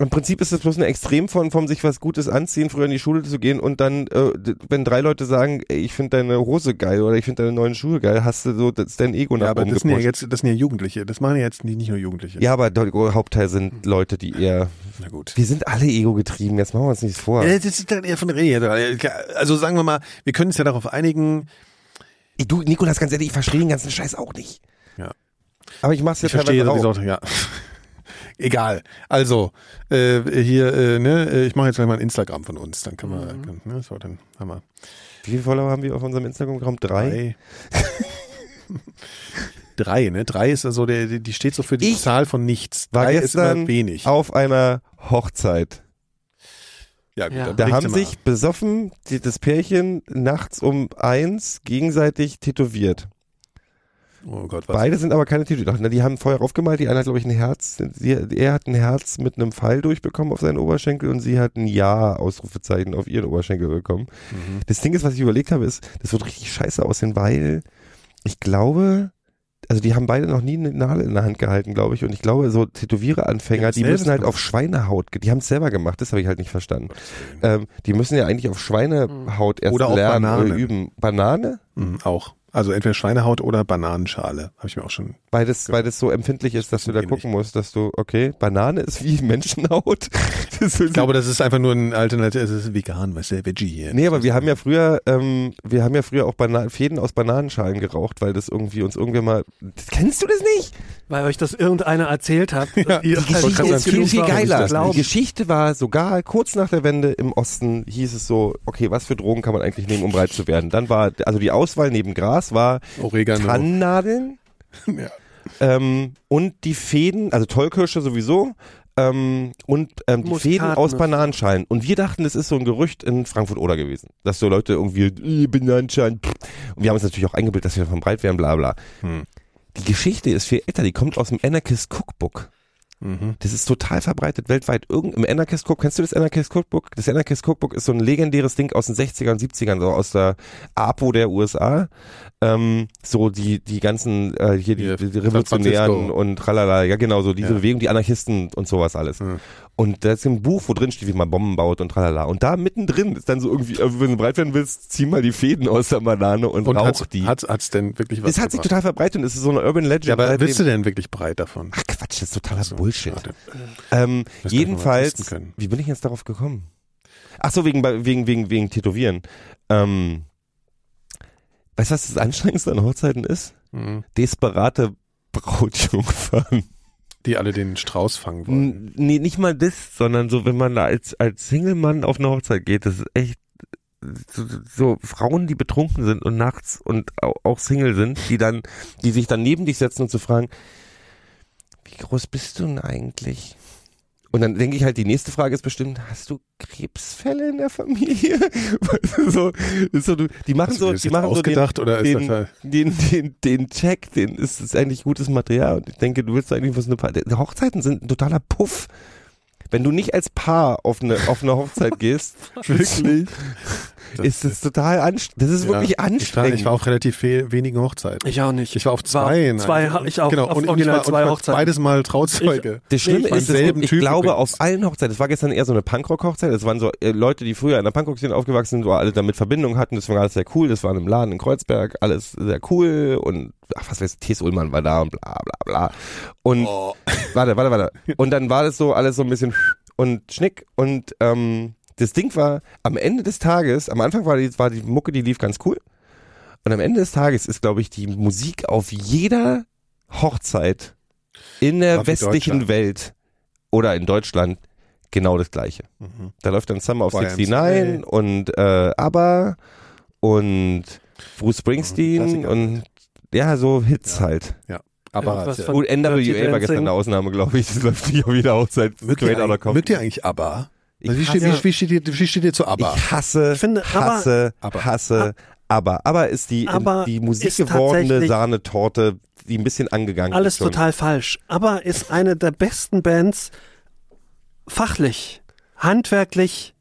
im Prinzip ist das bloß eine Extremform von sich was Gutes anziehen, früher in die Schule zu gehen und dann, äh, wenn drei Leute sagen, ey, ich finde deine Hose geil oder ich finde deine neuen Schuhe geil, hast du so, das dein Ego nach Ja, aber oben das sind ja jetzt, das sind ja Jugendliche. Das machen ja jetzt nicht, nicht nur Jugendliche. Ja, aber der Hauptteil sind Leute, die eher, Na gut. wir sind alle ego-getrieben, jetzt machen wir uns nichts vor. Ja, das ist dann eher von der Rede. Also sagen wir mal, wir können uns ja darauf einigen, Ey, Du, Nikolas, ganz ehrlich, ich verstehe den ganzen Scheiß auch nicht. Ja. Aber ich mach's ja Ich verstehe teilweise sowieso, auch. ja. Egal. Also, äh, hier, äh, ne, äh, ich mache jetzt gleich mal ein Instagram von uns, dann können wir, Mhm. kann, ne, so, dann haben wir Wie viele Follower haben wir auf unserem Instagram-Account? Drei? drei. Drei, ne? Drei ist also der, die steht so für die Ich Zahl von nichts. War Drei ist gestern immer wenig. auf einer Hochzeit. Ja, gut, Ja. Da haben sich besoffen die, das Pärchen nachts um eins gegenseitig tätowiert. Oh Gott, was? Beide sind aber keine Tätowierer. Die haben vorher aufgemalt. Die eine hat, glaube ich, ein Herz. Sie, er hat ein Herz mit einem Pfeil durchbekommen auf seinen Oberschenkel und sie hat ein Ja-Ausrufezeichen auf ihren Oberschenkel bekommen. Mhm. Das Ding ist, was ich überlegt habe, ist, das wird richtig scheiße aussehen, weil ich glaube, also die haben beide noch nie eine Nadel in der Hand gehalten, glaube ich. Und ich glaube, so Tätowierer-Anfänger, die müssen halt auf Schweinehaut, die haben es selber gemacht, das habe ich halt nicht verstanden. Ähm, die müssen ja eigentlich auf Schweinehaut erst Oder lernen Banane. oder üben. Banane? Mhm, auch. Also entweder Schweinehaut oder Bananenschale. Habe ich mir auch schon. Weil das, weil das so empfindlich ist, dass du da gucken musst, dass du, okay, Banane ist wie Menschenhaut. Ist Ich glaube, das ist einfach nur ein Alternativ. Es ist vegan, weißt du, Veggie hier. Nee, aber wir haben ja früher, ähm, wir haben ja früher auch Bana Fäden aus Bananenschalen geraucht, weil das irgendwie uns irgendwann mal. Das, kennst du das nicht? Weil euch das irgendeiner erzählt hat. Ja, Die Geschichte ist viel, viel geiler. Die Geschichte war sogar kurz nach der Wende im Osten hieß es so, okay, was für Drogen kann man eigentlich nehmen, um breit zu werden? Dann war, also die Auswahl neben Gras war Oregano. Tannennadeln Ja. ähm, und die Fäden, also Tollkirsche sowieso. Ähm, und ähm, die Muskatnuss. Fäden aus Bananenschalen. Und wir dachten, das ist so ein Gerücht in Frankfurt-Oder gewesen. Dass so Leute irgendwie, Bananenschalen, pff. Und wir haben uns natürlich auch eingebildet, dass wir davon breit werden, bla bla. Hm. Die Geschichte ist viel älter, die kommt aus dem Anarchist Cookbook. Mhm. Das ist total verbreitet weltweit. Irgend, Im Anarchist Cookbook, kennst du das Anarchist Cookbook? Das Anarchist Cookbook ist so ein legendäres Ding aus den 60ern und 70ern, so aus der APO der USA. Ähm, so die, die ganzen, äh, hier die, die Revolutionären und tralala, ja genau, so diese Ja. Bewegung, die Anarchisten und sowas alles. Ja. Und da ist ein Buch, wo drin steht, wie man Bomben baut und tralala. Und da mittendrin ist dann so irgendwie, äh, wenn du breit werden willst, zieh mal die Fäden aus der Banane und, Und rauch hat's, die. hat's, hat's denn wirklich was das hat sich total verbreitet und es ist so eine Urban Legend. Ja, aber willst du denn wirklich breit davon? Ach Quatsch, das ist totaler Bullshit. Ähm, jedenfalls, wie bin ich jetzt darauf gekommen? Ach so, wegen, wegen, wegen, wegen Tätowieren. Ähm, weißt du, was das Anstrengendste an Hochzeiten ist? Mhm. Desperate Brautjungfern. Die alle den Strauß fangen wollen. N- Nee, nicht mal das, sondern so, wenn man da als, als Single-Mann auf eine Hochzeit geht, das ist echt so, so Frauen, die betrunken sind und nachts und au- auch Single sind, die dann, die sich dann neben dich setzen und zu fragen, wie groß bist du denn eigentlich? Und dann denke ich halt, die nächste Frage ist bestimmt, hast du Krebsfälle in der Familie? So, so, die machen so, die machen so den, oder ist den, das halt, den, den, den Check, den ist, ist eigentlich gutes Material. Und ich denke, du willst eigentlich was eine Paar. Die Hochzeiten sind ein totaler Puff. Wenn du nicht als Paar auf eine, auf eine Hochzeit gehst, wirklich? ist es total anstrengend. Das ist wirklich Ich war, anstrengend. ich war auf relativ we wenigen Hochzeiten. Ich auch nicht. Ich war auf zwei. War zwei ich auch. Genau, auf und, und ich war, und zwei ich war Hochzeiten. beides Mal Trauzeuge. das Schlimme Ich- ist, ich Typ glaube, übrigens. auf allen Hochzeiten, das war gestern eher so eine Punkrock-Hochzeit, das waren so äh, Leute, die früher in der Punkrock-Szene aufgewachsen sind, wo alle damit Verbindung hatten, das war alles sehr cool, das war in einem Laden in Kreuzberg, alles sehr cool und, ach, was weiß ich, T.S. Ullmann war da und bla, bla, bla. Und, Oh. warte, warte, warte. Und dann war das so alles so ein bisschen und schnick und, ähm, das Ding war, am Ende des Tages, am Anfang war die, war die Mucke, die lief ganz cool. Und am Ende des Tages ist, glaube ich, die Musik auf jeder Hochzeit in der War wie westlichen Deutschland. Welt oder in Deutschland genau das Gleiche. Mhm. Da läuft dann Summer of YMCA. 69 und äh, ABBA und Bruce Springsteen Klassiker. und ja, so Hits Ja. halt. Aber Irgendwas ja. von- Gut, NWA Dirty war gestern Dancing. eine Ausnahme, glaube ich. Das läuft nicht auf jeder Hochzeit mögt, straight ihr, out of eigentlich- Compton. mögt ihr eigentlich ABBA? Ich wie, steht, hasse- wie, wie, steht ihr, wie steht ihr zu ABBA? Ich hasse, Ich finde, aber- hasse, aber- hasse, aber, aber ist die, Aber die ist musikgewordene tatsächlich- Sahnetorte, die ein bisschen angegangen Alles ist. schon. total falsch. Aber ist eine der besten Bands fachlich, handwerklich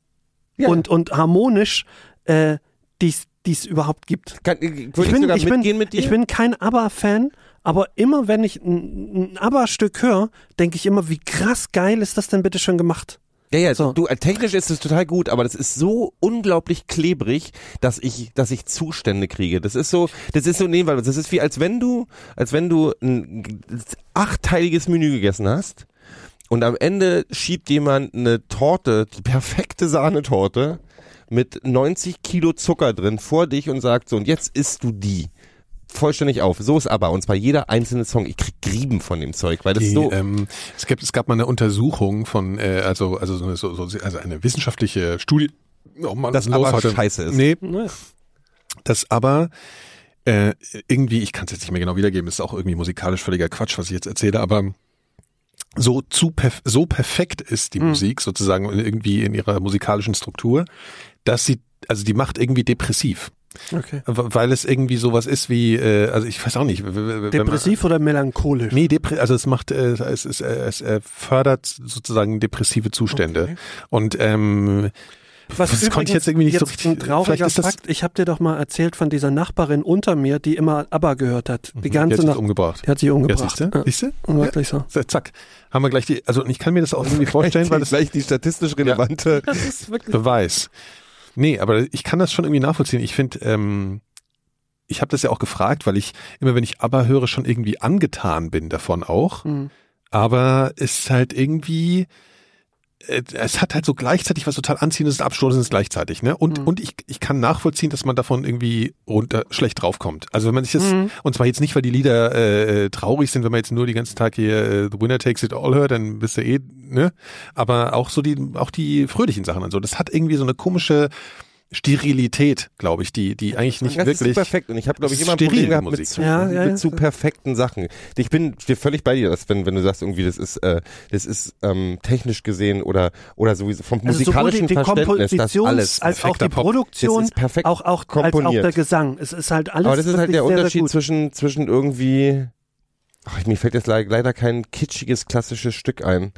Ja. und, und harmonisch, äh, die es überhaupt gibt. Kann, ich würde ich bin, sogar ich, bin, mit dir. ich bin kein ABBA-Fan, aber immer wenn ich ein, ein ABBA-Stück höre, denke ich immer, wie krass geil ist das denn bitte schon gemacht? Ja, ja, So. du, äh, technisch ist es total gut, aber das ist so unglaublich klebrig, dass ich, dass ich Zustände kriege. Das ist so, das ist so, nee, weil das ist wie, als wenn du, als wenn du ein achtteiliges Menü gegessen hast und am Ende schiebt jemand eine Torte, die perfekte Sahnetorte mit 90 Kilo Zucker drin vor dich und sagt so, und jetzt isst du die. Vollständig auf. So ist aber und zwar jeder einzelne Song. Ich krieg Grieben von dem Zeug, weil das Die, so. ähm, es, gibt, es gab mal eine Untersuchung von, äh, also, also, so, eine- so, so, also eine wissenschaftliche Studie. Oh Mann, los ABBA heute? scheiße ist. Nee, Ne? das aber äh, irgendwie, ich kann es jetzt nicht mehr genau wiedergeben, ist auch irgendwie musikalisch völliger Quatsch, was ich jetzt erzähle, aber so zu perf so perfekt ist die Musik sozusagen irgendwie in ihrer musikalischen Struktur, dass sie, also die macht irgendwie depressiv. Okay. Weil es irgendwie sowas ist wie, äh, also ich weiß auch nicht. wenn man- Depressiv oder melancholisch? Nee, Depre also es macht, äh, es, äh, es äh, fördert sozusagen depressive Zustände. Okay. Und ähm, Was das konnte ich jetzt irgendwie nicht so jetzt richtig- ein trauriger ist das- Fakt. Ich habe dir doch mal erzählt von dieser Nachbarin unter mir, die immer ABBA gehört hat. Die die ganze hat sich Nacht. umgebracht. Die hat sich Ja, umgebracht. siehst du? Ja, Siehst du? wirklich so. So, Zack. Haben wir gleich die, also ich kann mir das auch irgendwie vorstellen, weil das gleich die statistisch relevante. Das ist wirklich. Beweis. Nee, aber ich kann das schon irgendwie nachvollziehen. Ich finde, ähm, ich habe das ja auch gefragt, weil ich immer, wenn ich aber höre, schon irgendwie angetan bin davon auch. Hm. Aber es ist halt irgendwie, es hat halt so gleichzeitig was total Anziehendes und Abstoßendes gleichzeitig, ne? Und, Mhm. und ich, ich kann nachvollziehen, dass man davon irgendwie runter schlecht draufkommt. Also wenn man sich das, Mhm. und zwar jetzt nicht, weil die Lieder äh, äh, traurig sind, wenn man jetzt nur den ganzen Tag hier äh, The Winner Takes It All hört, dann bist du eh, ne? Aber auch so die, auch die fröhlichen Sachen und so. Das hat irgendwie so eine komische Sterilität, glaube ich, die, die eigentlich nicht das ist wirklich. zu perfekt und ich habe glaube ich immer ein ist Problem gehabt mit zu, Ja, ja, mit ja. zu perfekten Sachen. Ich bin stehe völlig bei dir, dass wenn wenn du sagst irgendwie das ist äh, das ist ähm, technisch gesehen oder oder sowieso vom Also sowohl musikalischen die, die Verständnis das alles als auch die Pop. Produktion, ist perfekt auch, auch, als auch komponiert. der Gesang. Es ist halt alles Aber das ist halt der sehr, sehr Unterschied gut. zwischen zwischen irgendwie ach, mir fällt jetzt le leider kein kitschiges klassisches Stück ein.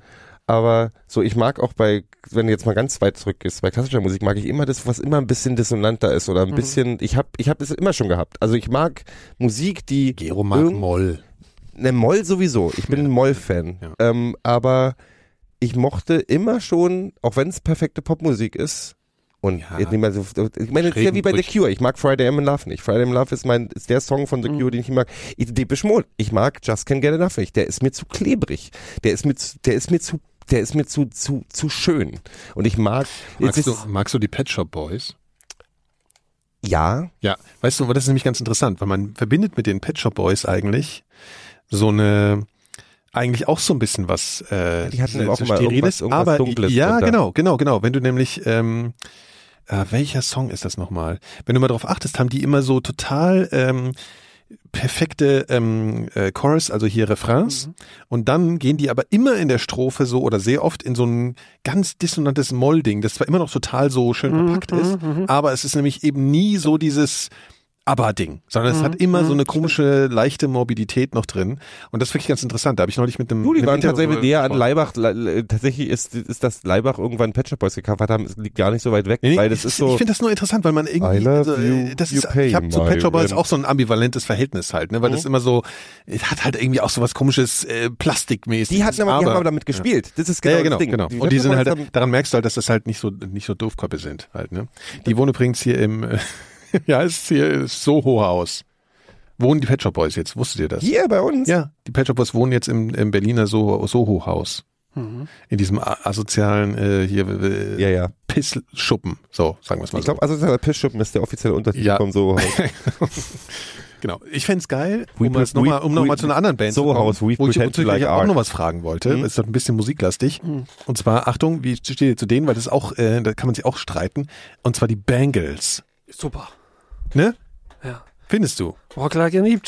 Aber so, ich mag auch bei, wenn du jetzt mal ganz weit zurück ist, bei klassischer Musik mag ich immer das, was immer ein bisschen dissonanter ist oder ein Mhm. bisschen, ich habe ich hab es immer schon gehabt. Also ich mag Musik, die Gero mag Moll. Ne, Moll sowieso. Ich bin ein Moll-Fan. Ja. Ähm, aber ich mochte immer schon, auch wenn es perfekte Popmusik ist, und Ja. jetzt nicht mal so, ich meine, das ist ja wie bei The Cure. Ich mag Friday I'm in Love nicht. Friday I'm in Love ist mein, ist der Song von The Cure, den ich nicht mag. Ich, Depeche Mode. Ich mag Just Can't Get Enough nicht. Der ist mir zu klebrig. Der ist mir, zu, der ist mir zu, der ist mir zu, zu, zu schön. Und ich mag, Magst du, magst du die Pet Shop Boys? ja, Ja, weißt du, das ist nämlich ganz interessant, weil man verbindet mit den Pet Shop Boys eigentlich so eine eigentlich auch so ein bisschen was äh, die hatten so auch Steriles, irgendwas- irgendwas aber Dunkles ja, drunter. genau, genau, genau. Wenn du nämlich ähm, äh, welcher Song ist das nochmal? Wenn du mal drauf achtest, haben die immer so total ähm, perfekte ähm, äh, Chorus, also hier Refrains. Mhm. Und dann gehen die aber immer in der Strophe so oder sehr oft in so ein ganz dissonantes Moll-Ding, das zwar immer noch total so schön Mhm, verpackt ist, aber es ist nämlich eben nie so dieses aber-Ding, sondern es hat immer Mhm. so eine komische, leichte Morbidität noch drin. Und das ist wirklich ganz interessant. Da habe ich neulich mit einem. Du, die einem waren tatsächlich näher an. Leibach. Le- le- Tatsächlich ist, ist das Leibach irgendwann Shop Boys gecovert haben. Es liegt gar nicht so weit weg, Nee, weil das ich, ist so. ich finde das nur interessant, weil man irgendwie, also, you, äh, das ist, ich habe zu Shop Boys auch so ein ambivalentes Verhältnis halt, ne, weil Mhm. das immer so, es hat halt irgendwie auch so was komisches, äh, Plastikmäßiges. die hatten aber, die haben aber damit gespielt. Das ist genau ja, ja, genau, das Ding. genau. Die Und die sind halt, haben- daran merkst du halt, dass das halt nicht so, nicht so Doofköppe sind halt, ne. Die wohnen übrigens hier im, äh, ja, es ist hier Soho-Haus. Wohnen die Pet Shop Boys jetzt? Wusstet ihr das? Hier bei uns. Ja, die Pet Shop Boys wohnen jetzt im, im Berliner Soho- Soho-Haus. Mhm. In diesem asozialen, äh, hier, äh, Ja, ja. Pissschuppen. So, sagen wir es mal Ich so. glaube, also der Pissschuppen ist der offizielle Untertitel Ja. vom Soho Genau. Ich fänd's geil, We um, jetzt pre- noch mal, um noch mal zu einer anderen Band Soho zu kommen, House, we wo ich, to like ich auch noch was fragen wollte. Mhm. Ist doch ein bisschen musiklastig. Und zwar, Achtung, wie steht ihr zu denen? Weil das ist auch, äh, da kann man sich auch streiten. Und zwar die Bangles. Super. Ne? Ja. Findest du? Like an Eep-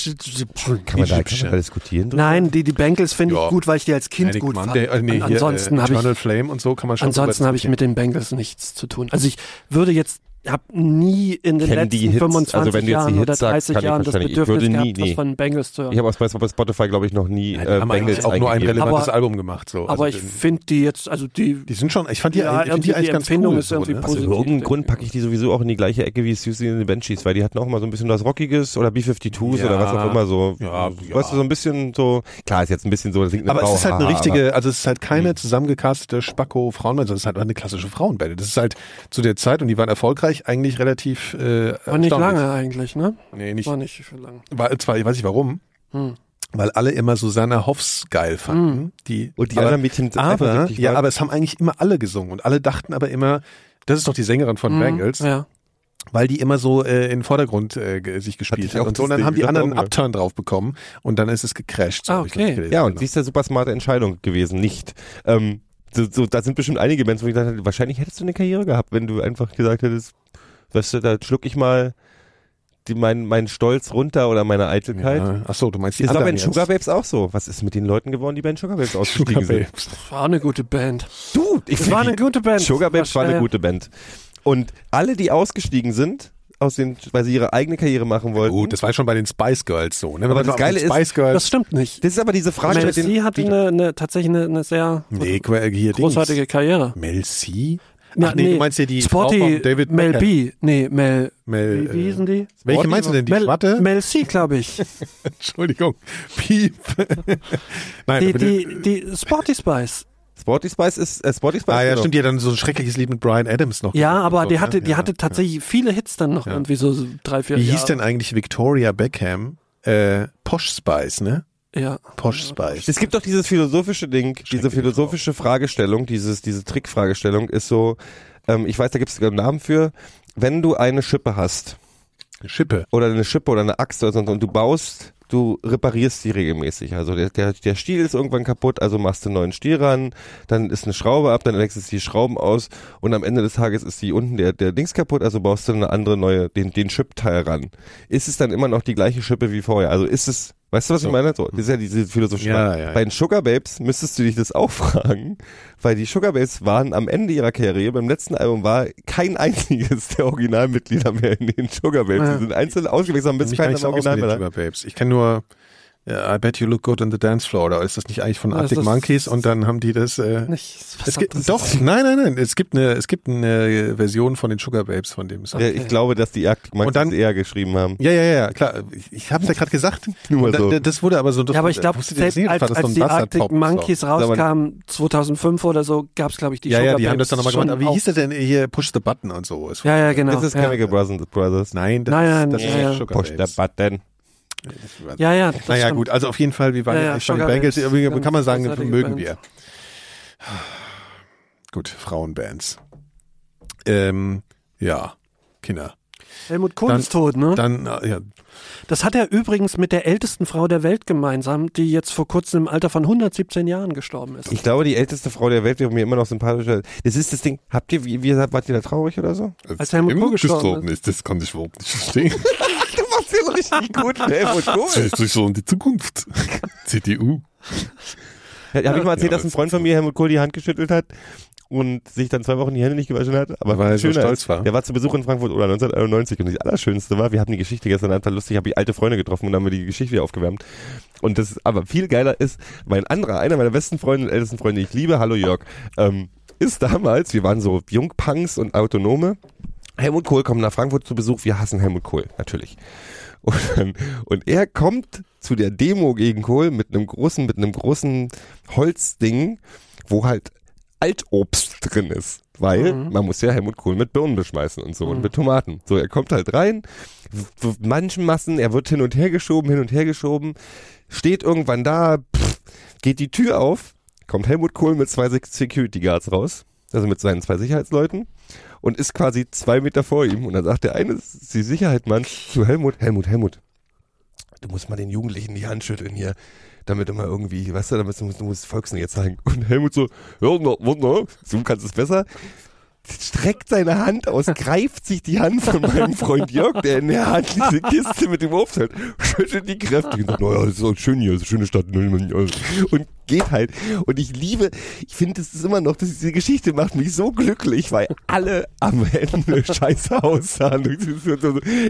Kann man da, kann man da diskutieren? drüber? Nein, die, die Bengals finde Ja. ich gut, weil ich die als Kind Manic gut Monday, fand. äh, nee, An- ansonsten äh, habe ich Flame und so kann man schon Ansonsten habe ich mit den Bengals nichts zu tun. Also ich würde jetzt, habe nie in den Kennen die letzten Hits? 25 Also wenn du jetzt die Jahren Hits oder sagst, 30 kann ich Jahren das Bedürfnis würde nie- gehabt, was nee. von Bengals zu hören. Ich habe bei bei Spotify, glaube ich, noch nie Ja, die äh, Bengals eigentlich auch nur ein relevantes Aber- Album gemacht. So. Aber Also ich finde die jetzt, also die, die sind schon, ich fand die, Ja, ich find die irgendwie eigentlich die ganz Empfindung cool. ist so, irgendwie ne? Aus positiv, irgendeinem denke Grund packe ich die sowieso auch in die gleiche Ecke wie Susie and the Banshees, weil die hatten auch mal so ein bisschen was Rockiges oder B-52s Ja. oder was auch immer so. Ja, Weißt ja. du, so ein bisschen so, klar ist jetzt ein bisschen so, das Aber Frau, es ist halt eine richtige, also es ist halt keine zusammengecastete Spacko-Frauenband, sondern es ist halt eine klassische Frauenband. Das ist halt zu der Zeit, und die waren erfolgreich, eigentlich relativ äh, war nicht lange eigentlich, ne? Nee, nicht. War nicht für lange. War, zwar, ich weiß nicht warum, Hm. weil alle immer Susanna Hoffs geil fanden. Die, Und die aber, anderen Mädchen sind aber, eifersüchtig ja, aber es haben eigentlich immer alle gesungen und alle dachten aber immer, das ist doch die Sängerin von Bangles, Ja. weil die immer so äh, in den Vordergrund äh, sich gespielt ich hat und so. Und dann haben die anderen einen. Upturn drauf bekommen und dann ist es gecrashed. So Ah, ich okay. gelesen, Ja, und genau. sie ist eine super smarte Entscheidung gewesen, nicht. Ähm, so, so, da sind bestimmt einige Bands, wo ich gesagt hätte, wahrscheinlich hättest du eine Karriere gehabt, wenn du einfach gesagt hättest, weißt du, da schluck ich mal die, mein, mein Stolz runter oder meine Eitelkeit. Ja. Ach so, du meinst die Ist den jetzt. Sugar Babes auch so. Was ist mit den Leuten geworden, die bei den Sugar Babes ausgestiegen Sugar sind? Babes. War eine gute Band. Du, ich Das war eine gute Band. Sugar Babes war eine Ja. gute Band. Und alle, die ausgestiegen sind, aus den, weil sie ihre eigene Karriere machen wollten. Gut, das war schon bei den Spice Girls so. Ne? Aber das Geile ist, Girls. Das stimmt nicht. das ist aber diese Frage Mel C hatte eine, eine, tatsächlich eine, eine sehr nee, hier großartige Karriere. Dings. Mel C? Ja, Ach nee, du meinst ja die Sporty, Frau von David Mel. B. Nee, Mel, Mel, wie, wie hießen die? Welche Sporty meinst du denn? Die Mel, Schwatte? Mel C, glaube ich. Entschuldigung. Piep. Nein, Die, die, die Sporty Spice. Sporty Spice ist, äh, Sporty Spice Ah ja, genau. stimmt, die hat dann so ein schreckliches Lied mit Brian Adams noch. Ja, aber so, die ne? hatte, die Ja, hatte ja. tatsächlich viele Hits dann noch irgendwie so, drei, vier Wie Jahre. hieß denn eigentlich Victoria Beckham? Äh, Posh Spice, ne? Ja. Posh Spice. Es gibt doch dieses philosophische Ding, diese philosophische Fragestellung, dieses, diese Trickfragestellung ist so, ähm, ich weiß, da gibt es sogar einen Namen für, wenn du eine Schippe hast, Schippe. oder eine Schippe oder eine Axt oder so und du baust, du reparierst die regelmäßig. Also der, der, der Stiel ist irgendwann kaputt, also machst du einen neuen Stiel ran, dann ist eine Schraube ab, dann wechselst du die Schrauben aus und am Ende des Tages ist die unten der, der Dings kaputt, also baust du eine andere neue, den, den Chip-Teil ran. Ist es dann immer noch die gleiche Schippe wie vorher? Also ist es, weißt du, was So. ich meine? So, das ist ja diese philosophische Ja, Frage. ja, ja. Bei den Sugar Babes müsstest du dich das auch fragen, weil die Sugar Babes waren am Ende ihrer Karriere, beim letzten Album war kein einziges der Originalmitglieder mehr in den Sugar Babes. Die sind einzeln ausgewechselt, haben bis keiner so Original. Ich kenne nur I Bet You Look Good on the Dance Floor. Oder ist das nicht eigentlich von Ja, Arctic das- Monkeys? Und dann haben die das... Äh, Nicht es gibt, anderes. doch, nein, nein, nein. Es gibt eine, es gibt eine Version von den Sugar Babes von dem Song. Ja, ich glaube, dass die Arctic Monkeys Und dann- eher geschrieben haben. Ja, ja, ja, klar. Ich, ich habe es ja gerade gesagt. Nur so. Das wurde aber so. Das Ja, aber ich glaube, das als, War das so als ein die? Arctic Monkeys rauskamen, 2005 oder so, gab es, glaube ich, die Ja, ja, Sugar die haben das dann Babes nochmal gemacht. Aber wie hieß das denn hier? Push the Button und so. Ja, ja, genau. Das ist ja. Chemical Brothers. Brothers. Nein, das, Nein, nein, das ja, ist ja. Sugar Push the Babes. button. Ja, ja. das Naja, stimmt. gut, also auf jeden Fall, wir waren Ja, ja, Sugar irgendwie ganz kann man sagen, mögen Band. wir. Gut, Frauenbands. Ähm, ja, Kinder. Helmut Kohl ist tot, ne? Dann, äh, ja, Das hat er übrigens mit der ältesten Frau der Welt gemeinsam, die jetzt vor kurzem im Alter von 117 Jahren gestorben ist. Ich glaube, die älteste Frau der Welt wäre mir immer noch sympathischer. Das ist das Ding. Habt ihr, wie, wart ihr da traurig oder so? Als Helmut Kohl gestorben ist, das kann ich überhaupt nicht verstehen. Richtig gut, Kohl. ist so in die Zukunft. CDU. Ja, Habe ich mal erzählt, Ja, dass ein Freund von mir Helmut Kohl die Hand geschüttelt hat und sich dann zwei Wochen die Hände nicht gewaschen hat. Aber Weil er so stolz ist, war. Der war zu Besuch in Frankfurt oder 1991 und das Allerschönste war, wir haben die Geschichte gestern einfach lustig, ich habe die alte Freunde getroffen und dann haben wir die Geschichte wieder aufgewärmt. Und das aber viel geiler ist, mein anderer, einer meiner besten Freunde und ältesten Freunde, die ich liebe, hallo Jörg, ähm, ist damals, wir waren so Jungpunks und Autonome. Helmut Kohl kommt nach Frankfurt zu Besuch, wir hassen Helmut Kohl, natürlich. Und, dann, und er kommt zu der Demo gegen Kohl mit einem großen, mit einem großen Holzding, wo halt Altobst drin ist. Weil man muss ja Helmut Kohl mit Birnen beschmeißen und so und mit Tomaten. So, er kommt halt rein, manchen Massen, er wird hin und her geschoben, hin und her geschoben, steht irgendwann da, pff, geht die Tür auf, kommt Helmut Kohl mit zwei Sec- Security Guards raus, also mit seinen zwei Sicherheitsleuten und ist quasi zwei Meter vor ihm und dann sagt der eine, die Sicherheitmann zu Helmut, Helmut, Helmut, du musst mal den Jugendlichen die Hand schütteln hier, damit mal irgendwie, weißt du, damit du, du musst Volksnähe zeigen. Und Helmut so, ja, na, na, du kannst es besser. Streckt seine Hand aus, greift sich die Hand von meinem Freund Jörg, der in der Hand diese Kiste mit dem Obst hat, schüttelt die kräftig und sagt, naja, ist auch schön hier, ist eine schöne Stadt. Und geht halt. Und ich liebe, ich finde, es ist immer noch, dass diese Geschichte macht mich so glücklich, weil alle am Ende scheiße aussahen.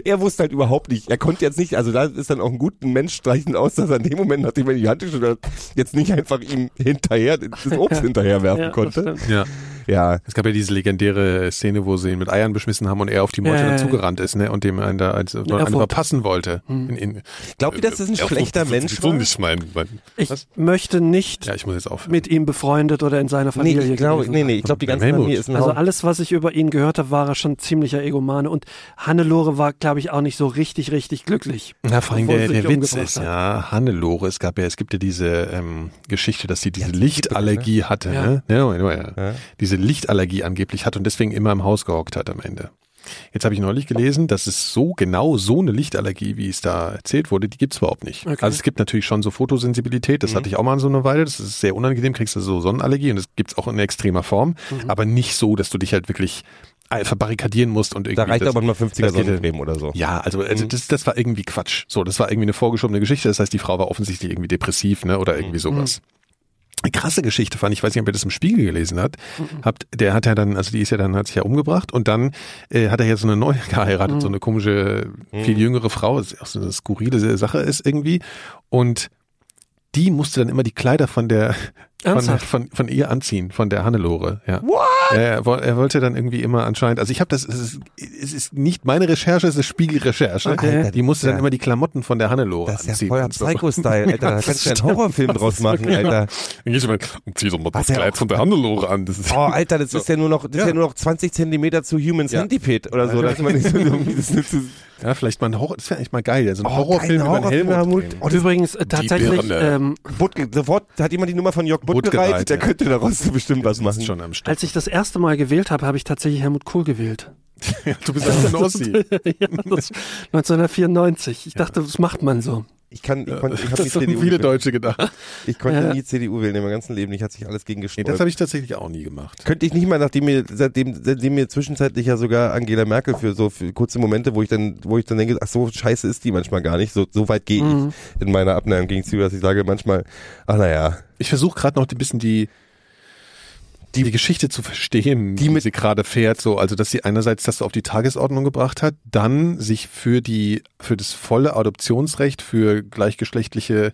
Er wusste halt überhaupt nicht, er konnte jetzt nicht, also da ist dann auch ein guter Mensch streichend aus, dass er in dem Moment, nachdem er die Hand geschüttelt hat, jetzt nicht einfach ihm hinterher, das Obst hinterher werfen Ja, konnte. Ja. Ja, Es gab ja diese legendäre Szene, wo sie ihn mit Eiern beschmissen haben und er auf die Meute Ja, ja, ja. dazugerannt ist, ne, und dem einen da als, einen verpassen wollte. In, in, Glaubt ihr, dass das ein Erfurt, schlechter das ist Mensch war? nicht mein, mein Ich was? möchte nicht Ja, ich muss jetzt aufhören. mit ihm befreundet oder in seiner Nee, Familie ich glaube, nee, nee, ich glaube, die ganze Helmut. Familie ist ein Also alles, was ich über ihn gehört habe, war er schon ziemlicher Egomane. Und Hannelore war, glaube ich, auch nicht so richtig, richtig glücklich. Na, vor allem der, der Witz ist, hat. ja, Hannelore, es gab ja, es gibt ja diese ähm, Geschichte, dass sie diese die Lichtallergie hatte, Ja. ne? Ja, ja, ja. Ja. Diese Lichtallergie angeblich hat und deswegen immer im Haus gehockt hat am Ende. Jetzt habe ich neulich gelesen, dass es so genau so eine Lichtallergie, wie es da erzählt wurde, die gibt's überhaupt nicht. Okay. Also es gibt natürlich schon so Fotosensibilität, das hatte ich auch mal so eine Weile, das ist sehr unangenehm, kriegst du so Sonnenallergie und das gibt's auch in extremer Form, aber nicht so, dass du dich halt wirklich verbarrikadieren musst und irgendwie. Da reicht das, aber mal 50er das geht- Sonnencreme oder so. Ja, also, Mhm. also das, das war irgendwie Quatsch. So, das war irgendwie eine vorgeschobene Geschichte. Das heißt, die Frau war offensichtlich irgendwie depressiv, ne, oder Mhm. irgendwie sowas. Eine krasse Geschichte fand ich, weiß nicht, ob ihr das im Spiegel gelesen habt. Mhm. Habt, der hat ja dann, also die ist ja dann, hat sich ja umgebracht und dann äh, hat er ja so eine neue geheiratet, so eine komische, viel jüngere Frau, das ist auch so eine skurrile Sache ist irgendwie. Und die musste dann immer die Kleider von der von, von, von ihr anziehen, von der Hannelore. Ja. What? Ja, er, woll- er wollte dann irgendwie immer anscheinend, also ich habe das, es ist, es ist nicht meine Recherche, es ist Spiegelrecherche. Okay. Die musste dann immer die Klamotten von der Hannelore Das ist ja anziehen. voll und so. Psycho-Style, Alter. Da kannst du ja einen Horrorfilm draus machen, Alter. Dann gehst du mal, zieh doch mal das Kleid von der Hannelore an. Das ist, Oh, Alter, das ist ja nur noch, das ist ja nur noch 20 Zentimeter zu Human Ja. Centipede oder so. dass man nicht so irgendwie das nicht so ja, vielleicht mal ein Horror, das wäre eigentlich mal geil, so ein Oh, Horrorfilm geil, über Helmut. Oh, Und übrigens äh, tatsächlich, ähm, Butt, sofort hat jemand die Nummer von Jörg Butt Buttgereit, gereiht, der ja. könnte daraus bestimmt was machen. ist schon am Start. als ich das erste Mal gewählt habe, habe ich tatsächlich Helmut Kohl gewählt. du bist ein Ossi. ja, das, 1994. Ich dachte, das macht man so. Ich kann, ich, konnte, ich habe Das die haben CDU viele. Deutsche gedacht. Ich konnte Ja. nie CDU wählen in meinem ganzen Leben. Ich hat sich alles gegen Nee, gesträubt. das habe ich tatsächlich auch nie gemacht. Könnte ich nicht mal, nachdem mir, seitdem, seitdem mir zwischenzeitlich ja sogar Angela Merkel für so für kurze Momente, wo ich dann, wo ich dann denke, ach so scheiße ist die manchmal gar nicht. So, so weit gehe Mhm. ich in meiner Abneigung gegen sie, dass ich sage manchmal, ach naja, Ich versuche gerade noch ein bisschen die, die, Geschichte zu verstehen, Die die, mit- sie gerade fährt, so, also, dass sie einerseits das auf die Tagesordnung gebracht hat, dann sich für die, für das volle Adoptionsrecht für gleichgeschlechtliche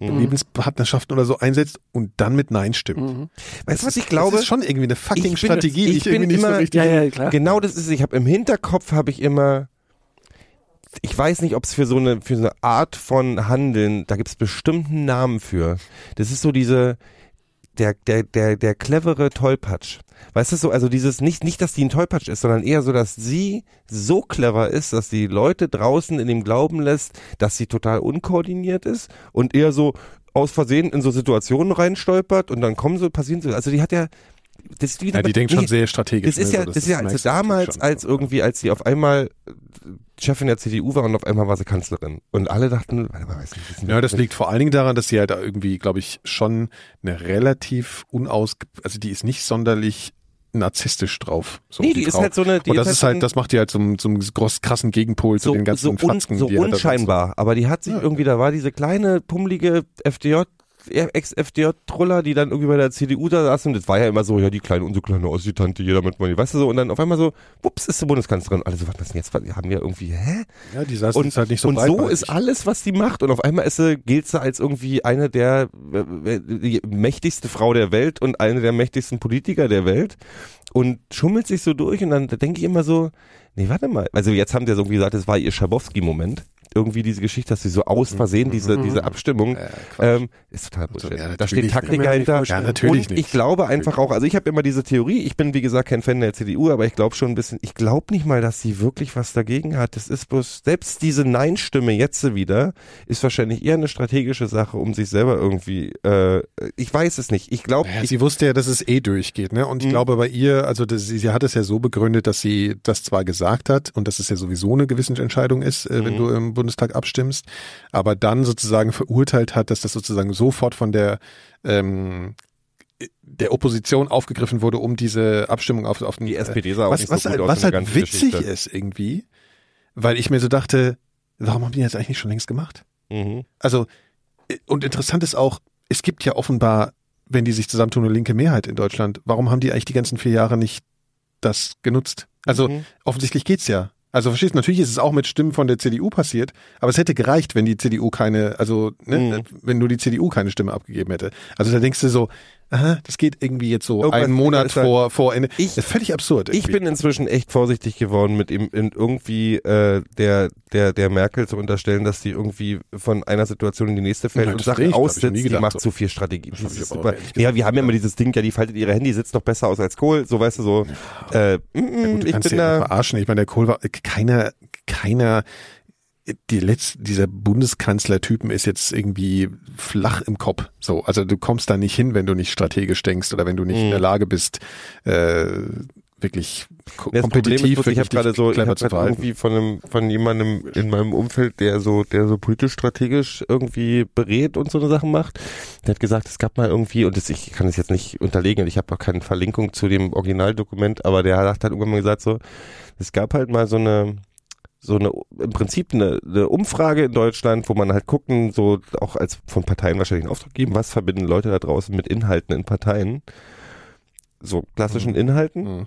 Mhm. Lebenspartnerschaften oder so einsetzt und dann mit Nein stimmt. Mhm. weißt du, was ich Das glaube? ist schon irgendwie eine fucking Ich bin- Strategie, die ich ich irgendwie bin nicht so immer- richtig. Ja, ja, klar. Genau das ist es. Ich habe im Hinterkopf habe ich immer, ich weiß nicht, ob es für so eine für so eine Art von Handeln, da gibt es bestimmt einen Namen für. Das ist so diese der der der der clevere Tollpatsch. Weißt du so, also dieses nicht nicht, dass die ein Tollpatsch ist, sondern eher so, dass sie so clever ist, dass die Leute draußen in dem Glauben lässt, dass sie total unkoordiniert ist und eher so aus Versehen in so Situationen reinstolpert und dann kommen so passieren so, also die hat ja das ist wieder Ja, die denkt schon sehr strategisch. das ist ne, ja, das ist ja, also damals, als irgendwie, als sie auf einmal Chefin der CDU war und auf einmal war sie Kanzlerin. Und alle dachten, warte mal, weiß nicht, wissen Ja, das liegt vor allen Dingen daran, dass sie halt da irgendwie, glaube ich, schon eine relativ unaus, also die ist nicht sonderlich narzisstisch drauf. So, Nee, die ist Frau. halt so eine- die Und ist das ist halt halt, das macht die halt zum, zum groß, krassen Gegenpol zu so, den ganzen so, un, Fatzken, so die halt da unscheinbar. Aber die hat sich Ja. irgendwie, da war diese kleine, pummelige FDJ, Ex-FDJ-Truller, die dann irgendwie bei der CDU da saß und das war ja immer so, ja, die kleine, unsere kleine Ossi-Tante, jeder mit Money, weißt du so, und dann auf einmal so, wups, ist sie Bundeskanzlerin. Alle so, was ist denn jetzt, Wir haben ja irgendwie, hä? Ja, die saßen Und, halt nicht so und so ist alles, was die macht. Und auf einmal ist sie, gilt sie als irgendwie eine der äh, die mächtigste Frau der Welt und eine der mächtigsten Politiker der Welt und schummelt sich so durch. Und dann denke ich immer so, nee, warte mal. Also jetzt haben die ja so irgendwie gesagt, das war ihr Schabowski-Moment. Irgendwie diese Geschichte, dass sie so aus Versehen diese, diese Abstimmung, Quatsch. ähm, ist total Bullshit. ja, da steht Taktik dahinter. Ja, natürlich und nicht. ich glaube einfach auch, also ich habe immer diese Theorie, ich bin wie gesagt kein Fan der CDU, aber ich glaube schon ein bisschen, ich glaube nicht mal, dass sie wirklich was dagegen hat. Das ist bloß, selbst diese Nein-Stimme jetzt wieder, ist wahrscheinlich eher eine strategische Sache, um sich selber irgendwie, äh, ich weiß es nicht. Ich glaube, Ja, sie wusste ja, dass es eh durchgeht, ne? Und ich Mhm. glaube bei ihr, also das, sie, sie hat es ja so begründet, dass sie das zwar gesagt hat und dass es ja sowieso eine Gewissensentscheidung ist, äh, wenn Mhm. du im Bundestag abstimmst, aber dann sozusagen verurteilt hat, dass das sozusagen sofort von der ähm, der Opposition aufgegriffen wurde, um diese Abstimmung auf, auf den, die SPD sah auch was, nicht was, so gut halt, aus was halt witzig Geschichte. ist irgendwie, weil ich mir so dachte, warum haben die das eigentlich nicht schon längst gemacht? Mhm. Also, äh, und interessant ist auch, es gibt ja offenbar, wenn die sich zusammentun, eine linke Mehrheit in Deutschland. Warum haben die eigentlich die ganzen vier Jahre nicht das genutzt? Also, Mhm. offensichtlich geht's ja. Also, verstehst du, natürlich ist es auch mit Stimmen von der CDU passiert, aber es hätte gereicht, wenn die CDU keine, also, ne, Mhm. wenn nur die CDU keine Stimme abgegeben hätte. Also, da denkst du so, aha, das geht irgendwie jetzt so Irgendwas einen Monat vor, vor Ende. Ich- das ist völlig absurd. Ich irgendwie. bin inzwischen echt vorsichtig geworden, mit ihm in irgendwie äh, der der der Merkel zu unterstellen, dass die irgendwie von einer Situation in die nächste fällt Nein, und Sachen ich, ich aussitzt. nie Die gedacht, macht so. zu viel Strategie. Ich Ja, wir haben ja nicht immer dieses Ding, ja, die faltet ihre Handy, sitzt noch besser aus als Kohl, so weißt du so. Äh, mm, Ja, gut, du ich bin ja da. verarschen. Ich meine, der Kohl war keiner, keiner, die letzte, dieser Bundeskanzlertypen ist jetzt irgendwie flach im Kopf. So, also du kommst da nicht hin, wenn du nicht strategisch denkst oder wenn du nicht in Mhm. der Lage bist, äh, wirklich Das kompetitiv, ist, ich habe gerade so, ich hab irgendwie von einem, von jemandem in meinem Umfeld, der so, der so politisch strategisch irgendwie berät und so eine Sachen macht. Der hat gesagt, es gab mal irgendwie, und das, ich kann es jetzt nicht unterlegen, und ich habe auch keine Verlinkung zu dem Originaldokument, aber der hat halt irgendwann mal gesagt so, es gab halt mal so eine, so eine, im Prinzip eine, eine Umfrage in Deutschland, wo man halt gucken, so auch als von Parteien wahrscheinlich einen Auftrag geben, was verbinden Leute da draußen mit Inhalten in Parteien, so klassischen Inhalten. Mhm.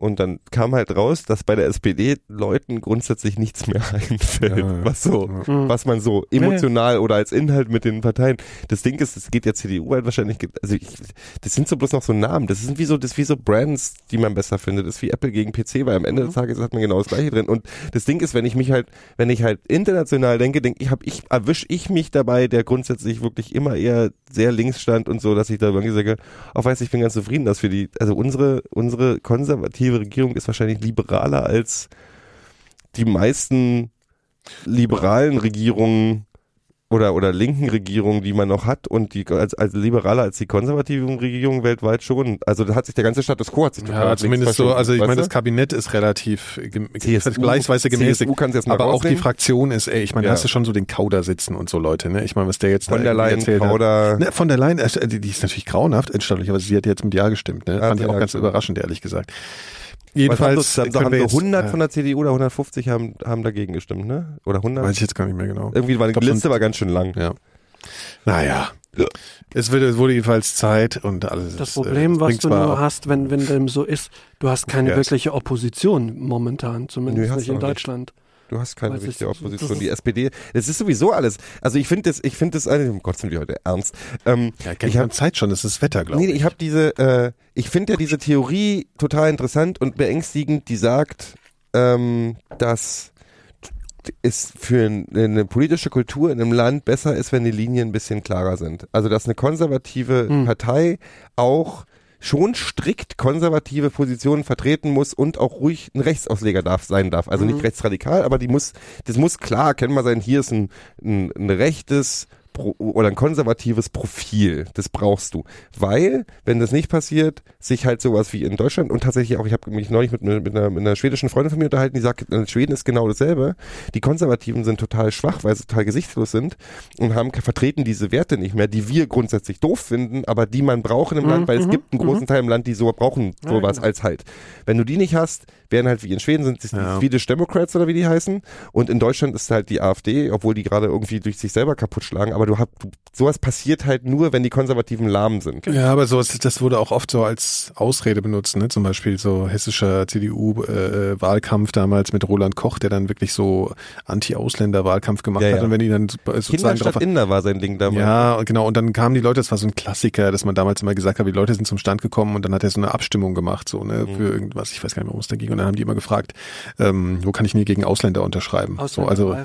Und dann kam halt raus, dass bei der SPD Leuten grundsätzlich nichts mehr einfällt, Ja, ja. was so, Mhm. was man so emotional oder als Inhalt mit den Parteien. Das Ding ist, es geht ja CDU halt wahrscheinlich, also ich, das sind so bloß noch so Namen. Das sind wie so, das ist wie so Brands, die man besser findet. Das ist wie Apple gegen PC, weil am Ende des Tages hat man genau das Gleiche drin. Und das Ding ist, wenn ich mich halt, wenn ich halt international denke, denke ich, hab ich, erwisch ich mich dabei, der grundsätzlich wirklich immer eher sehr links stand und so, dass ich da irgendwie sage, auch weiß, ich bin ganz zufrieden, dass wir die, also unsere, unsere konservative Regierung ist wahrscheinlich liberaler als die meisten liberalen Regierungen oder, oder linken Regierungen, die man noch hat und die, als, als liberaler als die konservativen Regierungen weltweit schon. Also da hat sich der ganze Status quo hat sich total Ja, zumindest so, also ich meine, das Kabinett ist relativ CSU vergleichsweise gemäßigt. Aber auch die. Fraktion ist, ey, ich meine, Ja. da hast du schon so den Kauder sitzen und so Leute, ne? Ich meine, was der jetzt Von der Leyen. Kauder, Ne, von der Leyen, äh, die, die ist natürlich grauenhaft entstattlich, aber sie hat jetzt mit Ja gestimmt, ne? Ja, Fand ich auch ganz überraschend, ehrlich gesagt. Jedenfalls haben, haben jetzt, 100 äh, von der CDU oder 150 haben, haben dagegen gestimmt, ne? Oder 100? weiß ich jetzt gar nicht mehr genau. Irgendwie war die glaub, Liste war ganz schön lang. Ja. Naja. Es wird, es wurde jedenfalls Zeit und alles. Das ist, Problem, äh, was du nur hast, wenn, wenn dem so ist, du hast keine Ja. wirkliche Opposition momentan, zumindest Nö, hast nicht in. Deutschland. Du hast keine ich richtige nicht. Opposition. Die ist- SPD, es ist sowieso alles. Also ich finde das, ich finde das, eigentlich- um Gott sind wir heute ernst. Ähm, Ja, ich habe Zeit schon, das ist Wetter, glaube Nee, ich. ich habe diese, äh, ich finde ja diese Theorie total interessant und beängstigend, die sagt, ähm, dass es für ein- eine politische Kultur in einem Land besser ist, wenn die Linien ein bisschen klarer sind. Also dass eine konservative Hm. Partei auch schon strikt konservative Positionen vertreten muss und auch ruhig ein Rechtsausleger darf sein darf. Also Mhm. nicht rechtsradikal, aber die muss, das muss klar erkennbar sein, hier ist ein, ein, ein rechtes Pro oder ein konservatives Profil. Das brauchst du. Weil, wenn das nicht passiert, sich halt sowas wie in Deutschland und tatsächlich auch, ich habe mich neulich mit, mit, einer, mit einer schwedischen Freundin von mir unterhalten, die sagt, in Schweden ist genau dasselbe. Die Konservativen sind total schwach, weil sie total gesichtslos sind und haben vertreten diese Werte nicht mehr, die wir grundsätzlich doof finden, aber die man braucht im Land, weil es gibt einen großen Teil im Land, die so brauchen sowas genau. als halt. Wenn du die nicht hast, werden halt wie in Schweden sind es die Ja. Swedish Democrats oder wie die heißen und in Deutschland ist halt die AfD, obwohl die gerade irgendwie durch sich selber kaputt schlagen, aber du hast sowas passiert halt nur, wenn die Konservativen lahm sind. Ja, aber sowas, das wurde auch oft so als Ausrede benutzt, ne? Zum Beispiel so hessischer CDU-Wahlkampf damals mit Roland Koch, der dann wirklich so Anti-Ausländer-Wahlkampf gemacht Ja, hat ja. und wenn die dann so- sozusagen drauf Inder war sein Ding damals. Ja, genau. Und dann kamen die Leute, das war so ein Klassiker, dass man damals immer gesagt hat, die Leute sind zum Stand gekommen und dann hat er so eine Abstimmung gemacht, so, ne, Mhm. für irgendwas. Ich weiß gar nicht, worum es da ging. Und dann haben die immer gefragt, ähm, wo kann ich hier gegen Ausländer unterschreiben? so, also,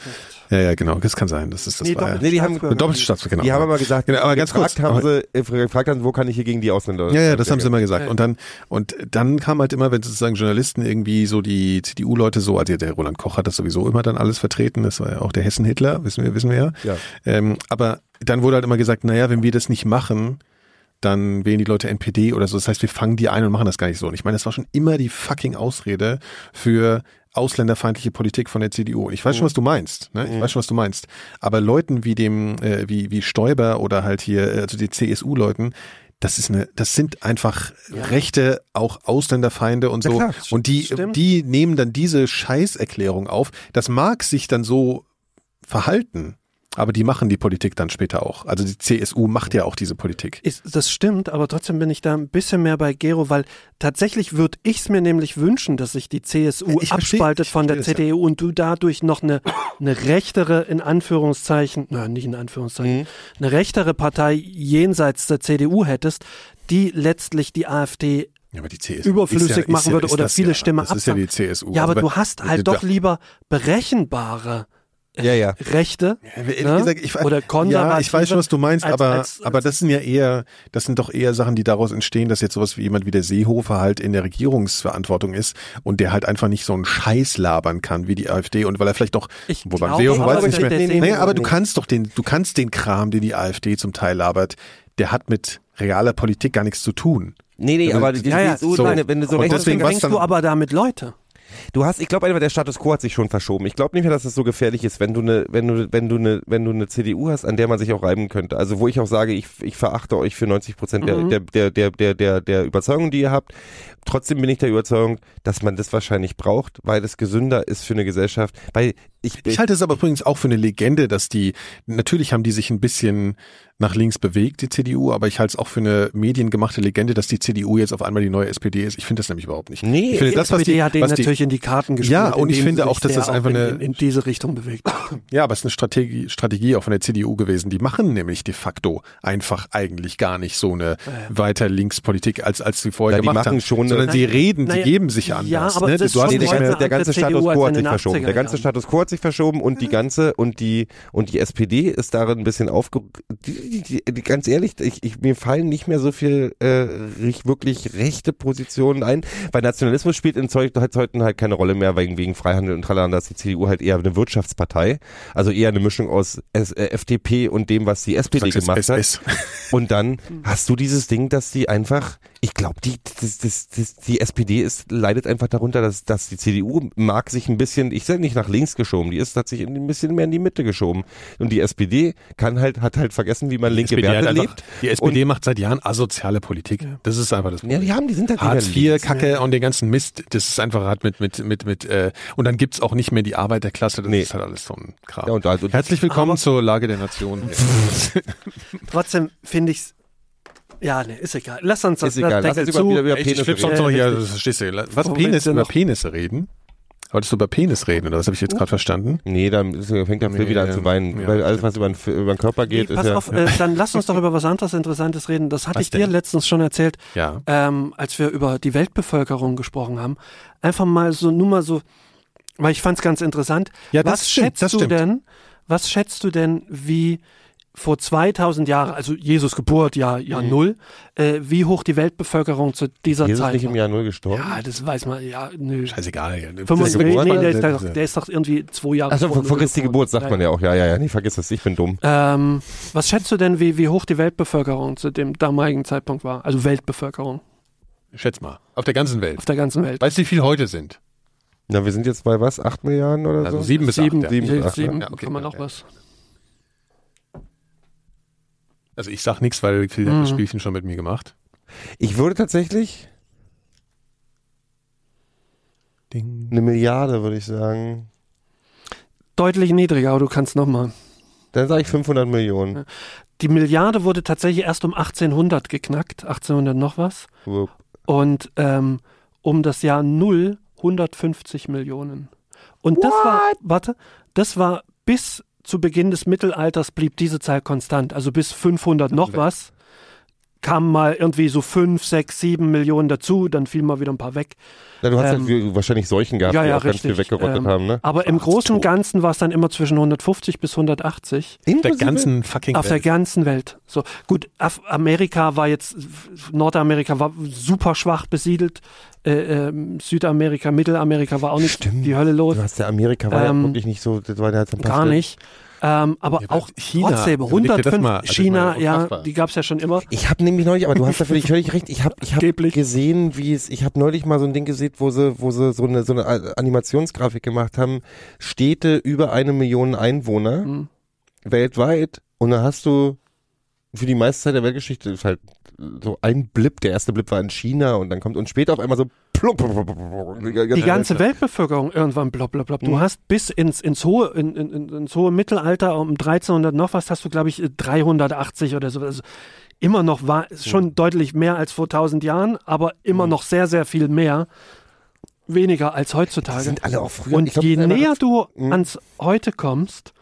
ja, ja, genau. Das kann sein. Das ist, das Nee, war ja. doppelt- Nee, die haben, Staatsbürger. Doppelte Staatsbürger, genau. die haben aber gesagt, Genau, aber ganz kurz, haben aber- sie, äh, gefragt haben, wo kann ich hier gegen die Ausländer? Ja, ja, das haben sie immer gesagt. Ja. Und dann, und dann kam halt immer, wenn sozusagen Journalisten irgendwie so die CDU-Leute so, also der Roland Koch hat das sowieso immer dann alles vertreten, das war ja auch der Hessen-Hitler, wissen wir, wissen wir ja. Ja. Ähm, aber dann wurde halt immer gesagt, naja, wenn wir das nicht machen, dann wählen die Leute NPD oder so. Das heißt, wir fangen die ein und machen das gar nicht so. Und ich meine, das war schon immer die fucking Ausrede für ausländerfeindliche Politik von der CDU. Und ich weiß schon, was du meinst. Ne? Ich weiß schon, was du meinst. Aber Leuten wie dem, äh, wie, wie Stoiber oder halt hier, äh, also die CSU-Leuten, das ist eine, das sind einfach Rechte, auch Ausländerfeinde und Ja, so. klar, und die, stimmt. die nehmen dann diese Scheißerklärung auf. Das mag sich dann so verhalten, aber die machen die Politik dann später auch. Also die CSU macht ja auch diese Politik. Ist, das stimmt, aber trotzdem bin ich da ein bisschen mehr bei Gero, weil tatsächlich würde ich es mir nämlich wünschen, dass sich die CSU Ich abspaltet ich von der das ja. CDU und du dadurch noch eine, eine rechtere, in Anführungszeichen, nein, nicht in Anführungszeichen, Mhm. eine rechtere Partei jenseits der CDU hättest, die letztlich die AfD Ja, aber die CSU überflüssig ja, machen ja, würde oder viele ja. Stimmen Das ist ja die abfangen. CSU. Ja, aber Also, du hast halt doch lieber berechenbare Ja, ja. Rechte Ehrlich ne? gesagt, ich, oder konservative. Ja, ich weiß schon, was du meinst, als- aber, als- aber das sind ja eher, das sind doch eher Sachen, die daraus entstehen, dass jetzt sowas wie jemand wie der Seehofer halt in der Regierungsverantwortung ist und der halt einfach nicht so einen Scheiß labern kann wie die AfD und weil er vielleicht doch, Ich wo beim glaube Seehofer aber, weiß ich nicht mehr. der Naja, Seehofer- aber du kannst doch den, du kannst den Kram, den die AfD zum Teil labert, der hat mit realer Politik gar nichts zu tun. Nee, nee, aber die, ja, ja, so. Wenn, du- so Und recht deswegen was Denkst dann- du aber damit Leute? Du hast, ich glaube einfach, der Status quo hat sich schon verschoben. Ich glaube nicht mehr, dass es so gefährlich ist, wenn du eine, wenn du, wenn du eine, wenn du eine CDU hast, an der man sich auch reiben könnte. Also wo ich auch sage, ich, ich verachte euch für 90 Prozent der, Mhm. der, der, der, der, der, der Überzeugung, die ihr habt. Trotzdem bin ich der Überzeugung, dass man das wahrscheinlich braucht, weil es gesünder ist für eine Gesellschaft. Weil ich, Ich halte es aber übrigens auch für eine Legende, dass die, natürlich haben die sich ein bisschen nach links bewegt, die CDU, aber ich halte es auch für eine mediengemachte Legende, dass die CDU jetzt auf einmal die neue SPD ist. Ich finde das nämlich überhaupt nicht. Nee, ich finde Die das, was SPD die, hat denen was die, natürlich in die Karten gespielt. Ja, und ich finde auch, sich dass das einfach in, eine- in, in diese Richtung bewegt. Ja, aber es ist eine Strategie, Strategie auch von der CDU gewesen. Die machen nämlich de facto einfach eigentlich gar nicht so eine weiter Linkspolitik, als, als sie vorher Ja, die gemacht machen haben. schon Sondern eine- sie reden, Naja, sie geben sich anders. ja, aber ne? das ist Du hast Nee, schon der nicht mehr, der ganze Status quo hat sich verschoben. 80er Der ganze. Status quo hat sich verschoben und die ganze und die und die SPD ist darin ein bisschen aufge. Die, die, die, ganz ehrlich, ich, ich, mir fallen nicht mehr so viel äh, wirklich rechte Positionen ein, weil Nationalismus spielt in Zeug halt heute halt keine Rolle mehr wegen wegen Freihandel und tralala. Da ist die CDU halt eher eine Wirtschaftspartei, also eher eine Mischung aus S, äh, FDP und dem, was die SPD gemacht jetzt hat. SS. Und dann hast du dieses Ding, dass die einfach, ich glaube, die, das, das, das, die SPD ist, leidet einfach darunter, dass, dass die CDU mag sich ein bisschen, ich sage nicht nach links geschoben, die ist hat sich ein bisschen mehr in die Mitte geschoben. Und die SPD kann halt, hat halt vergessen, wie man linke Werte einfach, lebt. die SPD macht seit Jahren asoziale Politik. Das ist einfach das Ja, die haben, die sind halt Hartz IV, links. Kacke und den ganzen Mist, das ist einfach halt mit, mit, mit, mit, äh, und dann gibt's auch nicht mehr die Arbeiterklasse, das Nee. ist halt alles so ein Kram. Ja, und also- Herzlich willkommen Aber- zur Lage der Nation. Trotzdem finde ich's. Ja, ne, ist egal. Lass uns das Ist egal. Lass uns über, über ich Penisse reden. noch hier, richtig. das verstehst du. Was, Wo Penis, willst du über noch? Penisse reden? Wolltest du über Penis reden, oder was habe ich jetzt gerade verstanden? Nee, dann ist- fängt der Phil Nee, wieder an zu weinen. ja, weil alles, was über den, über den Körper Nee, geht, ist pass ja. auf, äh, dann lass uns doch über was anderes Interessantes reden. Das hatte Was ich dir denn? letztens schon erzählt, Ja. ähm, als wir über die Weltbevölkerung gesprochen haben. Einfach mal so, nur mal so, weil ich fand es ganz interessant. Ja, das was stimmt, schätzt das du stimmt. denn, was schätzt du denn, wie vor 2000 Jahren, also Jesus Geburt, Jahr, Jahr Mhm. Null, äh, wie hoch die Weltbevölkerung zu dieser Jesus Zeit nicht war? im Jahr Null gestorben? Ja, das weiß man, ja, nö. Scheißegal. Ja. 95, nee, geboren? nee, der, ist Der- doch, der ist doch irgendwie zwei Jahre Achso, vor vor, Christi geboren. Geburt sagt man ja auch. Ja, ja, ja. Nee, vergiss es, ich bin dumm. Ähm, was schätzt du denn, wie, wie hoch die Weltbevölkerung zu dem damaligen Zeitpunkt war? Also Weltbevölkerung Schätz mal. Auf der ganzen Welt. auf der ganzen Welt. Weißt du, wie viel heute sind? Na, wir sind jetzt bei was? Acht Milliarden oder Also so? sieben bis sieben, acht. Ja. sieben bis sieben, acht, sieben ja, okay, kann man ja, noch ja. was. Also ich sag nichts, weil viele haben das Mhm. Spielchen schon mit mir gemacht. Ich würde tatsächlich Ding. eine Milliarde, würde ich sagen. Deutlich niedriger, aber du kannst nochmal. Dann sage ich 500 Millionen. Die Milliarde wurde tatsächlich erst um 1800 geknackt, 1800 noch was. Wupp. Und ähm, um das Jahr Null 150 Millionen. Und das war, warte, das war bis zu Beginn des Mittelalters blieb diese Zahl konstant. Also bis 500 noch was. Kamen mal irgendwie so 5, 6, 7 Millionen dazu, dann fielen mal wieder ein paar weg. Na, du hast Ähm, halt wahrscheinlich Seuchen gehabt, ja, die ja, auch ganz viel richtig. weggerottet Ähm, haben, ne? Aber im Ach, Großen und. Ganzen war es dann immer zwischen 150 bis 180 Der Inklusive- ganzen fucking auf der Welt. ganzen Welt. So gut, Af Amerika war jetzt Nordamerika war super schwach besiedelt, äh, ähm, Südamerika, Mittelamerika war auch nicht Stimmt. die Hölle los, Du hast der Amerika war Ähm, ja wirklich nicht so, das war ja zum gar nicht. Ähm, aber Ja, auch China, trotzdem überleg dir das 105 mal, also China, ja, die gab es ja schon immer. Ich habe nämlich neulich, aber du hast da völlig, völlig recht. Ich habe ich hab Geblich. gesehen, wie es. Ich habe neulich mal so ein Ding gesehen, wo sie, wo sie so eine so eine Animationsgrafik gemacht haben. Städte über eine Million Einwohner Hm. weltweit. Und da hast du für die meiste Zeit der Weltgeschichte ist halt so ein Blip. Der erste Blip war in China und dann kommt und später auf einmal so plump. Die ganze Weltbevölkerung irgendwann blub, blub, blub. Du Mhm. hast bis ins, ins, hohe, in, in, in- ins hohe Mittelalter um 1300 noch was, hast du glaube ich 380 oder so. Also immer noch war ist schon deutlich mehr als vor 1000 Jahren, aber immer Mhm. noch sehr, sehr viel mehr. Weniger als Die heutzutage. sind alle auch früher. Und glaub, je näher du Mhm. ans Heute kommst,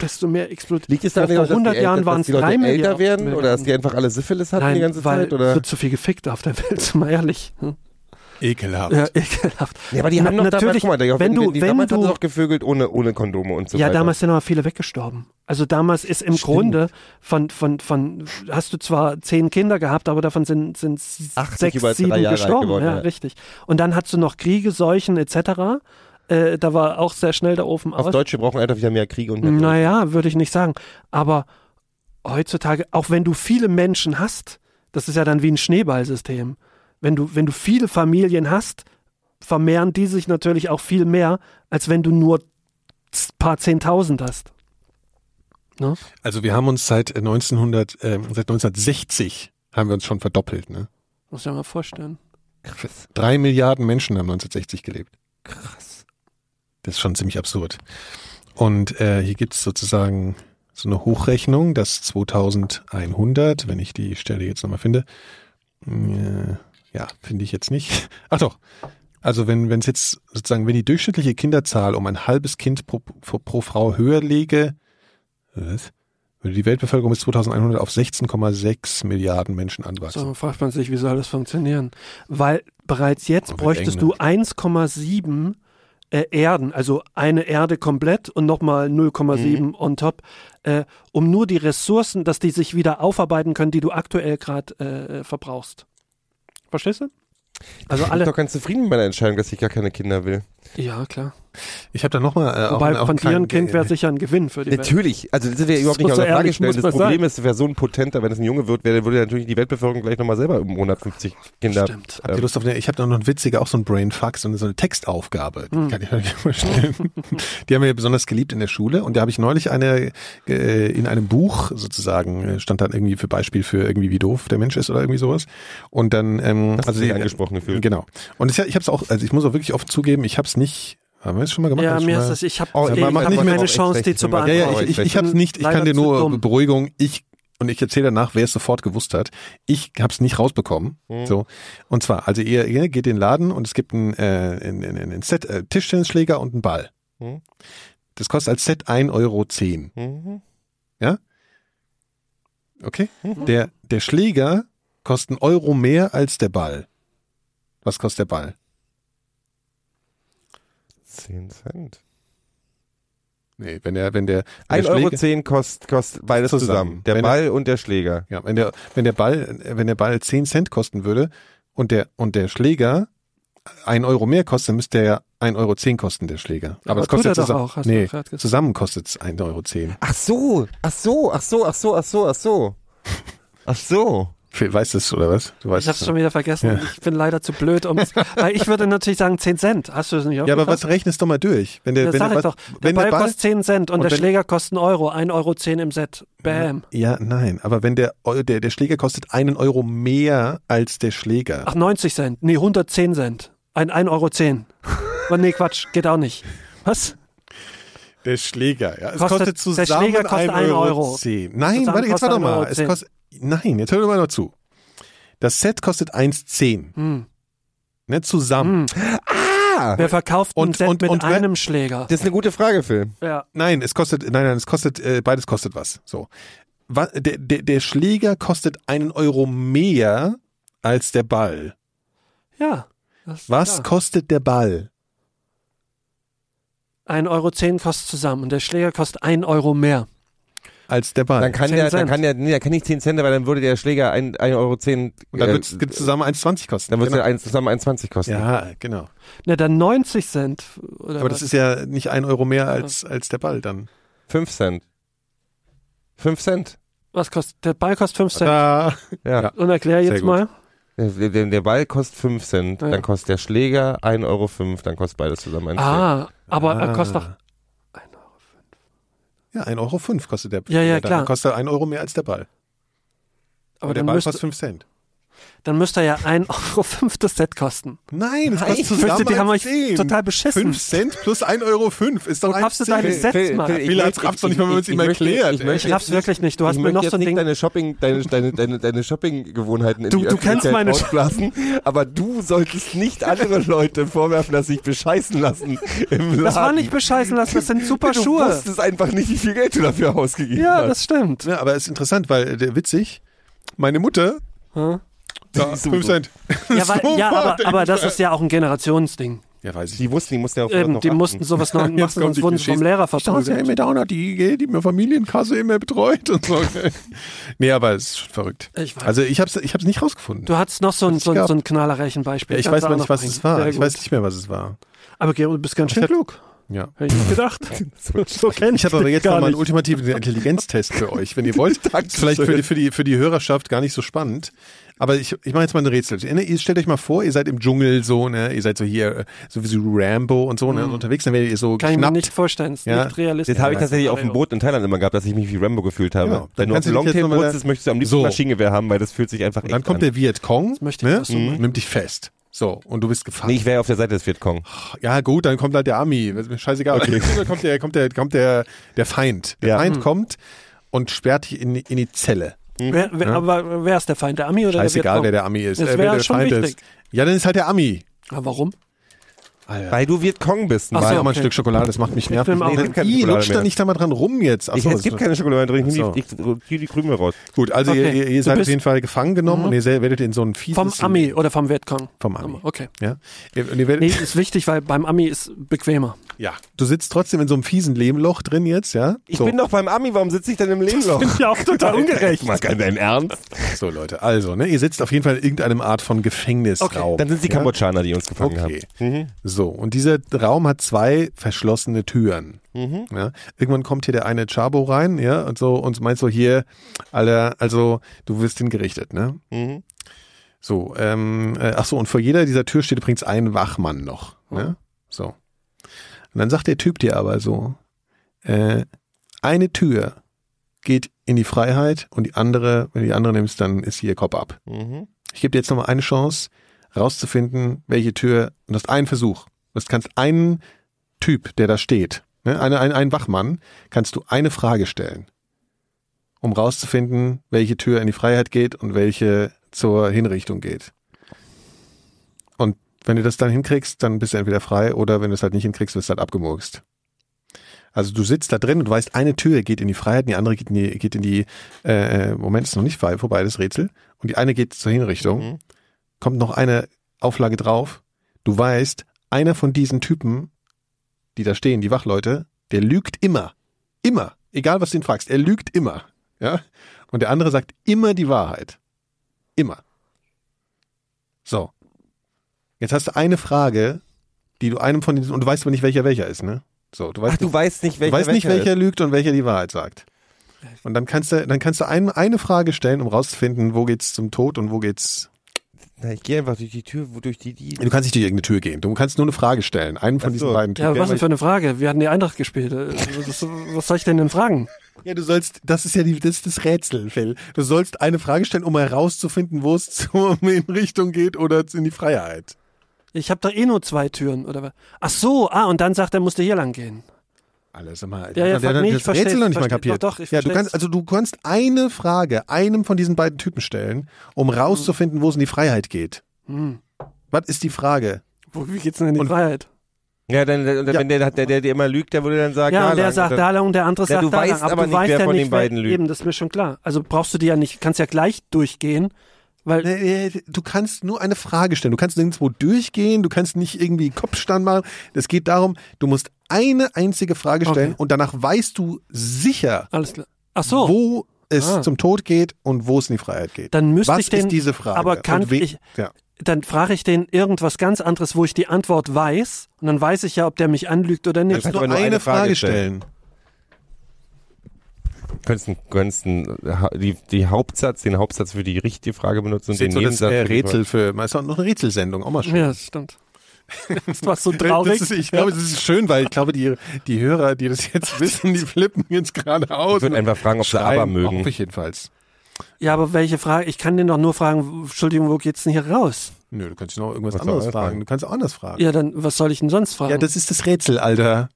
desto mehr explodiert. Liegt es daran, vor dass 100 die, Jahren waren es die drei älter Milliarden. werden oder dass die einfach alle Syphilis hatten die Nein, ganze weil Zeit? Oder? es wird zu viel gefickt auf der Welt, wir ehrlich. Hm? Ekelhaft. Ja, ekelhaft. Ja, aber die haben Na- damals, natürlich, guck mal, die, wenn du- die wenn damals haben du- doch gevögelt ohne, ohne Kondome und so ja, weiter. damals sind aber viele weggestorben. Also damals ist im Stimmt. Grunde von, von, von, hast du zwar zehn Kinder gehabt, aber davon sind, sind s- 80 sechs, sieben gestorben. geworden, ja, ja. richtig. Und dann hast du noch Kriege, Seuchen etc. Äh, da war auch sehr schnell der Ofen Auf aus. Deutsch, wir brauchen einfach wieder mehr Kriege und mehr Naja, würde ich nicht sagen. Aber heutzutage, auch wenn du viele Menschen hast, das ist ja dann wie ein Schneeballsystem. Wenn du, wenn du viele Familien hast, vermehren die sich natürlich auch viel mehr, als wenn du nur z- paar Zehntausend hast. Ne? Also wir haben uns seit 1900, äh, seit 1960 haben wir uns schon verdoppelt. Ne? Muss ja mal vorstellen. Krass. Drei Milliarden Menschen haben 1960 gelebt. Krass. Das ist schon ziemlich absurd. Und äh, hier gibt es sozusagen so eine Hochrechnung, dass 2100, wenn ich die Stelle jetzt nochmal finde, äh, ja, finde ich jetzt nicht. Ach doch. Also wenn es jetzt sozusagen, wenn die durchschnittliche Kinderzahl um ein halbes Kind pro, pro, pro Frau höher läge, was? würde die Weltbevölkerung bis 2100 auf 16,6 Milliarden Menschen anwachsen. So, dann fragt man sich, wie soll das funktionieren? Weil bereits jetzt Oh, bräuchtest eng, du 1,7 äh, Erden, also eine Erde komplett und nochmal 0,7 on top, äh, um nur die Ressourcen, dass die sich wieder aufarbeiten können, die du aktuell gerade äh, verbrauchst. Verstehst du? Also Ich bin alle. doch ganz zufrieden mit meiner Entscheidung, dass ich gar keine Kinder will. Ja, klar. Ich habe da nochmal äh, Wobei auch von dir ein Kind wäre sicher ein Gewinn für die Welt. Natürlich, also das wäre überhaupt nicht so der Frage muss Das Problem sein. ist, wäre so ein potenter, wenn es ein Junge wird, wäre, würde natürlich die Weltbevölkerung gleich nochmal selber um 150 Kinder. Stimmt. Habt ihr Lust auf eine, ich habe da noch eine witzige, auch so ein Brainfuck, so eine, so eine Textaufgabe. Die kann ich euch mal stellen. Die haben wir besonders geliebt in der Schule und da habe ich neulich eine, äh, in einem Buch sozusagen, äh, stand dann irgendwie für Beispiel für irgendwie wie doof der Mensch ist oder irgendwie sowas. Und dann, ähm, du also die- angesprochen gefühlt? Genau. Und ich, ich habe es auch, also ich muss auch wirklich offen zugeben, ich habe es nicht, haben wir es schon mal gemacht? Ja, mir ist das, ich habe Oh, ich ja, hab mach nicht mehr keine Chance, die zu schlecht. Ja, Ja, beantworten. ja, ich, ich, ich habe es nicht, ich leider kann dir nur. Beruhigung, ich und ich erzähle danach, wer es sofort gewusst hat. Ich habe es nicht rausbekommen. Mhm. So und zwar, also ihr, ihr geht in den Laden und es gibt ein, äh, ein, ein, ein Set äh, Tischtennisschläger und einen Ball. Mhm. Das kostet als Set 1,10 Euro. Mhm. Okay? Der, der Schläger kostet einen Euro mehr als der Ball. Was kostet der Ball? 10 Cent. Nee, wenn der, wenn der, 1,10 wenn der Euro Schläger- zehn kostet, kostet beides Zusammen. zusammen. Der Wenn- Ball und der Schläger. Ja, wenn der, wenn der Ball, wenn der Ball 10 Cent kosten würde und der, und der Schläger ein Euro mehr kostet, dann müsste der ja 1,10 Euro kosten, der Schläger. Aber, Aber es kostet zusammen, auch, nee, zusammen kostet es 1,10 Euro. Ach so, ach so, ach so, ach so, ach so, ach so. Ach so. Weißt du es, oder was? Du weißt Ich hab's es, schon wieder vergessen. Ja. Ich bin leider zu blöd, um Weil ich würde natürlich sagen 10 Cent. Hast du das nicht Ja, aber was rechnest doch mal durch? Wenn der, Das wenn sag der, ich was, doch. Der wenn Ball, der Ball, kostet 10 Cent und, und der Schläger kostet einen Euro. 1,10 Euro im Set. Bam. ja, nein, aber wenn der, der, der Schläger kostet einen Euro mehr als der Schläger. Ach, 90 Cent. Nee, 110 Cent. Ein 1,10 Euro. Oh, nee, Quatsch. Geht auch nicht. Was? Der Schläger, ja. Es Kostet- kostet der zusammen Schläger kostet 1,10 einen Euro. Euro. zehn. Nein, Zusammen warte, jetzt warte mal. 1,10 Es kostet, nein, jetzt hör doch mal noch zu. Das Set kostet 1,10. Hm. Ne, zusammen. Ah, Wer verkauft ein Und- Set und- mit und wer- einem Schläger? das ist eine gute Frage, Phil. Ja. Nein, es kostet, nein, nein, es kostet, äh, beides kostet was. So. Wa- Der, der, der Schläger kostet einen Euro mehr als der Ball. Ja. Was klar. kostet der Ball? 1,10 Euro kostet zusammen und der Schläger kostet 1 Euro mehr. Als der Ball. Dann kann 10 der, dann Cent. kann der, nee, der kann nicht 10 Cent, weil dann würde der Schläger 1,10 Euro. Und dann äh, wird's wird's zusammen 1,20 kosten. Dann würde genau. eins- zusammen 1,20 kosten. Ja, genau. Na, dann 90 Cent. Oder Aber das was? ist ja nicht ein Euro mehr als, als der Ball dann. 5 Cent. 5 Cent. was kostet? Der Ball kostet 5 Cent. Da. Ja. Ja. Und erklär jetzt mal. Der, der, Ball kostet 5 Cent, Ja. dann kostet der Schläger 1,05 Euro, dann kostet beides zusammen 1 Cent. Ah, aber Ah. er kostet doch. Ja, 1,05 Euro fünf kostet der Ja, ja, Dann klar. kostet er 1 Euro mehr als der Ball. Aber der dann Ball kostet 5 Cent. Dann müsste er ja 1,05 Euro das Set kosten. Nein, das kostet ich zusammen die haben euch 1,10. total beschissen. 5 Cent plus 1,05 Euro fünf ist doch Wo kaufst du 1,10. deine Sets mal? ich Viele möchte- raff's doch nicht mal, wenn man es ich- ihm ich erklärt, Ich, möchte Ich raff's wirklich nicht. Du hast ich mir noch so ein Ding. deine Shopping, deine, deine, deine, deine Shopping-Gewohnheiten in Du- die du kennst Öffentlichkeit meine- ausblasen, aber du solltest nicht andere Leute vorwerfen, dass sie sich bescheißen lassen im Laden. Das war nicht bescheißen lassen, das sind super du Schuhe. wusstest einfach nicht, wie viel Geld du dafür ausgegeben Ja, hast. das stimmt. Ja, aber es ist interessant, weil äh, der witzig, meine Mutter, Hm? So 5 dumm. Cent. Ja, weil, So ja aber, aber das ist ja auch ein Generationsding. Ja, weiß ich. Die wussten, die mussten ja auf Eben, noch die achten. mussten sowas noch Jetzt machen, kommt sonst wurden sie vom. Lehrer Ich dachte, ja, verprügelt. immer da die, die, die mir Familienkasse immer betreut und so. nee, aber es ist schon verrückt. Ich weiß. Also ich hab's, ich hab's nicht rausgefunden. Du hattest noch so ein, so so ein knallerreichen Beispiel. ja, ich Kannst weiß auch nicht, was bringen. es war. Sehr Ich gut. weiß nicht mehr, was es war. Aber Gero, du bist ganz schön klug. Ja. Hätte ich nicht gedacht. so kenn Ich habe aber jetzt gar noch mal einen ultimativen Intelligenztest für euch, wenn ihr wollt. Vielleicht für die, für, die, für die Hörerschaft gar nicht so spannend. Aber ich, ich mache jetzt mal ein Rätsel. Ihr stellt euch mal vor, ihr seid im Dschungel so, ne? Ihr seid so hier, äh, so wie so Rambo und so, ne? Und unterwegs, dann werdet ihr so Kann ich mir nicht vorstellen. Ist Ja. nicht realistisch. Das habe ich tatsächlich auf dem Boot in Thailand immer gehabt, dass ich mich wie Rambo gefühlt habe. Genau. Dann Wenn du auf kannst du dem dich jetzt noch mal Longtail da- ist, möchtest du am liebsten So. ein Maschinengewehr haben, weil das fühlt sich einfach Und dann kommt an. der Vietcong, möchte ich ne? machen. nimmt dich fest. So, und du bist gefangen. Nee, ich wäre auf der Seite des Vietcong. Ja, gut, dann kommt halt der mir Scheißegal. Dann kommt der, kommt der, kommt der, der Feind. Der Ja. Feind kommt und sperrt dich in, in die Zelle. Wer, wer, Aber wer ist der Feind? Der Ami oder Scheißegal, wer der der Ami ist. Das äh, wer der Feind wichtig. ist. Ja, dann ist halt der Ami. Aber warum? Weil du Vietcong bist. Ach so, Weil auch mal ein okay. Stück Schokolade, das macht mich nervig. Nee, es gibt keine Schokolade lutscht da nicht da mal dran rum jetzt. Ach Ich, so, es gibt keine Schokolade drin, ich So. die, Krümel raus. Gut, also Okay. ihr, ihr, seid auf jeden Fall gefangen genommen und ihr werdet in so ein fieses... Vom Ami oder vom Vietcong? Vom Ami. Okay. Ja. Und ihr werdet, Nee, ist wichtig, weil beim Ami ist bequemer. ja. Du sitzt trotzdem in so einem fiesen Lehmloch drin jetzt, ja? Ich so. bin doch beim Ami, warum sitze ich denn im Lehmloch? Ja, auch total ungerecht. Mal kein dein Ernst? So, Leute, also, ne, ihr sitzt auf jeden Fall in irgendeinem Art von Gefängnisraum. Dann sind es die? Kambodschaner, die uns gefangen Okay. haben. So, und dieser Raum hat zwei verschlossene Türen. Mhm. Ja, irgendwann kommt hier der eine Chabo rein, ja, und so, und meint so hier, Alter, also, du wirst hingerichtet, ne? Mhm. So, ähm, äh, ach so, und vor jeder dieser Tür steht übrigens ein Wachmann noch, ne? So. Und dann sagt der Typ dir aber so, äh, eine Tür geht in die Freiheit und die andere, wenn du die andere nimmst, dann ist hier Kopf ab. Mhm. Ich gebe dir jetzt nochmal eine Chance, rauszufinden, welche Tür, und du hast einen Versuch. Du kannst einen Typ, der da steht, ne, eine, ein, ein Wachmann, kannst du eine Frage stellen, um rauszufinden, welche Tür in die Freiheit geht und welche zur Hinrichtung geht. Und wenn du das dann hinkriegst, dann bist du entweder frei oder wenn du es halt nicht hinkriegst, wirst du halt abgemurkst. Also du sitzt da drin und weißt, eine Tür geht in die Freiheit, die andere geht in die, geht in die äh, Moment ist noch nicht frei, vorbei das Rätsel. Und die eine geht zur Hinrichtung. Mhm. Kommt noch eine Auflage drauf. Du weißt, einer von diesen Typen, die da stehen, die Wachleute, der lügt immer. Immer. Egal was du ihn fragst, er lügt immer. Ja? Und der andere sagt immer die Wahrheit. Immer. So. Jetzt hast du eine Frage, die du einem von diesen, und du weißt aber nicht, welcher welcher ist, ne? So, du weißt Ach, du nicht, weißt nicht, du welcher weißt nicht, welcher ist. lügt und welcher die Wahrheit sagt. Und dann kannst du, dann kannst du ein, eine Frage stellen, um rauszufinden, wo geht's zum Tod und wo geht's. Na, ich gehe einfach durch die Tür, wo durch die, die. Du kannst nicht durch irgendeine Tür gehen. Du kannst nur eine Frage stellen. Einen von Ach diesen so. beiden Ja, Typen. was denn für eine Frage? Wir hatten die Eintracht gespielt. Äh, Was, was soll ich denn denn fragen? Ja, du sollst, das ist ja die, das ist das Rätsel, Phil. Du sollst eine Frage stellen, um herauszufinden, wo es zur in Richtung geht oder in die Freiheit. Ich habe doch eh nur zwei Türen, oder was? Ach so, ah, und dann sagt er, musst du hier lang gehen. Alles immer. Ja, ja, der nee, ich das Rätsel noch nicht mal kapiert. doch, doch, ich ja, du kannst, also du kannst eine Frage einem von diesen beiden Typen stellen, um rauszufinden, wo es in die Freiheit geht. Hm. Was ist die Frage? Wo, wie geht's denn in die Und- Freiheit? Ja, dann, dann, Ja. wenn der, der, der, der immer lügt, der würde dann sagen, Ja, da der lang. sagt dann, da lang und der andere Ja, sagt du da lang. weißt aber du nicht, weißt wer ja von nicht, den beiden wer, lügt. Eben, das ist mir schon klar. Also brauchst du die ja nicht, kannst ja gleich durchgehen, weil Äh, Du kannst nur eine Frage stellen. Du kannst nirgendwo durchgehen, du kannst nicht irgendwie Kopfstand machen. Es geht darum, du musst eine einzige Frage stellen Okay. und danach weißt du sicher, alles klar. Ach so, wo es Ah. zum Tod geht und wo es in die Freiheit geht. dann müsste Was ich den, ist diese Frage? aber kann ich, Ja. dann frage ich den irgendwas ganz anderes, wo ich die Antwort weiß und dann weiß ich ja, ob der mich anlügt oder Du nicht. kannst kannst nur aber eine, nur eine Frage, Frage stellen. Könntest, du- könntest du die, die Hauptsatz, den Hauptsatz für die richtige Frage benutzen und Das ist den so das Nebensatz. äh, für Rätsel für, ist auch noch eine Rätselsendung, auch mal schön. Ja, das stimmt. Das war so traurig. Das ist, ich glaube, das ist schön, weil ich glaube, die, die Hörer, die das jetzt wissen, die flippen jetzt gerade aus. Ich würde einfach fragen, ob sie aber mögen. Hoffe ich jedenfalls. Ja, aber welche Frage? Ich kann den doch nur fragen, Entschuldigung, wo geht's denn hier raus? Nö, du kannst noch irgendwas Was anderes er fragen. fragen? Du kannst auch anders fragen. Ja, dann, was soll ich denn sonst fragen? Ja, das ist das Rätsel, Alter.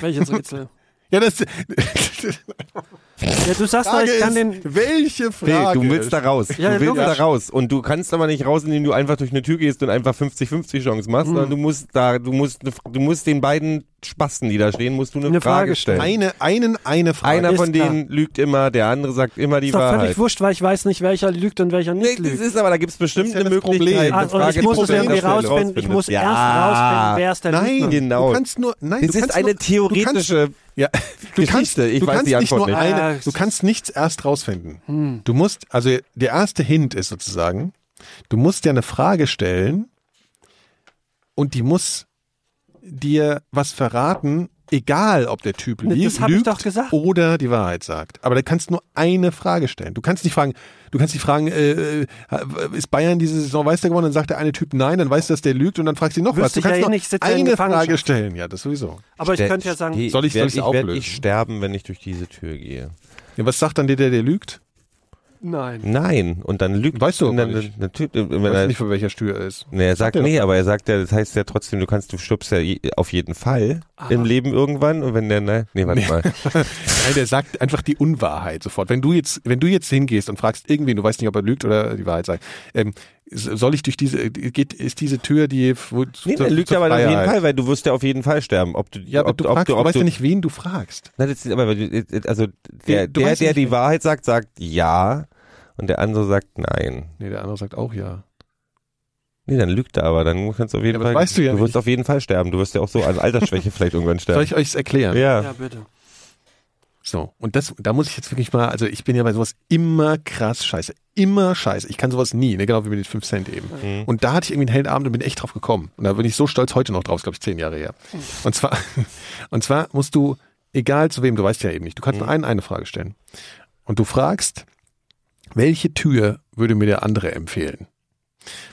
Welches Rätsel? Ja, das. Ja, du sagst doch, ich kann ist, den. welche Frage? du willst da raus. Ja, du willst logisch. da raus. Und du kannst aber nicht raus, indem du einfach durch eine Tür gehst und einfach 50-50 Chance machst, Hm. sondern du musst da, du musst, du musst den beiden Spasten, die da stehen, musst du eine, Eine Frage, Frage stellen. eine, einen, eine Frage. Einer Ist von klar. denen lügt immer, der andere sagt immer die Ist doch Wahrheit. völlig wurscht, weil ich weiß nicht, welcher lügt und welcher Nee, nicht das lügt. ist aber, da gibt es bestimmt Das ist ja eine das Problem. Möglichkeit. Ah, und Frage ich muss es irgendwie rausfinden. Ich muss rausfindest. erst ja. rausfinden, wer ist der Nein, Lügner. genau. Du kannst nur, nein, Das du ist kannst eine nur, theoretische Du kannst, ja, du kannst, Geschichte. Ich du weiß kannst die nicht Antwort nur nicht. eine, Ja, du kannst nichts erst rausfinden. Du musst, also der erste Hint ist sozusagen, du musst dir eine Frage stellen und die muss dir was verraten egal, ob der Typ lie- das hab ich lügt doch gesagt. oder die Wahrheit sagt. Aber da kannst du nur eine Frage stellen. Du kannst nicht fragen, du kannst nicht fragen, äh, äh, ist Bayern diese Saison Meister geworden? Dann sagt der eine Typ nein, dann weißt du, dass der lügt und dann fragst du ihn noch Wüsste was. Du ich ja kannst eh nur nicht, eine. Frage stellen. Ja, das sowieso. Aber ich Der- könnte ja sagen, Soll ich- soll ich, werd auflösen? ich sterben, wenn ich durch diese Tür gehe? Ja, was sagt dann der, der, der lügt? Nein. Nein. Und dann lügt. Weißt du dann, nicht. Natürlich, wenn Ich weiß er, nicht, von welcher Tür er ist. nee, er sagt, nee, aber er sagt ja, das heißt ja trotzdem, du kannst, du stirbst ja je, auf jeden Fall im Leben irgendwann und wenn der, ne, nee, warte mal. Nein, der sagt einfach die Unwahrheit sofort. Wenn du jetzt, wenn du jetzt hingehst und fragst irgendwen, du weißt nicht, ob er lügt oder die Wahrheit sagt, ähm, soll ich durch diese, geht, ist diese Tür, die, wo, Nee, zur- der lügt zur aber auf jeden? Fall, weil du wirst ja auf jeden Fall sterben. Ob du, Ja, aber ob, du ob fragst, du, du ob weißt du, ja nicht, wen du fragst. Nein, das ist, aber du- also der, Du der, weißt der nicht, die Wahrheit sagt, sagt ja und der andere sagt nein. Nee, der andere sagt auch ja. Nee, dann lügt er aber, dann kannst du auf jeden Ja, Fall, weißt du ja du wirst nicht. auf jeden Fall sterben. Du wirst ja auch so an Altersschwäche vielleicht irgendwann Soll sterben. ich euch's erklären? Ja. Ja, bitte. So. Und das, da muss ich jetzt wirklich mal, also ich bin ja bei sowas immer krass scheiße. Immer scheiße. Ich kann sowas nie, ne? genau wie mit den 5 Cent eben. Mhm. Und da hatte ich irgendwie einen hellen Abend und bin echt drauf gekommen. Und da bin ich so stolz heute noch drauf, ist glaube ich zehn Jahre her. Und zwar, und zwar musst du, egal zu wem, du weißt ja eben nicht, du kannst nur einen eine Frage stellen. Und du fragst, welche Tür würde mir der andere empfehlen?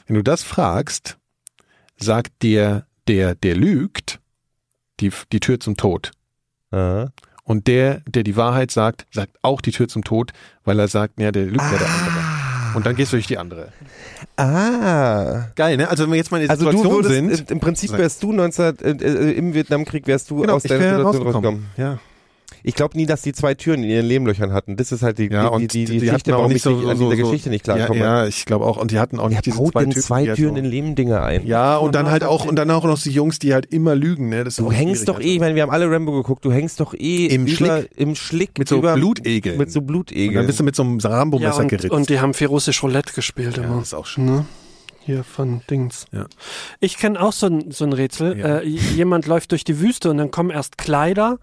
Wenn du das fragst, sagt der, der, der lügt, die, die Tür zum Tod. Aha. Und der, der die Wahrheit sagt, sagt auch die Tür zum Tod, weil er sagt, ja, der lügt ja der andere. Und dann gehst du durch die andere. Ah. Geil, ne? Also wenn wir jetzt mal in der Also du Situation würdest, sind. im, Prinzip wärst du 19, äh, äh, im Vietnamkrieg wärst du genau, aus wäre Situation rausgekommen. rausgekommen. Ja. Ich glaube nie, dass die zwei Türen in ihren Lebenlöchern hatten. Das ist halt die, Ja, die, und die, die, die Geschichte, hatten auch warum nicht ich so, nicht an so, dieser so Geschichte nicht ja, klarkomme. ja, ich glaube auch. Und die hatten auch Wer nicht diese zwei denn Typen, zwei die Türen so- in Leben-Dinger ein? Ja, und dann halt auch, und dann auch noch die Jungs, die halt immer lügen, ne? Das Du hängst doch eh, ich meine, wir haben alle Rambo geguckt, du hängst doch eh Im über, Schlick? im Schlick Mit so über, Blutegeln. Mit so Und Blutegeln. dann bist du mit so einem Ja, Rambo-Messer und, geritzt. und die haben viel russisch Roulette gespielt ja, immer. das ist auch schön. Ne? Hier von Dings. Ja. Ich kenne auch so ein, so ein Rätsel. Ja. Äh, jemand läuft durch die Wüste und dann kommen erst Kleider.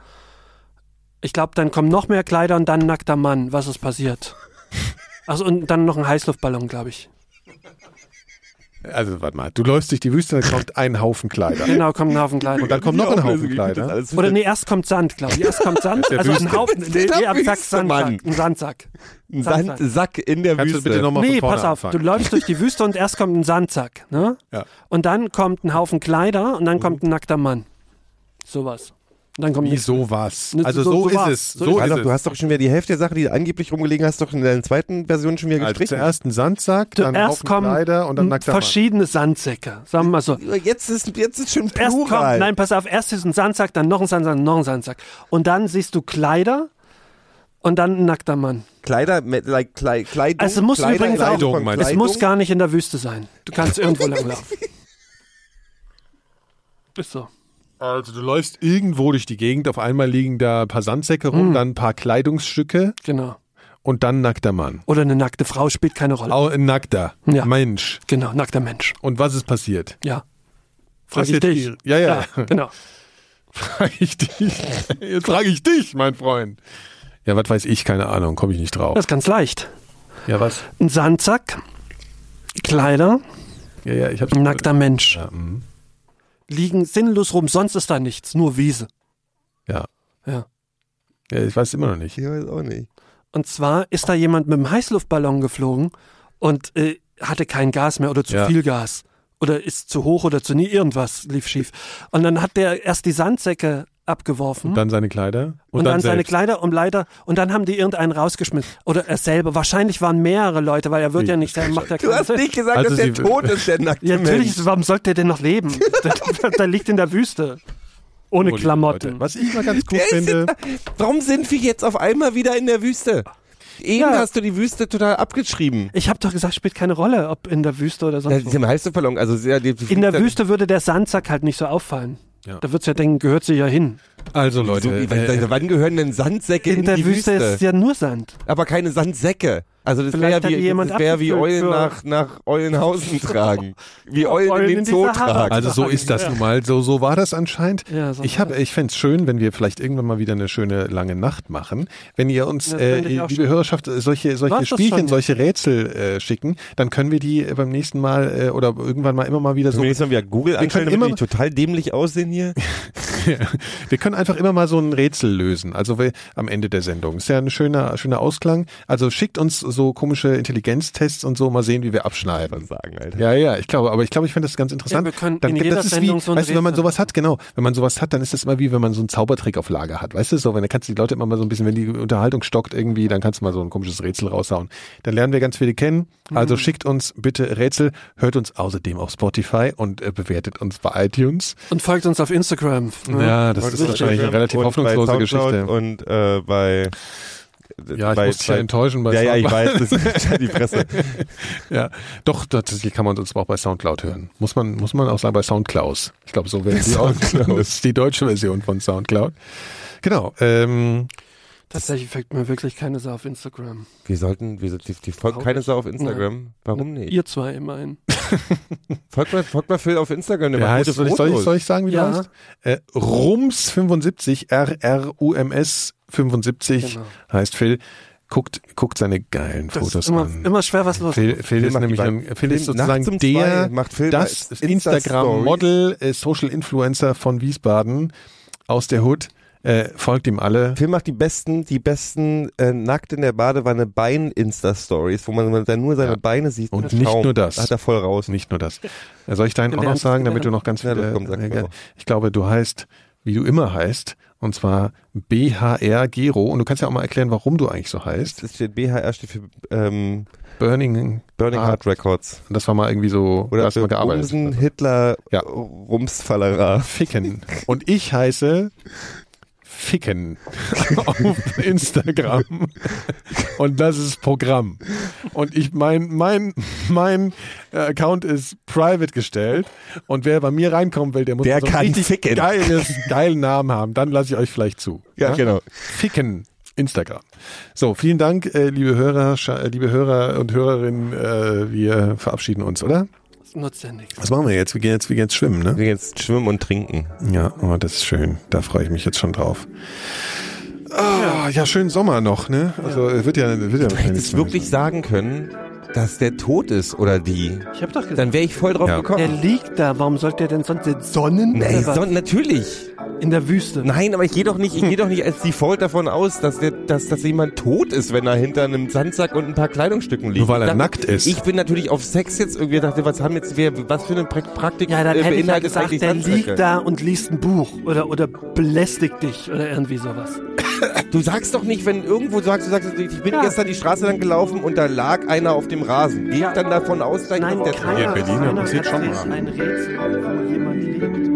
Ich glaube, dann kommen noch mehr Kleider und dann ein nackter Mann. Was ist passiert? Also und dann noch ein Heißluftballon, glaube ich. Also, warte mal. Du läufst durch die Wüste, dann kommt ein Haufen Kleider. Genau, kommt ein Haufen Kleider. Und dann kommt noch ein Haufen Kleider. Oder nee, erst kommt Sand, glaube ich. Erst kommt Sand, also ein Wüste. Haufen, nee, nee, am Sack. Sandsack, ein Sandsack. Ein Sandsack. Sandsack in der Kannst du Wüste. bitte nochmal Nee, von vorne pass auf, anfangen? du läufst durch die Wüste und erst kommt ein Sandsack, ne? Ja. Und dann kommt ein Haufen Kleider und dann kommt Mhm. ein nackter Mann. Sowas. Dann kommt Wie sowas? Ne, Also so- so, so ist war's. es. So ist doch, es. du hast doch schon wieder die Hälfte der Sache, die angeblich rumgelegen hast, doch in der zweiten Version schon wieder also gestrichen. zuerst ein Sandsack, dann ein Zuerst kommen Kleider und dann nackter Mann. verschiedene Sandsäcke. Sagen wir mal so. Jetzt ist, jetzt ist schon Erst kommt, plural. nein, pass auf, erst ist ein Sandsack, dann noch ein Sandsack, noch ein Sandsack. Und dann siehst du Kleider und dann ein nackter Mann. Kleider, mit, like, Klei- Kleidung. Also es muss Kleider übrigens auch, meinst du? es muss gar nicht in der Wüste sein. Du kannst irgendwo langlaufen. Ist so. Also du läufst irgendwo durch die Gegend, auf einmal liegen da ein paar Sandsäcke rum, dann ein paar Kleidungsstücke Genau. und dann ein nackter Mann. Oder eine nackte Frau spielt keine Rolle. Auch ein nackter Ja. Mensch. Genau, nackter Mensch. Und was ist passiert? Ja. Frag ich dich. die- Ja, ja. genau. Frage ich dich. Jetzt frage ich dich, mein Freund. Ja, was weiß ich, keine Ahnung, komme ich nicht drauf. Das ist ganz leicht. Ja, was? Ein Sandsack, Kleider, Ja, ja, ich hab's. ein nackter Mensch. Ja, mhm. Liegen sinnlos rum, sonst ist da nichts, nur Wiese. ja. Ja. ja, ich weiß immer noch nicht. Ich weiß auch nicht. Und zwar ist da jemand mit einem Heißluftballon geflogen und äh, hatte kein Gas mehr oder zu Ja. viel Gas. Oder ist zu hoch oder zu nie, irgendwas lief schief. Und dann hat der erst die Sandsäcke abgeworfen. Und dann seine Kleider. und, dann, seine selbst. Kleider und leider und dann haben die irgendeinen rausgeschmissen oder er selber wahrscheinlich waren mehrere Leute weil er wird Wie? ja nicht der macht ja Du hast Sinn. nicht gesagt, Also dass der tot ist, der nackte ja, natürlich warum sollte er denn noch leben der, der liegt in der Wüste ohne Oh, Klamotten Leute. Was ich mal ganz ist finde. Warum sind wir jetzt auf einmal wieder in der Wüste? Eben Ja. hast du die Wüste total abgeschrieben. ich habe doch gesagt spielt keine Rolle ob in der Wüste oder Ja, sonst wo. dem Heißluftballon, also sehr, die, in der Wüste würde der Sandsack halt nicht so auffallen Ja. da wird's ja denken gehört sie ja hin Also So, Leute, wann, äh, wann gehören denn Sandsäcke in, in der die Wüste Wüste? ist ja nur Sand Aber keine Sandsäcke. Also das wäre wie, das wär wie Eulen nach, nach Eulenhausen tragen. Wie Eulen, Eulen in den Zoo tragen. also so ist das Ja. nun mal. So, so war das anscheinend. Ja, so ich habe, ich fände es schön, wenn wir vielleicht irgendwann mal wieder eine schöne lange Nacht machen. Wenn ihr uns, äh, liebe schön. Hörerschaft, äh, solche, solche War's Spielchen, schon? solche Rätsel äh, schicken, dann können wir die äh, beim nächsten Mal äh, oder irgendwann mal immer mal wieder so wir mal wieder Google können anstellen, damit immer- wir total dämlich aussehen hier? wir können einfach immer mal so ein Rätsel lösen. Also wir, am Ende der Sendung. Ist ja ein schöner, schöner Ausklang. Also schickt uns so komische Intelligenztests und so, mal sehen, wie wir abschneiden. sagen, Alter. Ja, ja, ich glaube, aber ich glaube, ich finde das ganz interessant. Ja, wir können dann, in jeder das Sendung wie, so ein weißt du, wenn man sowas hat, genau, wenn man sowas hat, dann ist das immer wie, wenn man so einen Zaubertrick auf Lager hat. Weißt du, so, wenn dann kannst du die Leute immer mal so ein bisschen, wenn die Unterhaltung stockt irgendwie, dann kannst du mal so ein komisches Rätsel raushauen. Dann lernen wir ganz viele kennen. Also Mhm. schickt uns bitte Rätsel, hört uns außerdem auf Spotify und äh, bewertet uns bei iTunes. Und folgt uns auf Instagram. Ja, das ist wahrscheinlich eine relativ Und hoffnungslose bei Soundcloud Geschichte. Und äh, bei Ja, ich bei, muss dich ja enttäuschen bei Ja, ja, ich Soundcloud. weiß, das ist die Presse. Ja, doch, tatsächlich kann man uns auch bei Soundcloud hören. Muss man, muss man auch sagen bei Soundcloud. Ich glaube, so wäre die auch. Das ist die deutsche Version von Soundcloud. Genau. Ähm, Tatsächlich folgt mir wirklich keine Sau auf Instagram. Wir sollten, wir, die, die folgt keine Sau auf Instagram. Warum nicht? Ihr zwei immerhin. Folgt mal, folgt mal Phil auf Instagram. Der heißt, soll ich, soll, ich, soll ich sagen, wie Ja. der heißt? Äh, Rums75, R-R-U-M-S 75 Genau. heißt Phil. Guckt, guckt seine geilen Das Fotos ist immer, an. immer schwer was los. Phil, Phil ist nämlich ein, Phil ist sozusagen der, macht Phil das. Instagram-Model, äh, Social Influencer von Wiesbaden aus der Hood. Äh, folgt ihm alle. Phil macht die besten, die besten äh, nackt in der Badewanne Bein-Insta-Stories, wo man dann nur seine Ja. Beine sieht. Und Schaum. nicht nur das. Da hat er voll raus. Nicht nur das. Äh, Soll ich deinen auch noch sagen, damit du noch ganz Ja, viele. komm, äh, ich glaube, du heißt, wie du immer heißt, und zwar BHR Gero. Und du kannst ja auch mal erklären, warum du eigentlich so heißt. Das steht BHR steht für ähm, Burning. Burning. Heart Records. Das war mal irgendwie so. Oder da hast mal gearbeitet. Bumsen, Hitler, Ja. Rumsfallera. Ficken. Und ich heiße Ficken auf Instagram. Und das ist Programm. Und ich mein mein mein äh, Account ist private gestellt und wer bei mir reinkommen will, der muss Der so einen kann richtig ficken. geiles geilen Namen haben, dann lasse ich euch vielleicht zu. Ja, genau. Ficken Instagram. So, vielen Dank, äh, liebe Hörer, äh, liebe Hörer und Hörerinnen, wir verabschieden uns, oder? Nutzt ja nichts. Was machen wir jetzt? Wir gehen jetzt, wir gehen jetzt schwimmen, ne? Wir gehen jetzt schwimmen und trinken. Ja, oh, das ist schön. Da freue ich mich jetzt schon drauf. Ah, ja, schön Sommer noch, ne? Also es wird ja, wird ja Du hättest wirklich sagen können, dass der tot ist oder die. Ich habe doch gesagt, Dann wäre ich voll drauf Ja. der gekommen. liegt da. Warum sollte er denn sonst den Sonnen Nee, oder was? so, natürlich. In der Wüste? Nein, aber ich gehe doch nicht, ich gehe doch nicht als Default davon aus, dass der, dass, dass jemand tot ist, wenn er hinter einem Sandsack und ein paar Kleidungsstücken liegt. Nur weil er dachte, nackt ist. Ich bin natürlich auf Sex jetzt irgendwie dachte, was haben jetzt wir, was für eine Pra- Praktik Ja, dann äh, hätte ich ja beinhaltet gesagt, eigentlich der Sandsäcke? liegt da und liest ein Buch oder, oder belästigt dich oder irgendwie sowas. Du sagst doch nicht, wenn irgendwo sagst, du sagst, ich bin Ja. gestern die Straße lang gelaufen und da lag einer auf dem Rasen. Gehe ich dann davon aus, dass Nein, der keiner, Ja, Berlin, passiert schon mal. ein Rätsel, wo jemand liegt